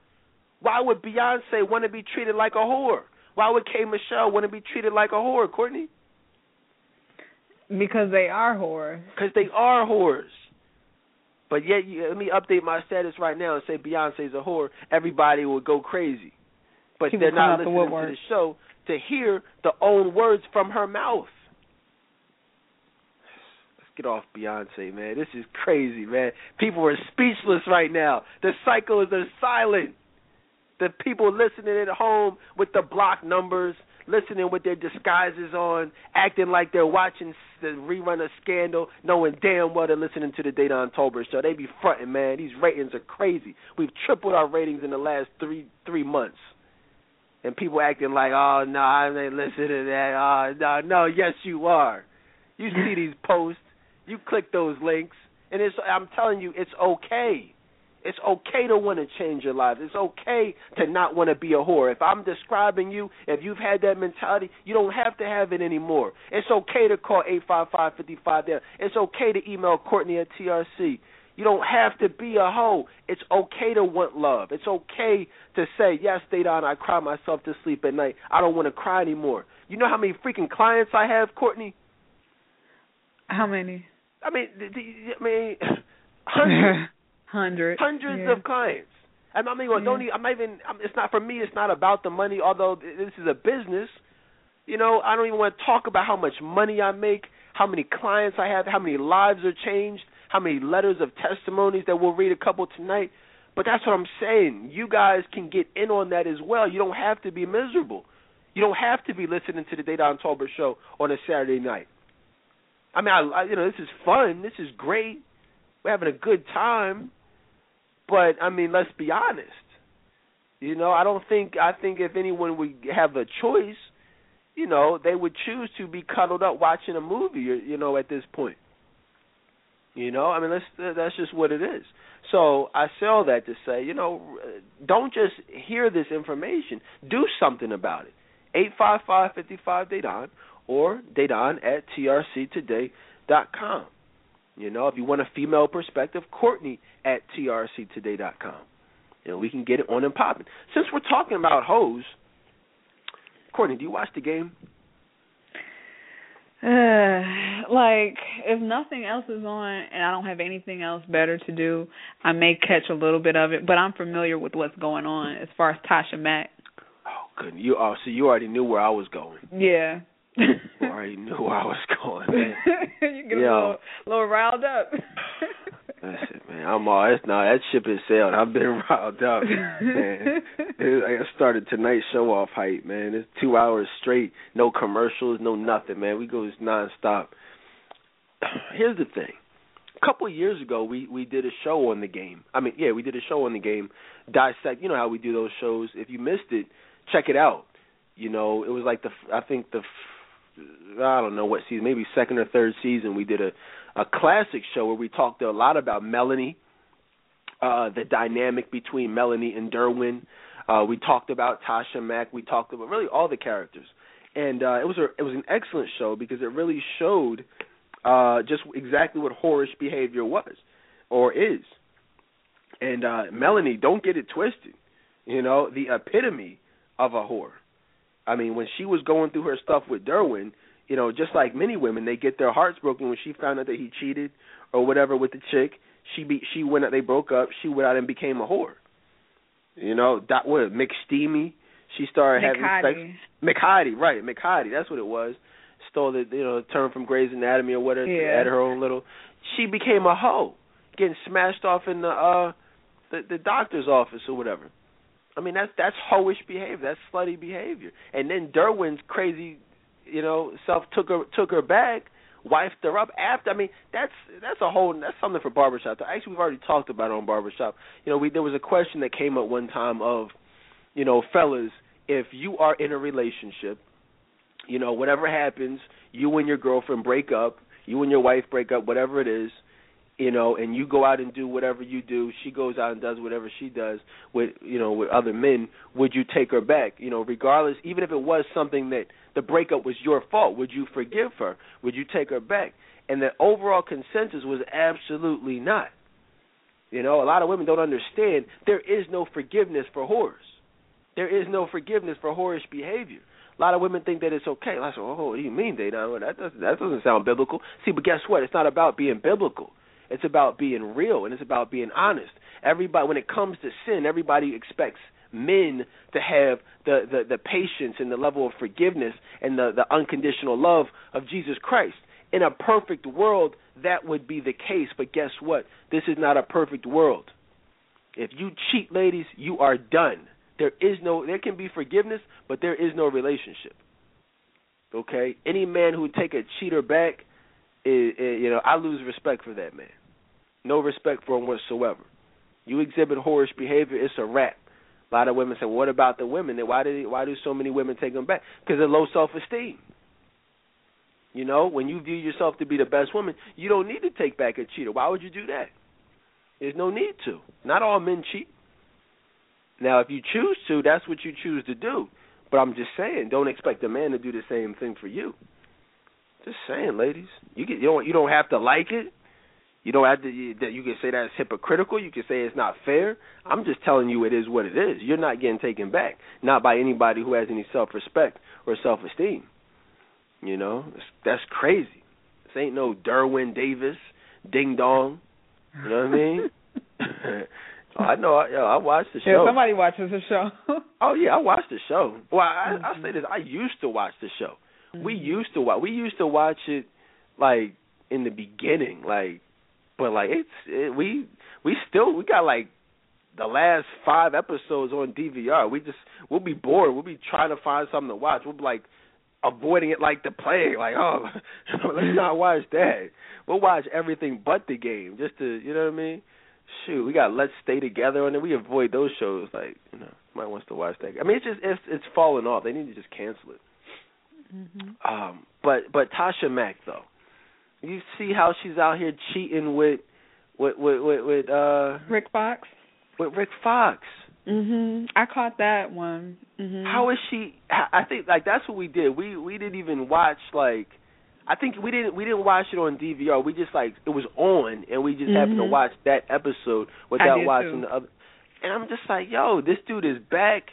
why would Beyonce want to be treated like a whore? Why would K. Michelle want to be treated like a whore, Courtney? Because they are whores. Because they are whores. But yet, you, let me update my status right now and say Beyonce's a whore. Everybody would go crazy. But People they're not out the listening to the show to hear the own words from her mouth. Let's get off Beyonce, man. This is crazy, man. People are speechless right now. The cyclists are silent. The people listening at home with the block numbers, listening with their disguises on, acting like they're watching the rerun of Scandal, knowing damn well they're listening to the Dedan Tolbert show. They be fronting, man. These ratings are crazy. We've tripled our ratings in the last three three months. And people acting like, oh no, I ain't listening to that. Oh no, no, yes you are. You see these posts, you click those links, and it's I'm telling you, it's okay. It's okay to want to change your life. It's okay to not want to be a whore. If I'm describing you, if you've had that mentality, you don't have to have it anymore. It's okay to call eight five five fifty five there. It's okay to email Courtney at TRC. You don't have to be a hoe. It's okay to want love. It's okay to say, yes, Dedan, I cry myself to sleep at night. I don't want to cry anymore. You know how many freaking clients I have, Courtney? How many? I mean, I mean, [laughs] hundreds. [laughs] Hundreds. Hundreds yeah. of clients. I'm, I'm even, don't even, I'm not even. I'm, it's not for me. It's not about the money. Although this is a business, you know, I don't even want to talk about how much money I make, how many clients I have, how many lives are changed, how many letters of testimonies that we'll read a couple tonight. But that's what I'm saying. You guys can get in on that as well. You don't have to be miserable. You don't have to be listening to the Dedan Tolbert show on a Saturday night. I mean, I, I you know, this is fun. This is great. We're having a good time. But I mean, let's be honest. You know, I don't think I think if anyone would have a choice, you know, they would choose to be cuddled up watching a movie. You know, at this point. You know, I mean, that's that's just what it is. So I say all that to say, you know, don't just hear this information. Do something about it. Eight five five fifty five Dedan or Dedan at trctoday.com. You know, if you want a female perspective, Courtney at trctoday.com. You know, we can get it on and popping. Since we're talking about hoes, Courtney, do you watch the game? Uh, [sighs] like if nothing else is on and I don't have anything else better to do, I may catch a little bit of it, but I'm familiar with what's going on as far as Tasha Mack. Oh, good. You oh, so you already knew where I was going. Yeah. You already knew where I was going, man. [laughs] you get Yo. a little, little riled up. [laughs] Listen, man, I'm all it's not that ship is sailed. I've been [laughs] riled up, man. I started tonight's show off hype, man. It's two hours straight, no commercials, no nothing, man. We go just nonstop. [clears throat] Here's the thing. A couple of years ago, we we did a show on the game. I mean, yeah, we did a show on the game. Dissect. You know how we do those shows. If you missed it, check it out. You know, it was like the I think the I don't know what season, maybe second or third season. We did a a classic show where we talked a lot about Melanie, uh, the dynamic between Melanie and Derwin. Uh, we talked about Tasha Mack. We talked about really all the characters, and uh, it was a it was an excellent show because it really showed uh, just exactly what whorish behavior was or is. And uh, Melanie, don't get it twisted. You know, the epitome of a whore. I mean, when she was going through her stuff with Derwin, you know, just like many women, they get their hearts broken when she found out that he cheated or whatever with the chick. She be she went out, they broke up. She went out and became a whore. You know, that what McSteamy. She started having sex. McHottie, right? McHottie, that's what it was. Stole the you know term from Grey's Anatomy or whatever. Yeah. Add her own little. She became a hoe, getting smashed off in the uh the, the doctor's office or whatever. I mean that's that's hoish behavior. That's slutty behavior. And then Derwin's crazy you know, self took her took her back, wifed her up after. I mean, that's that's a whole that's something for barbershop. Actually, we've already talked about it on barbershop. You know, we there was a question that came up one time of, you know, fellas, if you are in a relationship, you know, whatever happens, you and your girlfriend break up, you and your wife break up, whatever it is, you know, and you go out and do whatever you do, she goes out and does whatever she does with, you know, with other men, would you take her back? You know, regardless, even if it was something that the breakup was your fault, would you forgive her? Would you take her back? And the overall consensus was absolutely not. You know, a lot of women don't understand there is no forgiveness for whores. There is no forgiveness for whorish behavior. A lot of women think that it's okay. I said, "Oh, what do you mean, Dana? That doesn't that doesn't sound biblical." See, but guess what? It's not about being biblical. It's about being real and it's about being honest. Everybody, when it comes to sin, everybody expects men to have the, the, the patience and the level of forgiveness and the, the unconditional love of Jesus Christ. In a perfect world, that would be the case, but guess what? This is not a perfect world. If you cheat, ladies, you are done. There is no there can be forgiveness, but there is no relationship. Okay? Any man who would take a cheater back is, is you know, I lose respect for that man. No respect for him whatsoever. You exhibit whorish behavior, it's a wrap. A lot of women say, "What about the women? Why did why do so many women take them back? Because of low self-esteem." You know, when you view yourself to be the best woman, you don't need to take back a cheater. Why would you do that? There's no need to. Not all men cheat. Now, if you choose to, that's what you choose to do. But I'm just saying, don't expect a man to do the same thing for you. Just saying, ladies, you get you don't you don't have to like it. You don't have. You, you can say that's hypocritical. You can say it's not fair. I'm just telling you it is what it is. You're not getting taken back, not by anybody who has any self-respect or self-esteem. You know, that's crazy. This ain't no Derwin Davis, ding dong. You know what I mean? [laughs] I know. I, yo, I watched the show. Yeah, somebody watches the show. [laughs] oh yeah, I watched the show. Well, I, mm-hmm. I say this. I used to watch the show. Mm-hmm. We used to watch. We used to watch it like in the beginning, like, but like it's it, we we still we got like the last five episodes on DVR. We just we'll be bored. We'll be trying to find something to watch. We'll be like avoiding it like the plague. Like, oh, [laughs] let's not watch that. We'll watch everything but the game, just to, you know what I mean? Shoot, we got Let's Stay Together, and then we avoid those shows. Like, you know, somebody wants to watch that. I mean, it's just it's it's falling off. They need to just cancel it. Mm-hmm. Um, but but Tasha Mack though, you see how she's out here cheating with with with with, with uh Rick Fox. With Rick Fox. Mhm. I caught that one. Mhm. How is she? I think like that's what we did. We we didn't even watch like. I think we didn't we didn't watch it on DVR. We just like it was on, and we just mm-hmm. happened to mm-hmm. watch that episode without watching too. the other. And I'm just like, yo, this dude is back.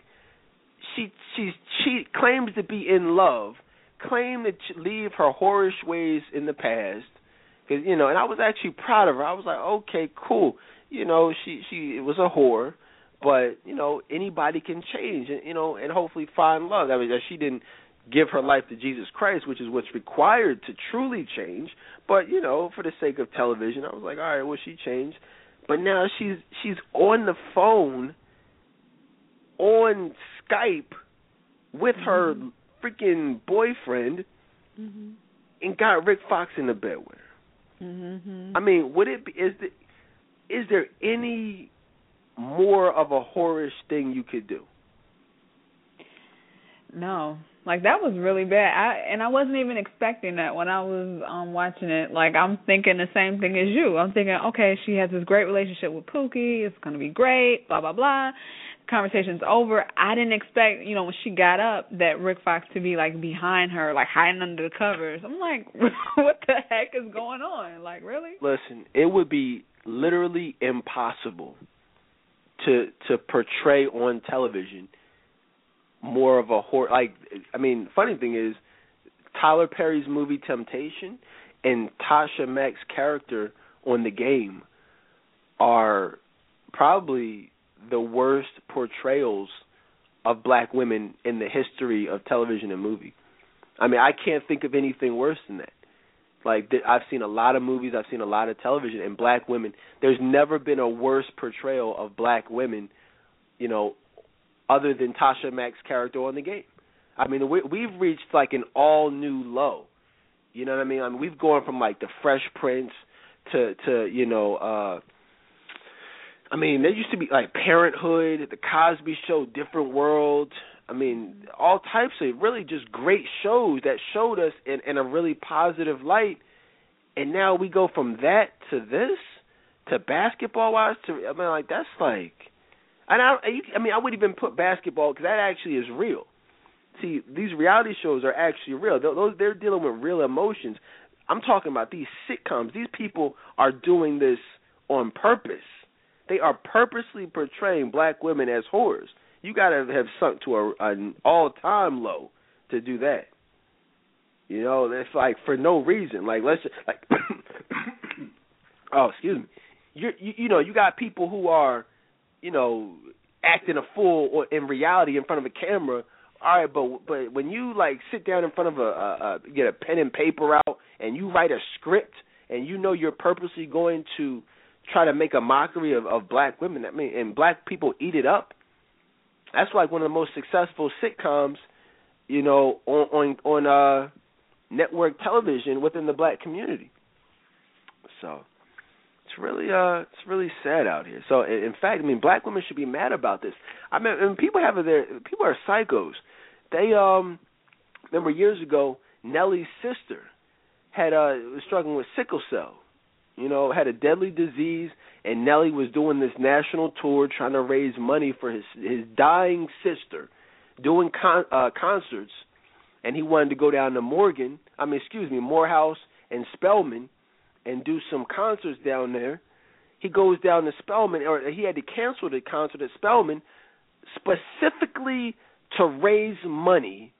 She she's she claims to be in love, claim to leave her whorish ways in the past, because you know. And I was actually proud of her. I was like, okay, cool. You know, she she was a whore but you know anybody can change and you know and hopefully find love i mean that she didn't give her life to jesus christ which is what's required to truly change but you know for the sake of television i was like all right well she changed but now she's she's on the phone on skype with mm-hmm. her freaking boyfriend mm-hmm. and got rick fox in the bed with her mm-hmm. i mean would it be is the is there any more of a whorish thing you could do. No, like that was really bad. I and I wasn't even expecting that when I was um watching it. Like I'm thinking the same thing as you. I'm thinking, okay, she has this great relationship with Pookie. It's gonna be great. Blah blah blah. Conversation's over. I didn't expect, you know, when she got up, that Rick Fox to be like behind her, like hiding under the covers. I'm like, [laughs] what the heck is going on? Like, really? Listen, it would be literally impossible to to portray on television more of a horror like I mean funny thing is Tyler Perry's movie Temptation and Tasha Mack's character on the game are probably the worst portrayals of black women in the history of television and movie. I mean, I can't think of anything worse than that. Like I've seen a lot of movies, I've seen a lot of television, and black women. There's never been a worse portrayal of black women, you know, other than Tasha Mack's character on the game. I mean, we, we've reached like an all new low. You know what I mean? I mean, we've gone from like the Fresh Prince to to you know. uh I mean, there used to be like Parenthood, The Cosby Show, Different World. I mean, all types of really just great shows that showed us in, in a really positive light. And now we go from that to this to Basketball Wives to I mean like that's like and I I mean I would even put basketball because that actually is real. See, these reality shows are actually real. Those they're dealing with real emotions. I'm talking about these sitcoms. These people are doing this on purpose. They are purposely portraying black women as whores. You got to have sunk to a, an all-time low to do that. You know, it's like for no reason. Like let's just, like [coughs] oh, excuse me. You're, you you know you got people who are, you know, acting a fool or in reality in front of a camera. All right, but but when you like sit down in front of a, a, a get a pen and paper out and you write a script and you know you're purposely going to try to make a mockery of, of black women. I mean, and black people eat it up that's like one of the most successful sitcoms, you know, on on on uh network television within the black community. So it's really uh it's really sad out here. So in fact, I mean, black women should be mad about this. I mean, and people have their people are psychos. They um remember years ago, Nelly's sister had uh was struggling with sickle cell. You know, had a deadly disease, and Nelly was doing this national tour trying to raise money for his his dying sister, doing con- uh, concerts, and he wanted to go down to Morgan, I mean, excuse me, Morehouse and Spelman, and do some concerts down there. He goes down to Spelman, or he had to cancel the concert at Spelman specifically to raise money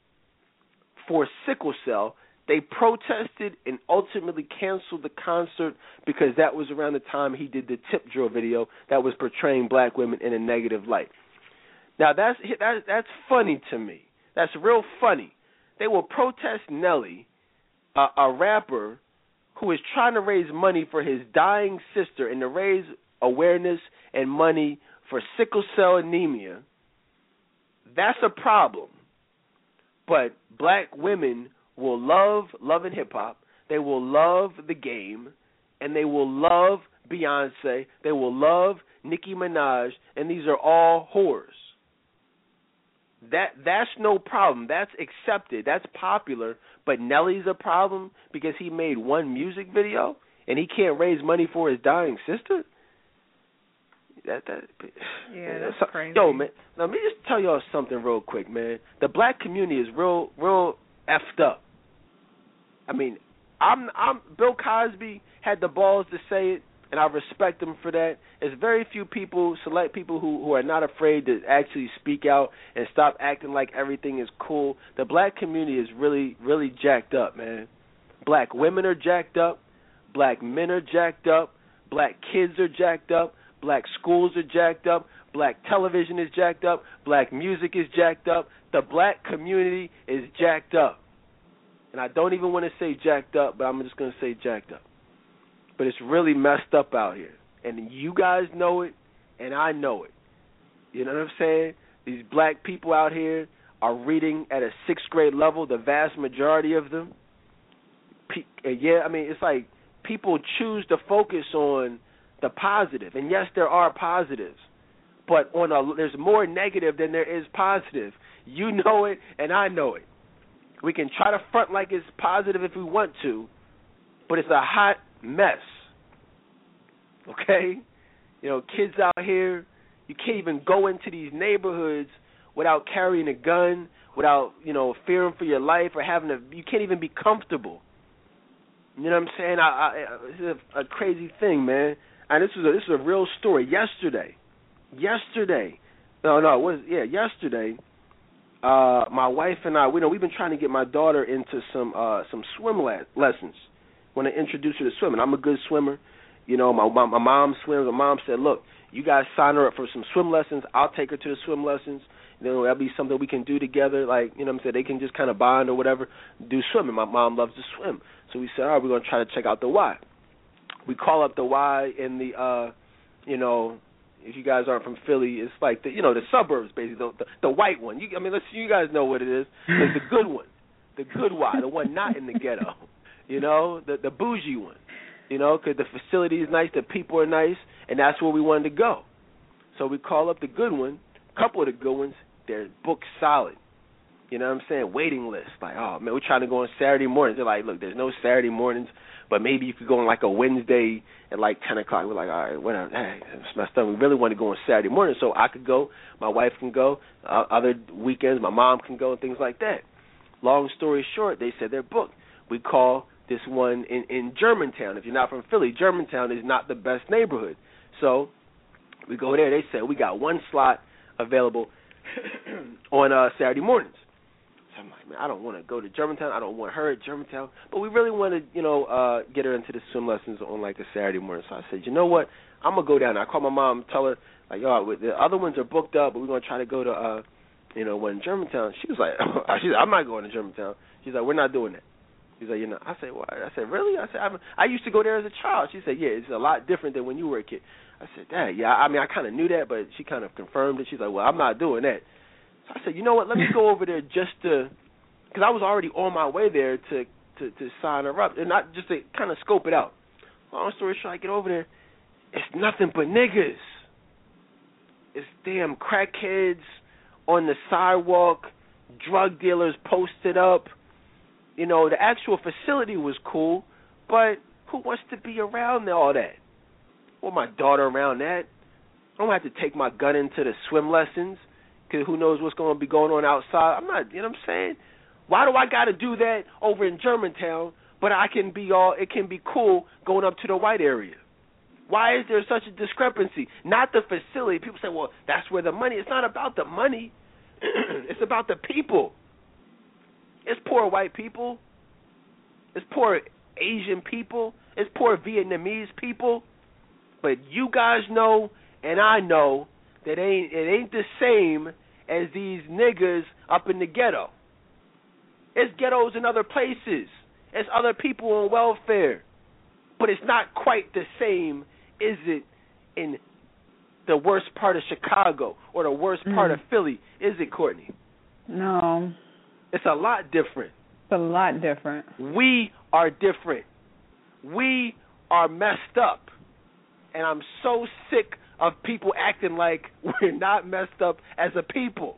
for sickle cell they protested and ultimately canceled the concert because that was around the time he did the tip drill video that was portraying black women in a negative light. Now that's that, that's funny to me. That's real funny. They will protest Nelly, a, a rapper who is trying to raise money for his dying sister and to raise awareness and money for sickle cell anemia. That's a problem. But black women will love love and hip hop. They will love the game, and they will love Beyonce. They will love Nicki Minaj, and these are all whores. That that's no problem. That's accepted. That's popular. But Nelly's a problem because he made one music video and he can't raise money for his dying sister. That that yeah, that's [sighs] so, crazy. Yo, man, let me just tell y'all something real quick, man. The black community is real, real effed up. I mean, I'm I'm Bill Cosby had the balls to say it, and I respect him for that. There's very few people, select people who who are not afraid to actually speak out and stop acting like everything is cool. The black community is really really jacked up, man. Black women are jacked up, black men are jacked up, black kids are jacked up, black schools are jacked up, black television is jacked up, black music is jacked up. The black community is jacked up and I don't even want to say jacked up, but I'm just going to say jacked up. But it's really messed up out here, and you guys know it, and I know it. You know what I'm saying? These black people out here are reading at a sixth grade level. The vast majority of them. Yeah, I mean, it's like people choose to focus on the positive, and yes, there are positives, but on a there's more negative than there is positive. You know it, and I know it. We can try to front like it's positive if we want to, but it's a hot mess. Okay? You know, kids out here, you can't even go into these neighborhoods without carrying a gun, without, you know, fearing for your life or having a you can't even be comfortable. You know what I'm saying? I, I it's a, a crazy thing, man. And this was a, this is a real story. Yesterday, yesterday, no, no, it was yeah, yesterday uh my wife and I we know we've been trying to get my daughter into some uh some swim la- lessons. Want to introduce her to swimming. I'm a good swimmer. You know, my, my my mom swims. My mom said, "Look, you guys sign her up for some swim lessons. I'll take her to the swim lessons. You know, that'll be something we can do together. Like, you know what I'm saying? They can just kind of bond or whatever, do swimming. My mom loves to swim. So we said, all right, we're going to try to check out the Y. We call up the Y in the, uh, you know, if you guys aren't from Philly, it's like the you know the suburbs basically the the, the white one. You I mean let's you guys know what it is. [laughs] It's the good one, the good one, the one not in the ghetto. [laughs] You know the the bougie one. You know because the facility is nice, the people are nice, and that's where we wanted to go. So we call up the good one. A couple of the good ones, they're booked solid. You know what I'm saying? Waiting list. Like, oh man, we're trying to go on Saturday mornings. They're like, look, there's no Saturday mornings but maybe you could go on like a Wednesday at like ten o'clock. We're like, all right, whatever. Hey, it's messed up. We really want to go on Saturday morning, so I could go. My wife can go. Uh, other weekends, my mom can go, and things like that. Long story short, they said they're booked. We call this one in in Germantown. If you're not from Philly, Germantown is not the best neighborhood. So we go there. They said we got one slot available [coughs] on uh Saturday mornings. I'm like, man, I don't want to go to Germantown. I don't want her at Germantown. But we really want to, you know, uh get her into the swim lessons on like a Saturday morning. So I said, you know what? I'm gonna go down. I call my mom, tell her like, yo, the other ones are booked up, but we're gonna try to go to, uh you know, one in Germantown. She was like, [laughs] she's, I'm not going to Germantown. She's like, we're not doing that. She's like, you know, I said, what? I said, really? I said, I'm, I used to go there as a child. She said, yeah, it's a lot different than when you were a kid. I said, Dad, yeah. I mean, I kind of knew that, but she kind of confirmed it. She's like, well, I'm not doing that. So I said, you know what? Let me go [laughs] over there just to, because I was already on my way there to to to sign her up, and not just to kind of scope it out. Long story short, I get over there, it's nothing but niggas. It's damn crackheads on the sidewalk, drug dealers posted up. You know, the actual facility was cool, but who wants to be around all that? Want my daughter around that? I don't have to take my gun into the swim lessons because who knows what's going to be going on outside. I'm not, you know what I'm saying? Why do I got to do that over in Germantown, but I can be all, it can be cool going up to the white area? Why is there such a discrepancy? Not the facility. People say, well, that's where the money. It's not about the money. [clears throat] it's about the people. It's poor white people. It's poor Asian people. It's poor Vietnamese people. But you guys know, and I know that ain't it ain't the same as these niggas up in the ghetto. It's ghettos in other places. It's other people on welfare. But it's not quite the same, is it, in the worst part of Chicago or the worst part Mm. of Philly, is it, Courtney? No, It's a lot different. it's a lot different. We are different. We are messed up. And I'm so sick of people acting like [laughs] we're not messed up as a people.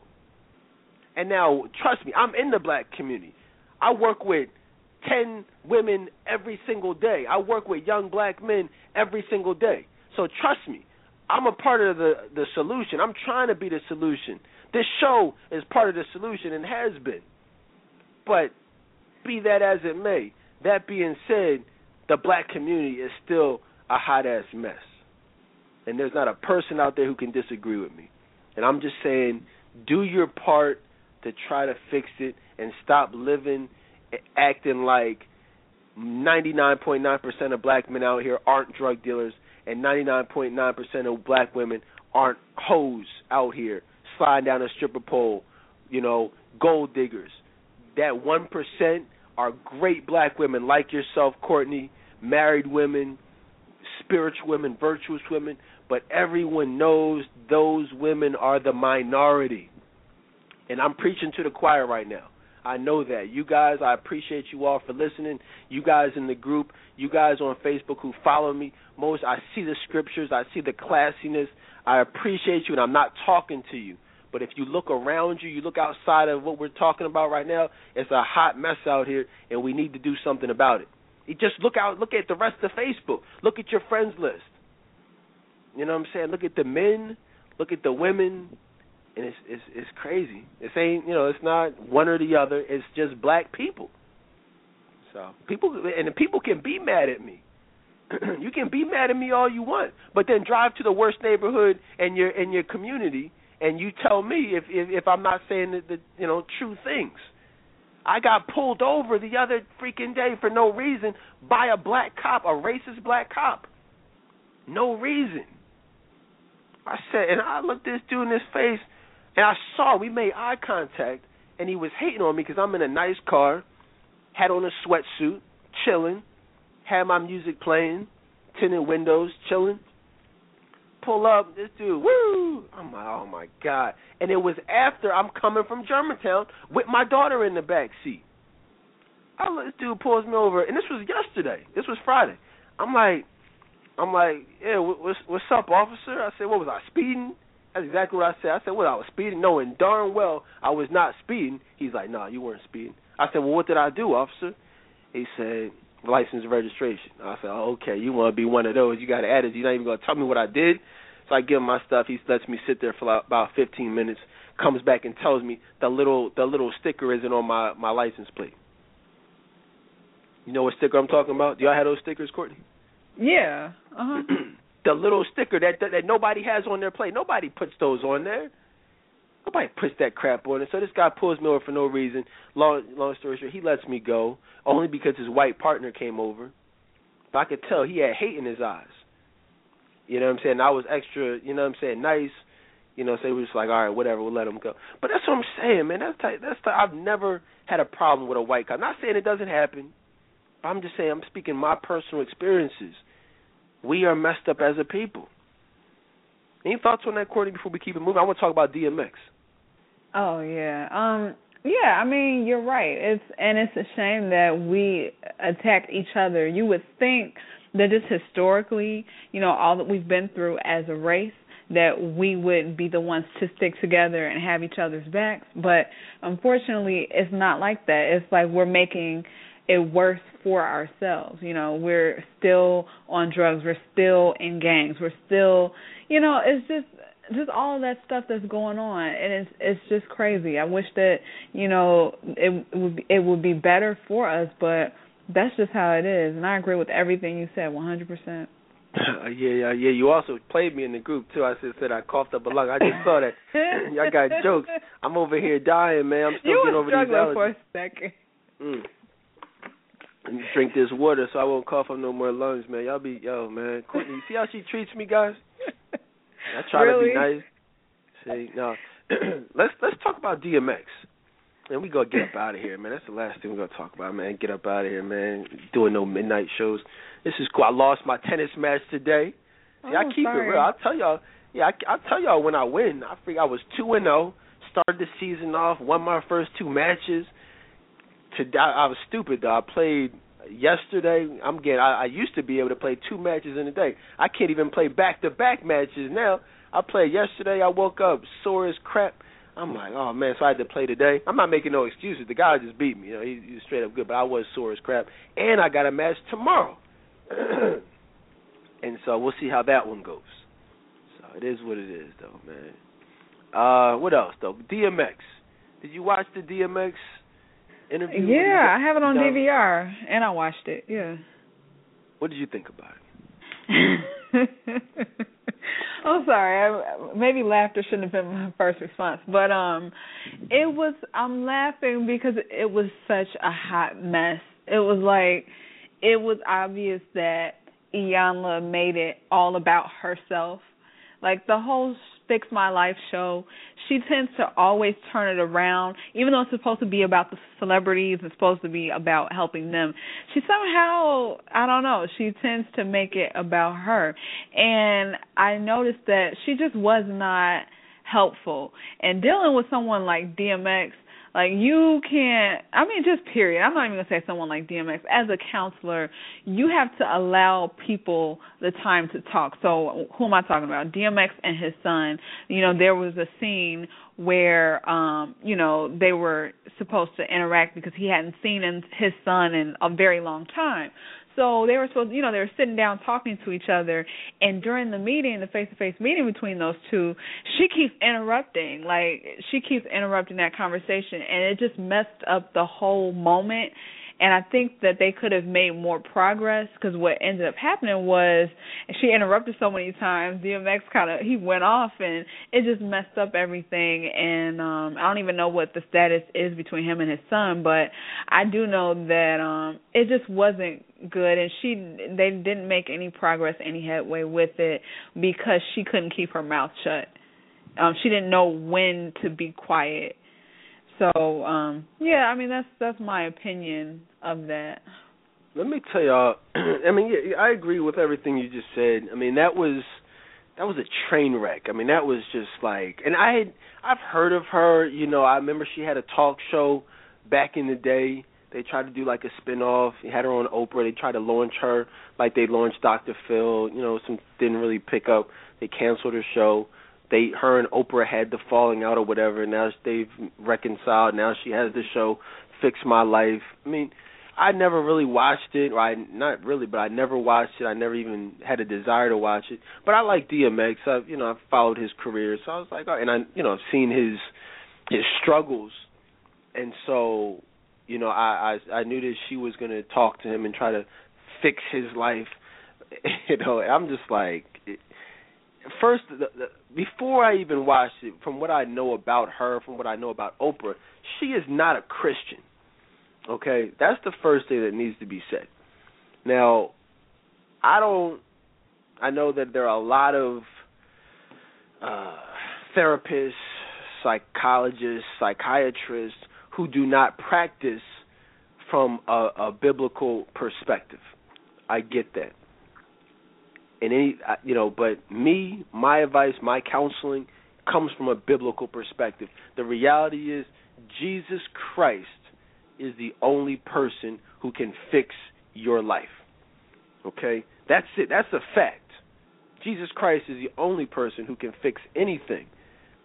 And now, trust me, I'm in the black community. I work with 10 women every single day. I work with young black men every single day. So trust me, I'm a part of the the solution. I'm trying to be the solution. This show is part of the solution and has been. But be that as it may, that being said, the black community is still a hot ass mess. And there's not a person out there who can disagree with me. And I'm just saying, do your part to try to fix it and stop living acting like 99.9% of black men out here aren't drug dealers and 99.9% of black women aren't hoes out here sliding down a stripper pole, you know, gold diggers. That 1% are great black women like yourself, Courtney, married women, spiritual women, virtuous women, but everyone knows those women are the minority. And I'm preaching to the choir right now. I know that. You guys, I appreciate you all for listening. You guys in the group, you guys on Facebook who follow me. Most I see the scriptures, I see the classiness. I appreciate you and I'm not talking to you. But if you look around you, you look outside of what we're talking about right now, it's a hot mess out here and we need to do something about it. You just look out look at the rest of Facebook. Look at your friends list. You know what I'm saying? Look at the men, look at the women, and it's it's it's crazy. It's ain't you know it's not one or the other. It's just black people. So people and the people can be mad at me. [clears throat] you can be mad at me all you want, but then drive to the worst neighborhood in your in your community, and you tell me if if, if I'm not saying the, the you know true things. I got pulled over the other freaking day for no reason by a black cop, a racist black cop. No reason. I said, and I looked this dude in his face, and I saw we made eye contact, and he was hating on me because I'm in a nice car, had on a sweatsuit, chilling, had my music playing, tinted windows, chilling. Pull up, this dude, woo! I'm like, oh my god! And it was after I'm coming from Germantown with my daughter in the back seat. I look, this dude pulls me over, and this was yesterday. This was Friday. I'm like, I'm like, yeah, what- what's what's up, officer? I said, what was I speeding? That's exactly what I said. I said, what I was speeding, knowing darn well I was not speeding. He's like, nah, you weren't speeding. I said, well, what did I do, officer? He said, license registration. I said, oh, okay, you want to be one of those? You got an attitude. You're not even going to tell me what I did. So I give him my stuff. He lets me sit there for about 15 minutes. Comes back and tells me the little the little sticker isn't on my my license plate. You know what sticker I'm talking about? Do y'all have those stickers, Courtney? Yeah. Uh huh. [clears throat] the little sticker that, that that nobody has on their plate. Nobody puts those on there. Nobody puts that crap on it. So this guy pulls me over for no reason. Long long story short, he lets me go only because his white partner came over. But I could tell he had hate in his eyes. You know what I'm saying? I was extra, you know what I'm saying, nice. You know, so he was just like, all right, whatever, we'll let him go. But that's what I'm saying, man. That's type, that's type, I've never had a problem with a white cop. Not saying it doesn't happen. I'm just saying I'm speaking my personal experiences. We are messed up as a people. Any thoughts on that, Courtney? Before we keep it moving, I want to talk about DMX. Oh yeah. Um yeah, I mean, you're right. It's and it's a shame that we attack each other. You would think that just historically, you know, all that we've been through as a race that we would be the ones to stick together and have each other's backs, but unfortunately, it's not like that. It's like we're making it worse for ourselves. You know, we're still on drugs, we're still in gangs, we're still, you know, it's just just all of that stuff that's going on and it's it's just crazy. I wish that, you know, it would be, it would be better for us, but that's just how it is. And I agree with everything you said 100%. Uh, yeah, yeah, yeah. You also played me in the group too. I said, said I coughed up a lung. I just saw that. [laughs] [laughs] Y'all got jokes. I'm over here dying, man. I'm still you getting over these allergies. You were struggling for a second. Mm. And drink this water so I won't cough up no more lungs, man. Y'all be yo, man. Courtney, see how she treats me, guys? [laughs] I try really? to be nice. See, now [clears throat] let's let's talk about DMX. And we gonna get up out of here, man. That's the last thing we're gonna talk about, man. Get up out of here, man. Doing no midnight shows. This is cool. I lost my tennis match today. See, I Oh, keep sorry. it real. I'll tell y'all. Yeah, I, I'll tell y'all when I win. I think I was two and zero. Started the season off. Won my first two matches. Today I was stupid though. I played yesterday. I'm getting. I, I used to be able to play two matches in a day. I can't even play back to back matches now. I played yesterday. I woke up sore as crap. I'm like, oh man, so I had to play today. I'm not making no excuses. The guy just beat me. You know, he, straight up good, but I was sore as crap. And I got a match tomorrow. [clears throat] and so we'll see how that one goes. So it is what it is, though, man. Uh, what else though? DMX. Did you watch the DMX interview? Yeah, I have it on done? DVR and I watched it. Yeah. What did you think about it? [laughs] I'm sorry. I, maybe laughter shouldn't have been my first response, but um, it was. I'm laughing because it was such a hot mess. It was like it was obvious that Iyanla made it all about herself. Like the whole Fix My Life show, she tends to always turn it around, even though it's supposed to be about the celebrities, it's supposed to be about helping them. She somehow, I don't know, she tends to make it about her. And I noticed that she just was not helpful. And dealing with someone like DMX, like you can't I mean just period. I'm not even gonna say someone like DMX. As a counselor, you have to allow people the time to talk. So who am I talking about? DMX and his son. You know, there was a scene where um, you know, they were supposed to interact because he hadn't seen his son in a very long time. So they were supposed, you know, they were sitting down talking to each other, and during the meeting, the face-to-face meeting between those two, she keeps interrupting, like she keeps interrupting that conversation, and it just messed up the whole moment. And I think that they could have made more progress because what ended up happening was she interrupted so many times. DMX kind of he went off and it just messed up everything. And um I don't even know what the status is between him and his son, but I do know that um it just wasn't good and she they didn't make any progress any headway with it because she couldn't keep her mouth shut um she didn't know when to be quiet so um yeah i mean that's that's my opinion of that Let me tell y'all. [clears throat] I mean, yeah, I agree with everything you just said. I mean, that was that was a train wreck. I mean, that was just like, and I had I've heard of her. You know, I remember she had a talk show back in the day. They tried to do like a spin off. They had her on Oprah. They tried to launch her like they launched Dr. Phil. You know, some didn't really pick up. They canceled her show. They her and Oprah had the falling out or whatever. Now they've reconciled. Now she has the show Fix My Life. I mean, I never really watched it, or I not really, but I never watched it. I never even had a desire to watch it. But I like DMX. I've you know I've followed his career, so I was like, oh, and I you know I've seen his his struggles, and so you know I I, I knew that she was going to talk to him and try to fix his life. [laughs] You know, I'm just like. First, the, the, before I even watched it, from what I know about her, from what I know about Oprah, she is not a Christian. Okay, that's the first thing that needs to be said. Now, I don't. I know that there are a lot of uh, therapists, psychologists, psychiatrists who do not practice from a, a biblical perspective. I get that. And any, uh, you know, but me, my advice, my counseling, comes from a biblical perspective. The reality is Jesus Christ is the only person who can fix your life. Okay? That's it. That's a fact. Jesus Christ is the only person who can fix anything.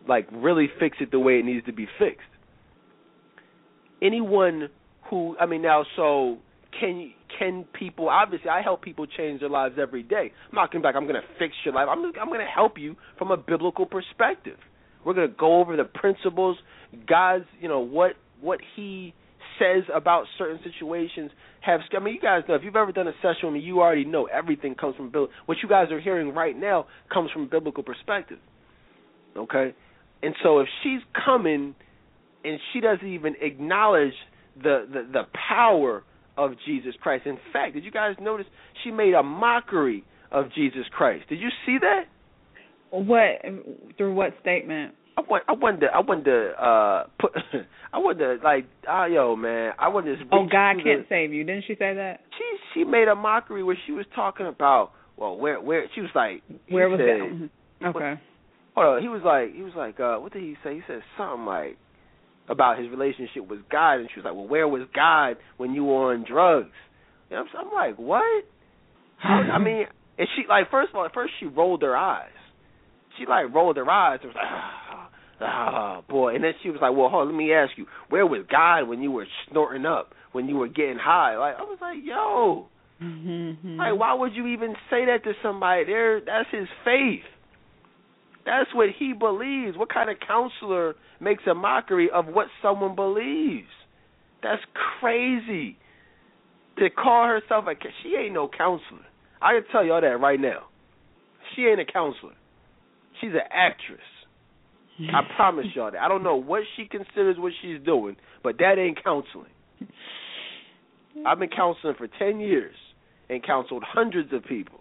Like really fix it the way it needs to be fixed. Anyone who I mean now so can can people obviously I help people change their lives every day. I'm not going like I'm going to fix your life. I'm I'm going to help you from a biblical perspective. We're going to go over the principles, God's, you know, what what he says about certain situations. Have I mean, you guys know if you've ever done a session with me, you already know everything comes from. What you guys are hearing right now comes from biblical perspective. Okay, and so if she's coming and she doesn't even acknowledge the the, the power of Jesus Christ. In fact, did you guys notice she made a mockery of Jesus Christ? Did you see that? What through what statement? I want I wanted to I wanted to uh put [laughs] I wanted to like oh yo man I wanted to Oh God can't the, save you. Didn't she say that? She she made a mockery where she was talking about well where where she was like Where was said, that? Mm-hmm. Okay. Hold on, he was like he was like uh what did he say? He said something like about his relationship with God, and she was like, "Well, where was God when you were on drugs?" You know, I'm like, "What?" How, I [laughs] mean, and she like first of all, at first she rolled her eyes. She like rolled her eyes. It was like, [sighs] "Ah, oh, boy," and then she was like, "Well, hold on, let me ask you, where was God when you were snorting up, when you were getting high?" Like I was like, "Yo." Mm-hmm. Like, why would you even say that to somebody? There, that's his faith. That's what he believes. What kind of counselor makes a mockery of what someone believes? That's crazy. To call herself a she ain't no counselor. I can tell y'all that right now. She ain't a counselor. She's an actress. I [laughs] promise y'all that. I don't know what she considers what she's doing, but that ain't counseling. I've been counseling for 10 years and counseled hundreds of people.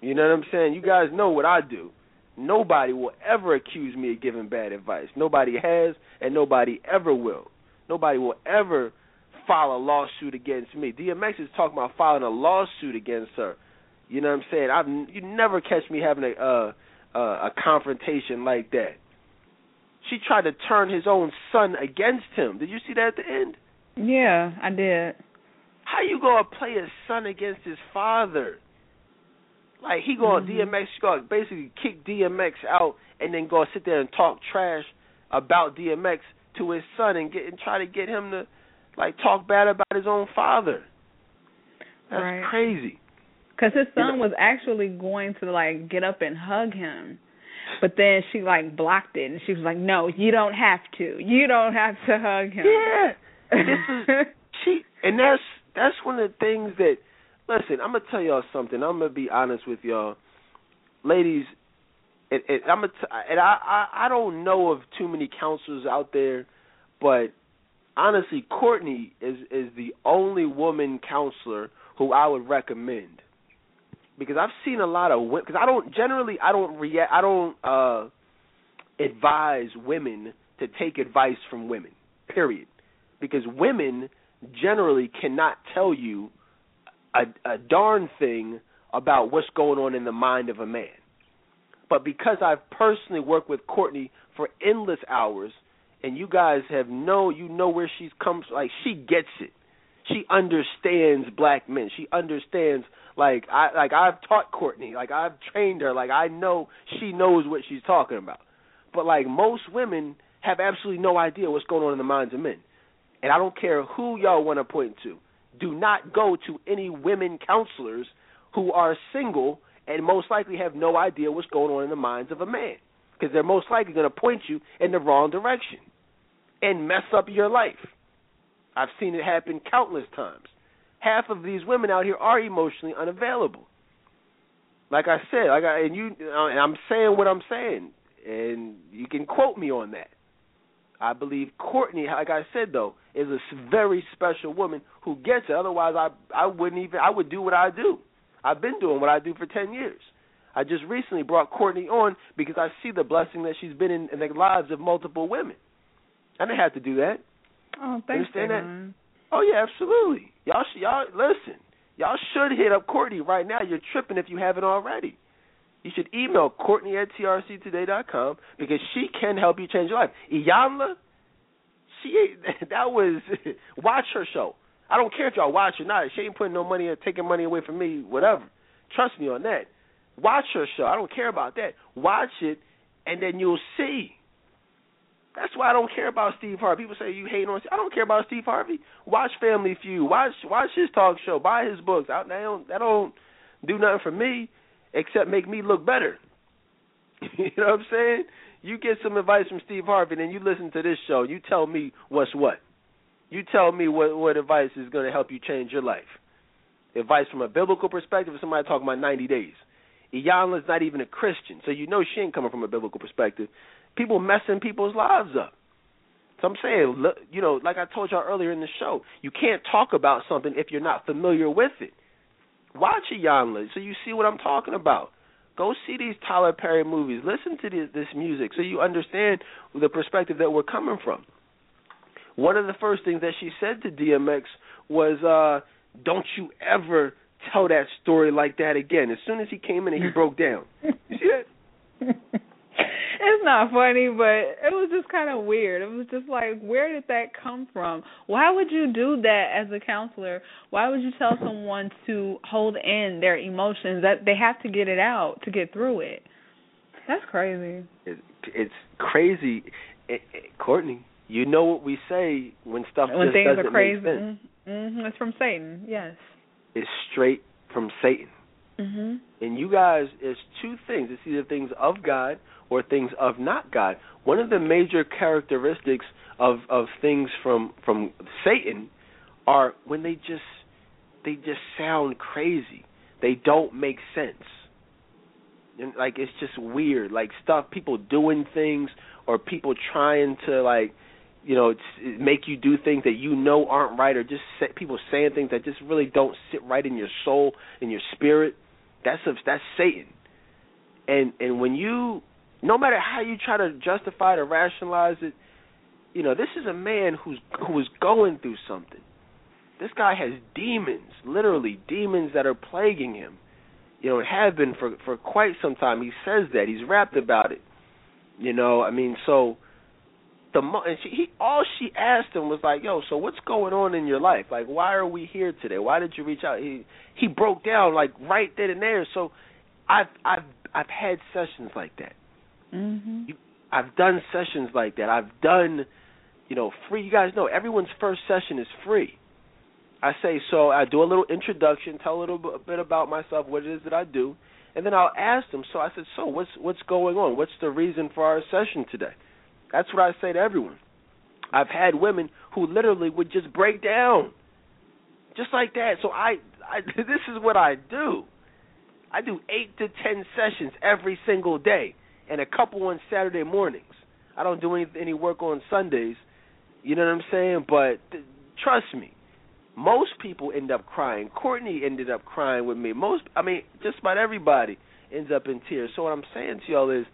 You know what I'm saying? You guys know what I do. Nobody will ever accuse me of giving bad advice. Nobody has, and nobody ever will. Nobody will ever file a lawsuit against me. DMX is talking about filing a lawsuit against her. You know what I'm saying? I've you never catch me having a uh, uh, a confrontation like that. She tried to turn his own son against him. Did you see that at the end? Yeah, I did. How you gonna play his son against his father? Like he going mm-hmm. DMX go basically kick DMX out and then go sit there and talk trash about DMX to his son and get and try to get him to like talk bad about his own father. That's right. crazy. Because his son you know, was actually going to like get up and hug him, but then she like blocked it and she was like, "No, you don't have to. You don't have to hug him." Yeah, this is [laughs] she, and that's that's one of the things that Listen, I'm gonna tell y'all something. I'm gonna be honest with y'all, ladies. It, it, I'm gonna t- and I, I I don't know of too many counselors out there, but honestly, Courtney is is the only woman counselor who I would recommend because I've seen a lot of. Because I don't generally I don't react I don't uh advise women to take advice from women. Period. Because women generally cannot tell you a, a darn thing about what's going on in the mind of a man. But because I've personally worked with Courtney for endless hours, and you guys have know you know where she's comes like she gets it. She understands black men. She understands like I like I've taught Courtney, like I've trained her, like I know she knows what she's talking about. But like most women have absolutely no idea what's going on in the minds of men. And I don't care who y'all want to point to do not go to any women counselors who are single and most likely have no idea what's going on in the minds of a man because they're most likely going to point you in the wrong direction and mess up your life. I've seen it happen countless times. Half of these women out here are emotionally unavailable. Like I said, like I and you uh, and I'm saying what I'm saying, and you can quote me on that. I believe Courtney, like I said though, is a very special woman who gets it. Otherwise, I I wouldn't even I would do what I do. I've been doing what I do for ten years. I just recently brought Courtney on because I see the blessing that she's been in, in the lives of multiple women. I didn't have to do that. Oh, thanks, Understand that? Oh yeah, absolutely. Y'all, sh- y'all listen. Y'all should hit up Courtney right now. You're tripping if you haven't already. You should email Courtney at trctoday.com because she can help you change your life. Iyanla, she [laughs] that was [laughs] watch her show. I don't care if y'all watch or not. She ain't putting no money or taking money away from me, whatever. Trust me on that. Watch her show. I don't care about that. Watch it, and then you'll see. That's why I don't care about Steve Harvey. People say you hate on. I don't care about Steve Harvey. Watch Family Feud. Watch watch his talk show. Buy his books. I, that don't that don't do nothing for me except make me look better. [laughs] you know what I'm saying? You get some advice from Steve Harvey, and you listen to this show. You tell me what's what. You tell me what what advice is going to help you change your life. Advice from a biblical perspective, somebody talking about 90 days. Iyanla's not even a Christian, so you know she ain't coming from a biblical perspective. People messing people's lives up. So I'm saying, look, you know, like I told y'all earlier in the show, you can't talk about something if you're not familiar with it. Watch a Iyanla so you see what I'm talking about. Go see these Tyler Perry movies. Listen to this, this music so you understand the perspective that we're coming from. One of the first things that she said to DMX was, uh, "Don't you ever tell that story like that again." As soon as he came in and he [laughs] broke down, you see that? [laughs] it's not funny, but it was just kind of weird. It was just like, where did that come from? Why would you do that as a counselor? Why would you tell someone to hold in their emotions? That they have to get it out to get through it. That's crazy. It, it's crazy, it, it, Courtney. You know what we say when stuff when just things doesn't are crazy. make sense. Mm-hmm. It's from Satan. Yes. It's straight from Satan. Mm-hmm. And you guys, it's two things. It's either things of God or things of not God. One of the major characteristics of of things from from Satan are when they just they just sound crazy. They don't make sense. And like it's just weird. Like stuff people doing things or people trying to like you know make you do things that you know aren't right or just say, people saying things that just really don't sit right in your soul in your spirit that's a, that's Satan. And and when you no matter how you try to justify it or rationalize it, you know, this is a man who's who is going through something. This guy has demons, literally demons that are plaguing him. You know, and have been for for quite some time. He says that. He's rapped about it. You know, I mean, so the and she, he all she asked him was like, "Yo, so what's going on in your life? Like, why are we here today? Why did you reach out?" He he broke down like right then and there. So, I've I've I've had sessions like that. Mm-hmm. You, I've done sessions like that. I've done, you know, free. You guys know everyone's first session is free. I say so. I do a little introduction, tell a little bit about myself, what it is that I do, and then I'll ask them. So I said, so what's what's going on? What's the reason for our session today? That's what I say to everyone. I've had women who literally would just break down, just like that. So I, I [laughs] this is what I do. I do eight to ten sessions every single day, and a couple on Saturday mornings. I don't do any any work on Sundays. You know what I'm saying? But th- trust me, most people end up crying. Courtney ended up crying with me. Most, I mean, just about everybody ends up in tears. So what I'm saying to y'all is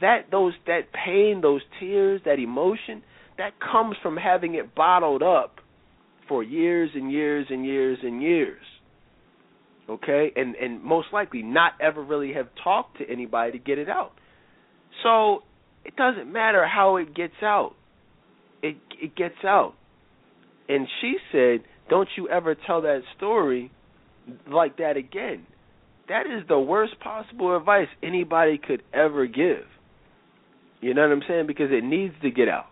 that those that pain, those tears, that emotion, that comes from having it bottled up for years and years and years and years. Okay? And and most likely not ever really have talked to anybody to get it out. So it doesn't matter how it gets out. It it gets out. And she said, "Don't you ever tell that story like that again." That is the worst possible advice anybody could ever give. You know what I'm saying? Because it needs to get out.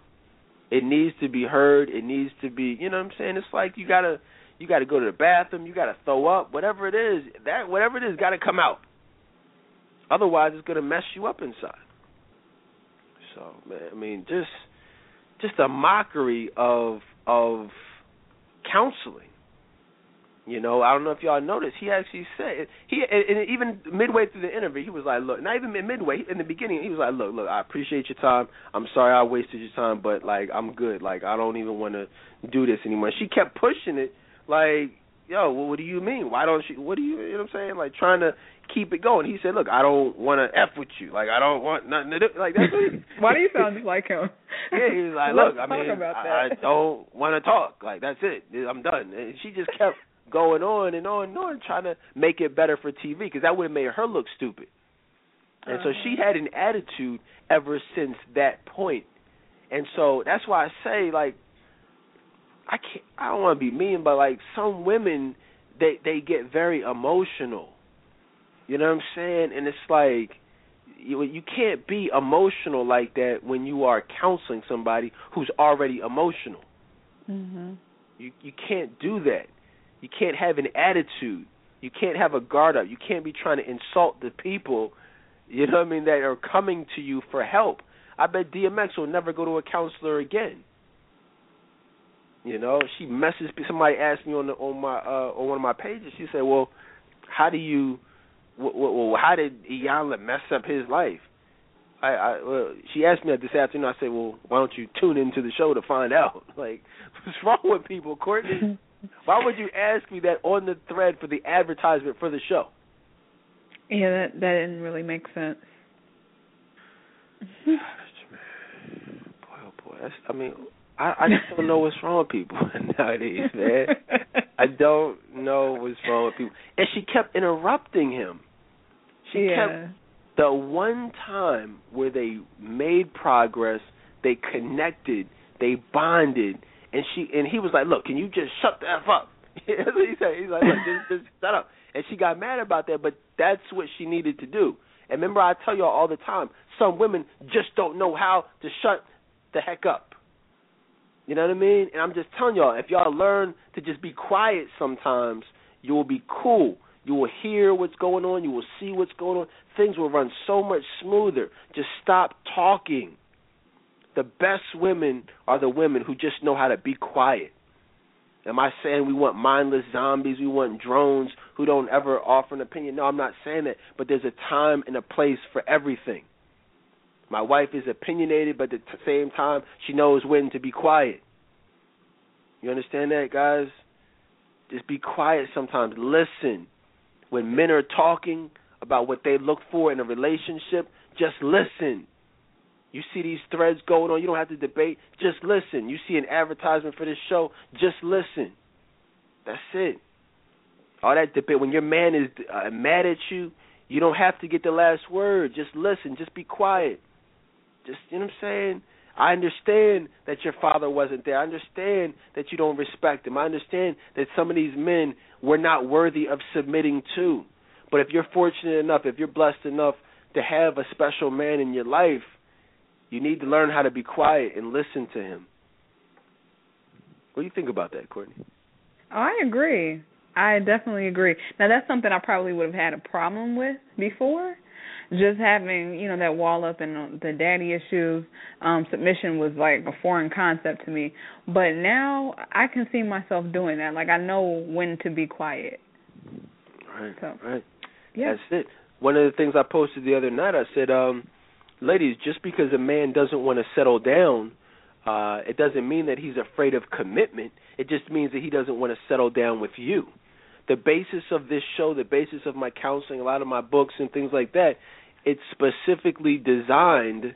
It needs to be heard. It needs to be, you know what I'm saying? It's like you gotta, you gotta go to the bathroom. You gotta throw up. Whatever it is, that whatever it is, got to come out. Otherwise, it's gonna mess you up inside. So, man, I mean, just, just a mockery of of counseling. You know, I don't know if y'all noticed. He actually said he, and even midway through the interview, he was like, "Look, not even midway in the beginning, he was like, look, look, I appreciate your time. I'm sorry I wasted your time, but like, I'm good. Like, I don't even want to do this anymore." She kept pushing it, like, "Yo, well, what do you mean? Why don't you? What do you? You know what I'm saying? Like, trying to keep it going." He said, "Look, I don't want to f with you. Like, I don't want nothing to do. Like, that's what he, [laughs] Why do you sound just like him? yeah, he was like, Let's "Look, I mean, I, I don't want to talk. Like, that's it. I'm done." And she just kept going on and on and on trying to make it better for TV because that would have made her look stupid. And so she had an attitude ever since that point. And so that's why I say like I can't I don't want to be mean but like some women they they get very emotional. You know what I'm saying? And it's like you you can't be emotional like that when you are counseling somebody who's already emotional. Mhm. You you can't do that. You can't have an attitude. You can't have a guard up. You can't be trying to insult the people, you know what I mean, that are coming to you for help. I bet DMX will never go to a counselor again. You know, she messes. Somebody asked me on the on my uh on one of my pages. She said, "Well, how do you, well, how did Iyanla mess up his life?" I, I well, she asked me that this afternoon. I said, "Well, why don't you tune into the show to find [laughs] out?" Like, what's wrong with people, Courtney? [laughs] why would you ask me that on the thread for the advertisement for the show? Yeah, that that didn't really make sense. [sighs] boy, oh boy, that's, I mean, I, I just don't know what's wrong with people [laughs] nowadays, man. [laughs] I don't know what's wrong with people. And she kept interrupting him. She yeah. kept the one time where they made progress, they connected, they bonded, and she and he was like, "Look, can you just shut the f up?" That's [laughs] what he said. He's like, Look, just, just shut up. And she got mad about that, but that's what she needed to do. And remember, I tell y'all all the time, some women just don't know how to shut the heck up. You know what I mean? And I'm just telling y'all, if y'all learn to just be quiet sometimes, you will be cool. You will hear what's going on. You will see what's going on. Things will run so much smoother. Just stop talking. The best women are the women who just know how to be quiet. Am I saying we want mindless zombies? We want drones who don't ever offer an opinion? No, I'm not saying that. But there's a time and a place for everything. My wife is opinionated, but at the same time, she knows when to be quiet. You understand that, guys? Just be quiet sometimes. Listen. When men are talking about what they look for in a relationship, just listen. You see these threads going on, you don't have to debate. Just listen. You see an advertisement for this show, just listen. That's it. All that debate. When your man is uh, mad at you, you don't have to get the last word. Just listen. Just be quiet. Just you know what I'm saying. I understand that your father wasn't there. I understand that you don't respect him. I understand that some of these men were not worthy of submitting to. But if you're fortunate enough, if you're blessed enough to have a special man in your life, you need to learn how to be quiet and listen to him. What do you think about that, Courtney? Oh, I agree. I definitely agree. Now that's something I probably would have had a problem with before. Just having, you know, that wall up and the daddy issues, um, submission was like a foreign concept to me. But now I can see myself doing that. Like I know when to be quiet. Right. So, right. Yeah. That's it. One of the things I posted the other night, I said, um, ladies, just because a man doesn't want to settle down, uh, it doesn't mean that he's afraid of commitment. It just means that he doesn't want to settle down with you. The basis of this show, the basis of my counseling, a lot of my books and things like that, it's specifically designed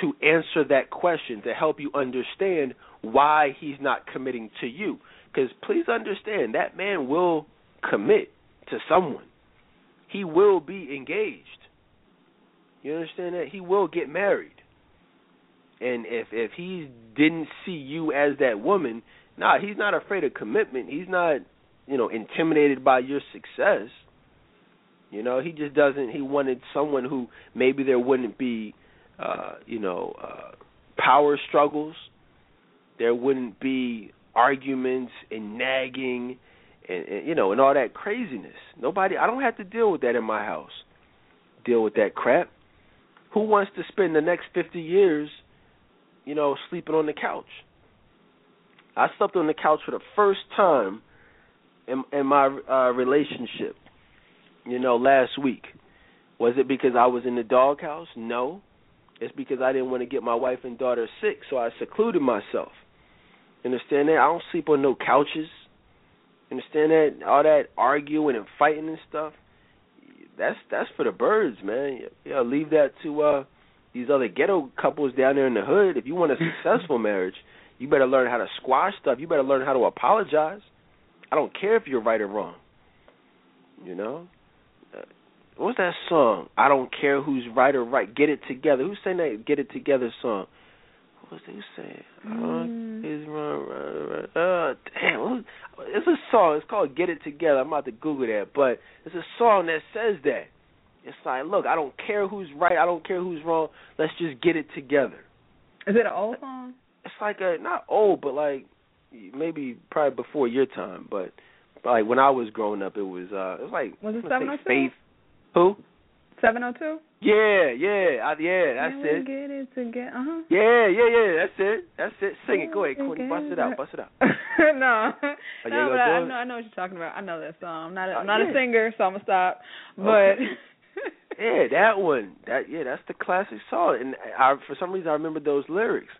to answer that question, to help you understand why he's not committing to you. Because please understand, that man will commit to someone. He will be engaged. You understand that? He will get married. And if if he didn't see you as that woman, nah, he's not afraid of commitment. He's not, you know, intimidated by your success. You know, he just doesn't he wanted someone who maybe there wouldn't be uh, you know, uh power struggles. There wouldn't be arguments and nagging and, and you know, and all that craziness. Nobody I don't have to deal with that in my house. Deal with that crap. Who wants to spend the next 50 years, you know, sleeping on the couch? I slept on the couch for the first time in in my uh relationship, you know, last week. Was it because I was in the doghouse? No. It's because I didn't want to get my wife and daughter sick, so I secluded myself. Understand that? I don't sleep on no couches. Understand that? All that arguing and fighting and stuff. That's that's for the birds, man. Yeah, leave that to uh these other ghetto couples down there in the hood. If you want a [laughs] successful marriage, you better learn how to squash stuff. You better learn how to apologize. I don't care if you're right or wrong. You know, uh, what's that song? I don't care who's right or right. Get it together. Who's saying that? Get it together song. What's that? Who's saying? Mm. Uh, is run, run, run. Uh, damn. It's a song. It's called Get It Together. I'm about to Google that, but it's a song that says that. It's like, look, I don't care who's right. I don't care who's wrong. Let's just get it together. Is it an old song? It's like a not old, but like maybe probably before your time, but like when I was growing up, it was uh, it was like was it seven two? Faith. Who? Seven oh two. Yeah, yeah, I, yeah. That's Can it. Get it together. Uh-huh. Yeah, yeah, yeah. That's it. That's it. Sing it. Go ahead, Courtney. Bust it out. Bust it out. [laughs] no, oh, no, but I, I know I know what you're talking about. I know that song. I'm not a, I'm not yeah. a singer, so I'm gonna stop. But okay. [laughs] yeah, that one. That yeah, that's the classic song. And I, for some reason, I remember those lyrics.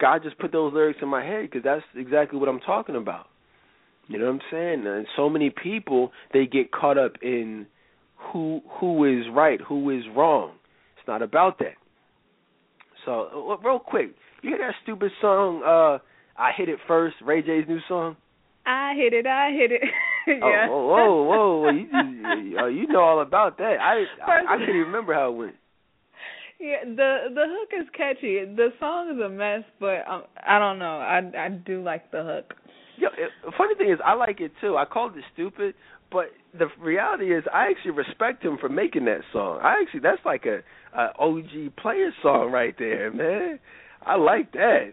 God just put those lyrics in my head because that's exactly what I'm talking about. You know what I'm saying? And so many people they get caught up in who who is right, who is wrong. It's not about that. So, uh, real quick, you hear that stupid song? uh I hit it first. Ray J's new song. I hit it. I hit it. [laughs] yeah. Oh, whoa, whoa, whoa! You, you, you know all about that. I I, I can't even remember how it went. Yeah, the the hook is catchy. The song is a mess, but um, I don't know. I I do like the hook. Yeah, it, funny thing is, I like it too. I called it stupid, but the reality is, I actually respect him for making that song. I actually that's like a, a OG player song right there, man. I like that.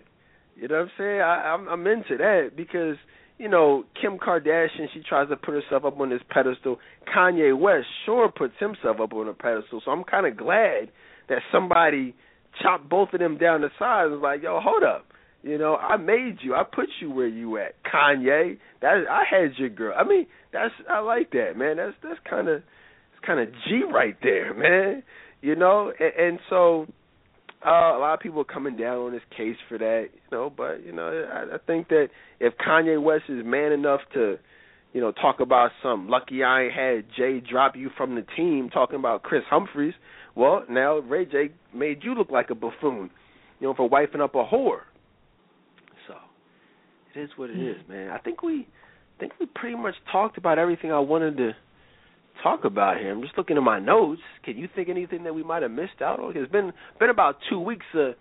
You know what I'm saying? I, I'm I'm into that because you know, Kim Kardashian, she tries to put herself up on this pedestal. Kanye West sure puts himself up on a pedestal. So I'm kind of glad that somebody chopped both of them down to size and was like, yo, hold up. You know, I made you. I put you where you at. Kanye, that I had your girl. I mean, that's I like that, man. That's that's kind of it's kind of G right there, man. You know, and, and so uh, a lot of people are coming down on his case for that, you know. But you know, I, I think that if Kanye West is man enough to, you know, talk about some lucky I ain't had Jay drop you from the team, talking about Kris Humphries, well, now Ray J made you look like a buffoon, you know, for wifing up a whore. Is what it is, man. I think we, I think we pretty much talked about everything I wanted to talk about here. I'm just looking at my notes. Can you think anything that we might have missed out on? It's been been about two weeks of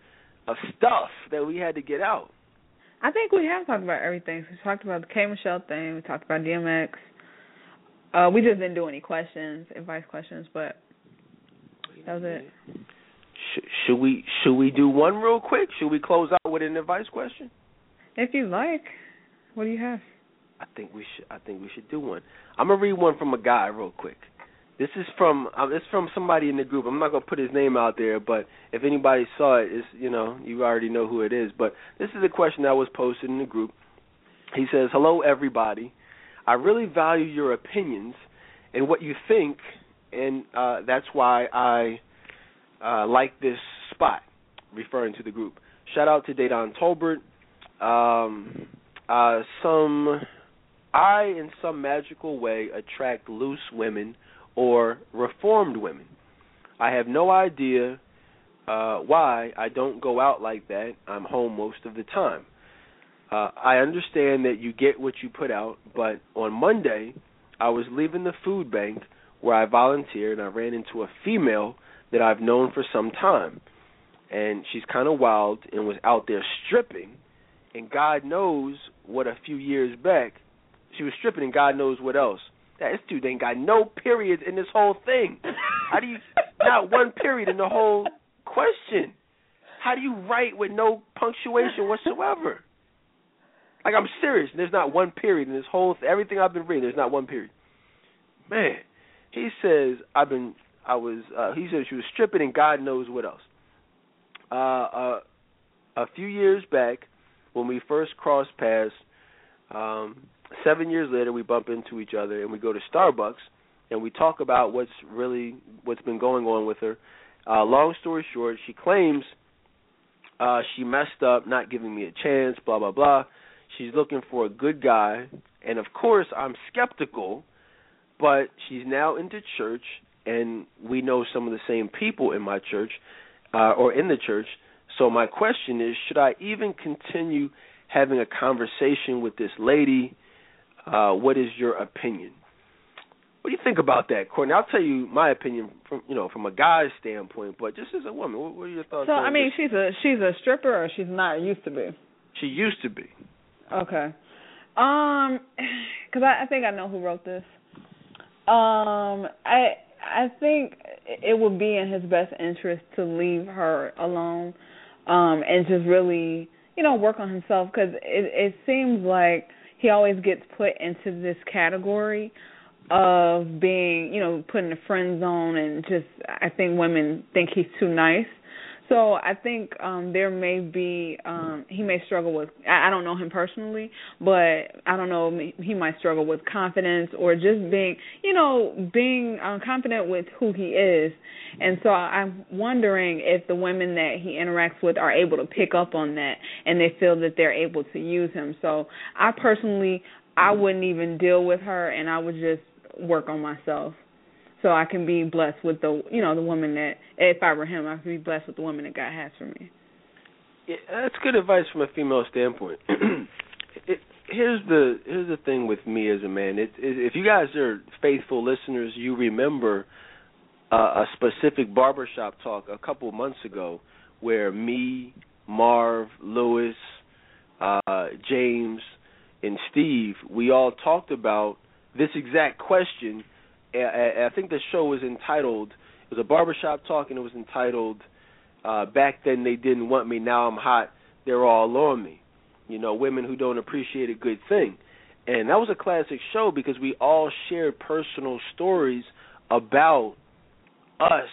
of stuff that we had to get out. I think we have talked about everything. we talked about the K Michelle thing. We talked about DMX. Uh, we just didn't do any questions, advice questions, but that was it. Should, should we should we do one real quick? Should we close out with an advice question? If you like. What do you have? I think we should. I think we should do one. I'm gonna read one from a guy real quick. This is from um, it's from somebody in the group. I'm not gonna put his name out there, but if anybody saw it, it's you know you already know who it is. But this is a question that was posted in the group. He says, "Hello, everybody. I really value your opinions and what you think, and uh, that's why I uh, like this spot." Referring to the group. Shout out to Dedan Tolbert. Um, uh, some I, in some magical way, attract loose women or reformed women. I have no idea uh, why I don't go out like that. I'm home most of the time. Uh, I understand that you get what you put out, but on Monday, I was leaving the food bank where I volunteered, and I ran into a female that I've known for some time. And she's kind of wild and was out there stripping. And God knows what a few years back she was stripping, and God knows what else. That this dude ain't got no periods in this whole thing. How do you [laughs] not one period in the whole question? How do you write with no punctuation whatsoever? Like I'm serious. There's not one period in this whole th- everything I've been reading. There's not one period. Man, he says I've been. I was. Uh, he says she was stripping, and God knows what else. Uh, uh, a few years back, when we first crossed paths, um, seven years later, we bump into each other and we go to Starbucks and we talk about what's really what's been going on with her. Uh, long story short, she claims uh, she messed up, not giving me a chance, blah blah blah. She's looking for a good guy, and of course, I'm skeptical. But she's now into church, and we know some of the same people in my church, uh, or in the church. So my question is, should I even continue having a conversation with this lady? Uh, what is your opinion? what do you think about that, Courtney? I'll tell you my opinion from you know from a guy's standpoint, but just as a woman, what, what are your thoughts? So I mean, this? she's a she's a stripper, or she's not used to be. She used to be. Okay. Um, [sighs] because I, I think I know who wrote this. Um, I I think it would be in his best interest to leave her alone, um, and just really, you know, work on himself because it it seems like he always gets put into this category of being, you know, put in the friend zone and just I think women think he's too nice. So I think um there may be um he may struggle with I, I don't know him personally, but I don't know he might struggle with confidence or just being, you know, being um, confident with who he is. And so I'm wondering if the women that he interacts with are able to pick up on that and they feel that they're able to use him. So I personally I wouldn't even deal with her and I would just work on myself so I can be blessed with the you know the woman that if I were him I could be blessed with the woman that God has for me. Yeah, that's good advice from a female standpoint. [clears throat] it, here's the here's the thing with me as a man. It, it, if you guys are faithful listeners, you remember uh, a specific barbershop talk a couple months ago where me, Marv, Lewis, uh, James, and Steve, we all talked about this exact question. I, think the show was entitled. It was a barbershop talk, and it was entitled uh, "Back Then They Didn't Want Me, Now I'm Hot, They're All on Me." You know, women who don't appreciate a good thing, and that was a classic show because we all shared personal stories about us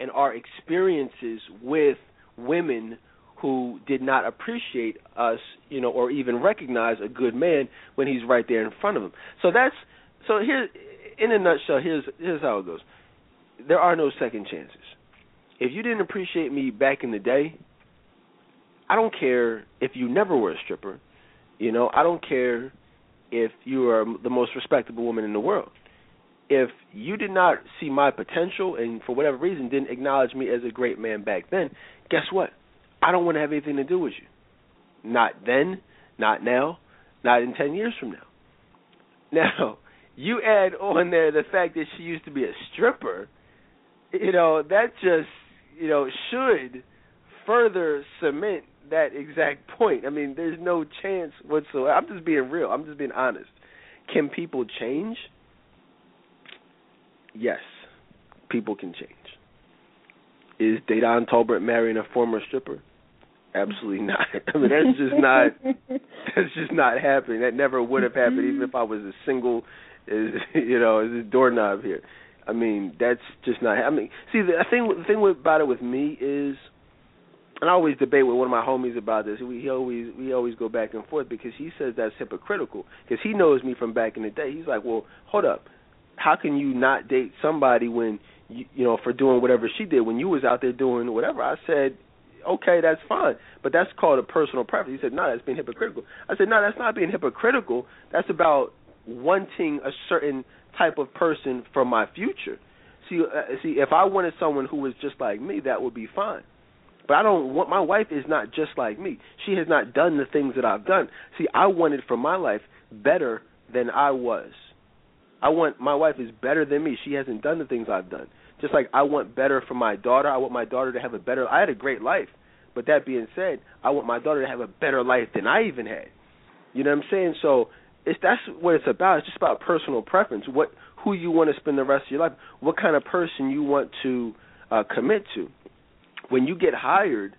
and our experiences with women who did not appreciate us, you know, or even recognize a good man when he's right there in front of them. So that's so here in a nutshell, here's here's how it goes. There are no second chances. If you didn't appreciate me back in the day, I don't care if you never were a stripper. You know, I don't care if you are the most respectable woman in the world. If you did not see my potential and for whatever reason didn't acknowledge me as a great man back then, guess what? I don't want to have anything to do with you. Not then, not now, not in 10 years from now. Now, you add on there the fact that she used to be a stripper, you know, that just, you know, should further cement that exact point. I mean, there's no chance whatsoever. I'm just being real. I'm just being honest. Can people change? Yes, people can change. Is Dedan Tolbert marrying a former stripper? Absolutely not. [laughs] I mean, that's just not. [laughs] That's just not happening. That never would have happened, even if I was a single as [laughs] you know as this doorknob here. I mean, that's just not. I mean, see, the thing the thing about it with me is, and I always debate with one of my homies about this. We he always we always go back and forth because he says that's hypocritical because he knows me from back in the day. He's like, well, hold up, how can you not date somebody when you, you know for doing whatever she did when you was out there doing whatever? I said, okay, that's fine, but that's called a personal preference. He said, no, that's being hypocritical. I said, no, that's not being hypocritical. That's about wanting a certain type of person for my future. See, uh, see, if I wanted someone who was just like me, that would be fine. But I don't want my wife is not just like me. She has not done the things that I've done. See, I wanted for my life better than I was. I want my wife is better than me. She hasn't done the things I've done. Just like I want better for my daughter. I want my daughter to have a better. I had a great life, but that being said, I want my daughter to have a better life than I even had. You know what I'm saying? So it's that's what it's about. It's just about personal preference. What who you want to spend the rest of your life. What kind of person you want to uh, commit to. When you get hired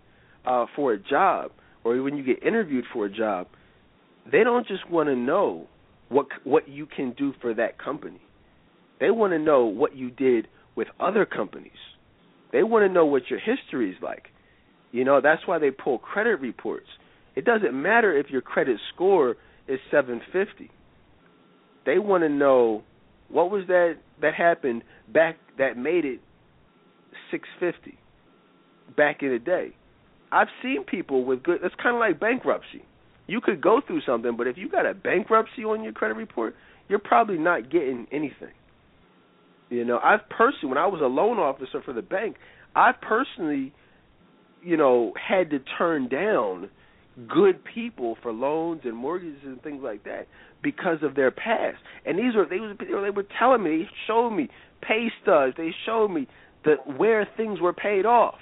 uh, for a job, or when you get interviewed for a job, they don't just want to know what what you can do for that company. They want to know what you did with other companies. They want to know what your history is like. You know, that's why they pull credit reports. It doesn't matter if your credit score is 750. They want to know what was that that happened back that made it 650 back in the day. I've seen people with good. It's kind of like bankruptcy. You could go through something, but if you got a bankruptcy on your credit report, you're probably not getting anything. You know, I've personally, when I was a loan officer for the bank, I personally, you know, had to turn down good people for loans and mortgages and things like that because of their past. And these were they they were telling me, they showed me pay stubs, they showed me the where things were paid off.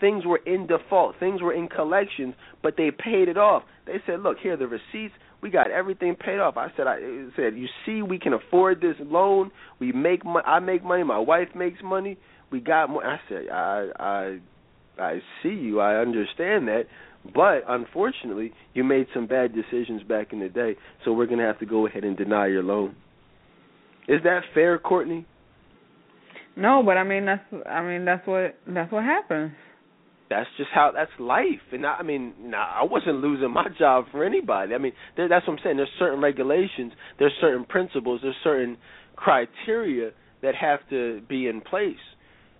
Things were in default, things were in collections, but they paid it off. They said, "Look, here are the receipts. We got everything paid off." I said, "I said, you see, we can afford this loan. We make, mo- I make money. My wife makes money. We got more." I said, "I, I, I see you. I understand that." But unfortunately, you made some bad decisions back in the day, so we're going to have to go ahead and deny your loan. Is that fair, Courtney? No, but I mean that's I mean that's what that's what happens. That's just how that's life, and I, I mean, nah, I wasn't losing my job for anybody. I mean, there, that's what I'm saying. There's certain regulations, there's certain principles, there's certain criteria that have to be in place,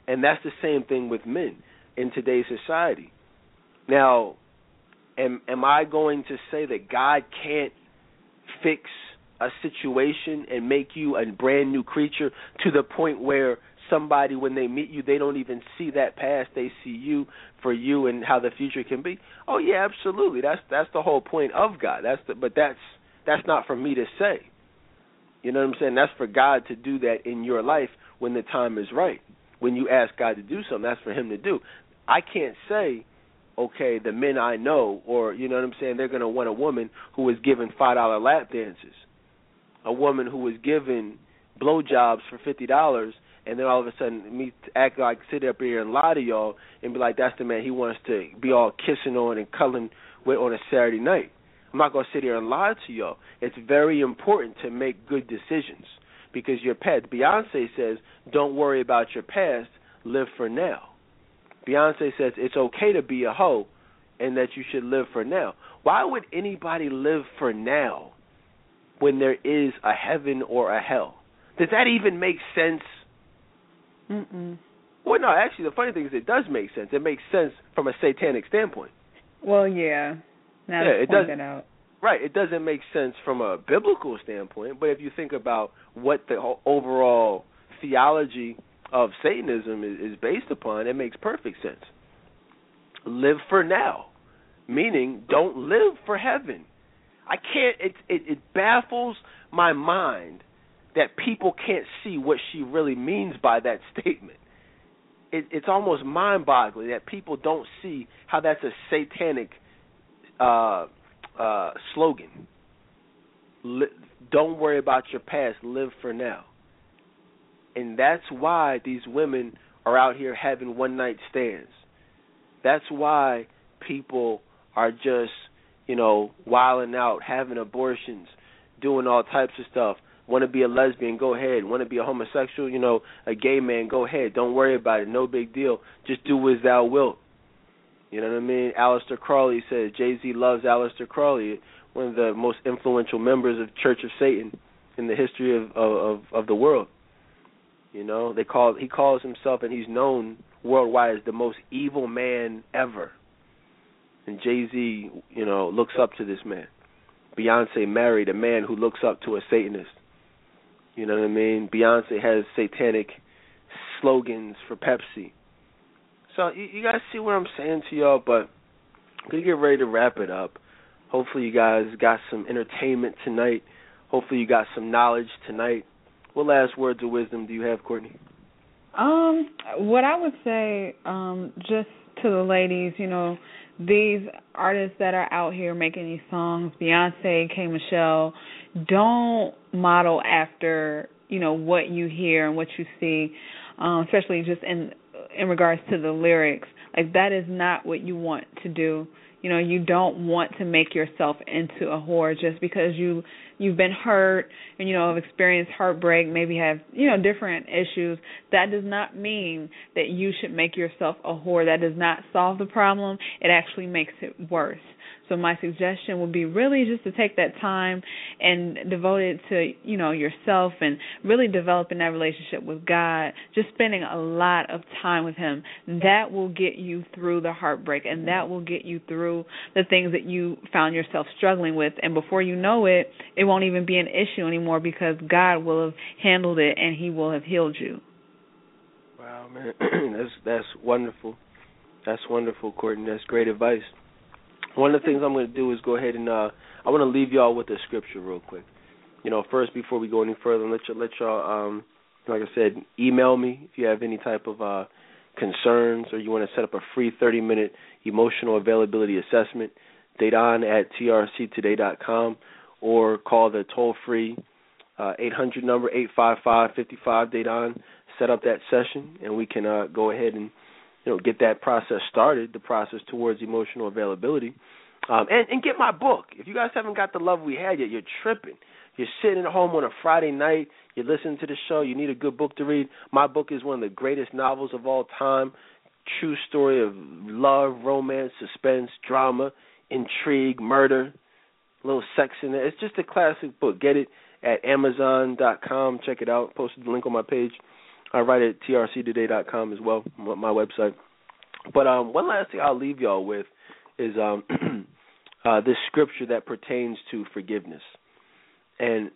and that's the same thing with men in today's society. Now, am am I going to say that God can't fix a situation and make you a brand new creature to the point where somebody when they meet you they don't even see that past they see you for you and how the future can be? Oh yeah absolutely. That's that's the whole point of god. That's the but that's that's not for me to say. You know what i'm saying? That's for god to do that in your life when the time is right. When you ask god to do something that's for him to do. I can't say okay the men i know or you know what i'm saying they're going to want a woman who is given five dollar lap dances a woman who was given blowjobs for fifty dollars and then all of a sudden me act like sit up here and lie to y'all and be like that's the man he wants to be all kissing on and cuddling with on a Saturday night. I'm not gonna sit here and lie to y'all. It's very important to make good decisions because your past. Beyonce says, "Don't worry about your past. Live for now." Beyonce says it's okay to be a hoe, and that you should live for now. Why would anybody live for now when there is a heaven or a hell? Does that even make sense? Mm-mm. Well, no, actually, the funny thing is, it does make sense. It makes sense from a satanic standpoint. Well, yeah. Now Yeah, it point does- that out. Right. It doesn't make sense from a biblical standpoint, but if you think about what the overall theology of Satanism is, is based upon, it makes perfect sense. Live for now, meaning don't live for heaven. I can't. It it, it baffles my mind that people can't see what she really means by that statement. It, it's almost mind-boggling that people don't see how that's a satanic uh, uh, slogan. Li- don't worry about your past. Live for now. And that's why these women are out here having one-night stands. That's why people are just, you know, wilding out, having abortions, doing all types of stuff. Want to be a lesbian? Go ahead. Want to be a homosexual? You know, a gay man? Go ahead. Don't worry about it. No big deal. Just do as thou wilt. You know what I mean? Aleister Crowley says Jay Z loves Aleister Crowley, one of the most influential members of Church of Satan in the history of of of the world. You know, they call he calls himself and he's known worldwide as the most evil man ever. And Jay Z, you know, looks up to this man. Beyonce married a man who looks up to a Satanist. You know what I mean? Beyonce has satanic slogans for Pepsi. So you, you guys see what I'm saying to y'all, but gonna get ready to wrap it up. Hopefully you guys got some entertainment tonight. Hopefully you got some knowledge tonight. What last words of wisdom do you have, Courtney? Um, what I would say, um, just to the ladies, you know, these artists that are out here making these songs, Beyonce, K Michelle, don't model after, you know, what you hear and what you see, um, especially just in in regards to the lyrics. Like that is not what you want to do. You know, you don't want to make yourself into a whore just because you you've been hurt and you know have experienced heartbreak, maybe have you know different issues. That does not mean that you should make yourself a whore. That does not solve the problem. It actually makes it worse. So my suggestion would be really just to take that time and devote it to, you know, yourself and really developing that relationship with God, just spending a lot of time with him. That will get you through the heartbreak and that will get you through the things that you found yourself struggling with and before you know it, it won't even be an issue anymore because God will have handled it and he will have healed you. Wow, man, [clears throat] that's that's wonderful. That's wonderful, Courtney. That's great advice. One of the things I'm going to do is go ahead and uh, I want to leave y'all with a scripture real quick. You know, first before we go any further, let you let y'all um, like I said, email me if you have any type of uh, concerns or you want to set up a free 30 minute emotional availability assessment. Dedan at trctoday.com or call the toll free uh, 800 number 855 55 Dedan. Set up that session and we can uh, go ahead and you know get that process started, the process towards emotional availability. Um, and, and get my book. If you guys haven't got the love we had yet, you're tripping. You're sitting at home on a Friday night, you're listening to the show, you need a good book to read. My book is one of the greatest novels of all time. True story of love, romance, suspense, drama, intrigue, murder, a little sex in it. It's just a classic book. Get it at Amazon.com. Check it out. Posted the link on my page. I write at trctoday.com as well, my website. But um, one last thing I'll leave y'all with is um, [clears throat] uh, this scripture that pertains to forgiveness. And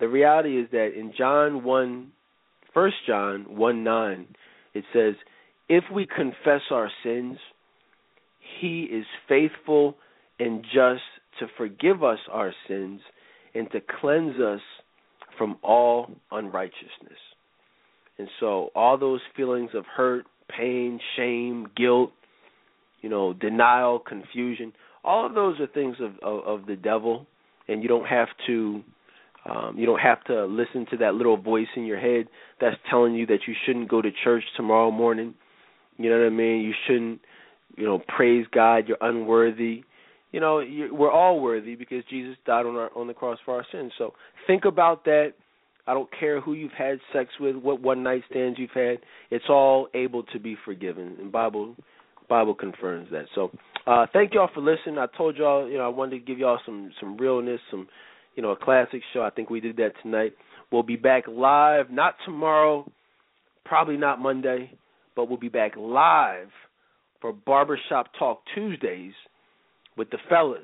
the reality is that in John 1, 1 John 1 9, it says, If we confess our sins, he is faithful and just to forgive us our sins and to cleanse us from all unrighteousness. And so all those feelings of hurt, pain, shame, guilt, you know, denial, confusion, all of those are things of, of, of the devil and you don't have to um, you don't have to listen to that little voice in your head that's telling you that you shouldn't go to church tomorrow morning. You know what I mean? You shouldn't, you know, praise God. You're unworthy. You know, you're, we're all worthy because Jesus died on our on the cross for our sins. So think about that. I don't care who you've had sex with, what one night stands you've had. It's all able to be forgiven, and Bible Bible confirms that. So, uh, thank y'all for listening. I told y'all, you know, I wanted to give y'all some some realness, some you know, a classic show. I think we did that tonight. We'll be back live, not tomorrow, probably not Monday, but we'll be back live for Barbershop Talk Tuesdays with the fellas.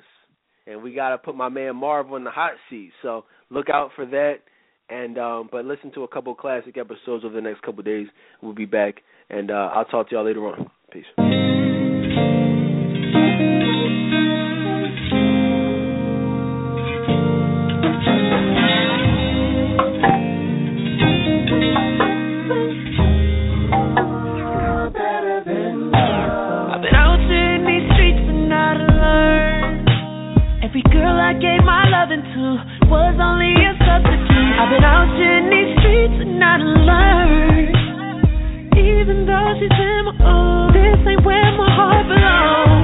And we got to put my man Marv on the hot seat. So look out for that. And um, but listen to a couple classic episodes over the next couple days. We'll be back, and uh, I'll talk to y'all later on. Peace. was only a substitute. I've been out in these streets and I learned. Even though she's in my own, this ain't where my heart belongs.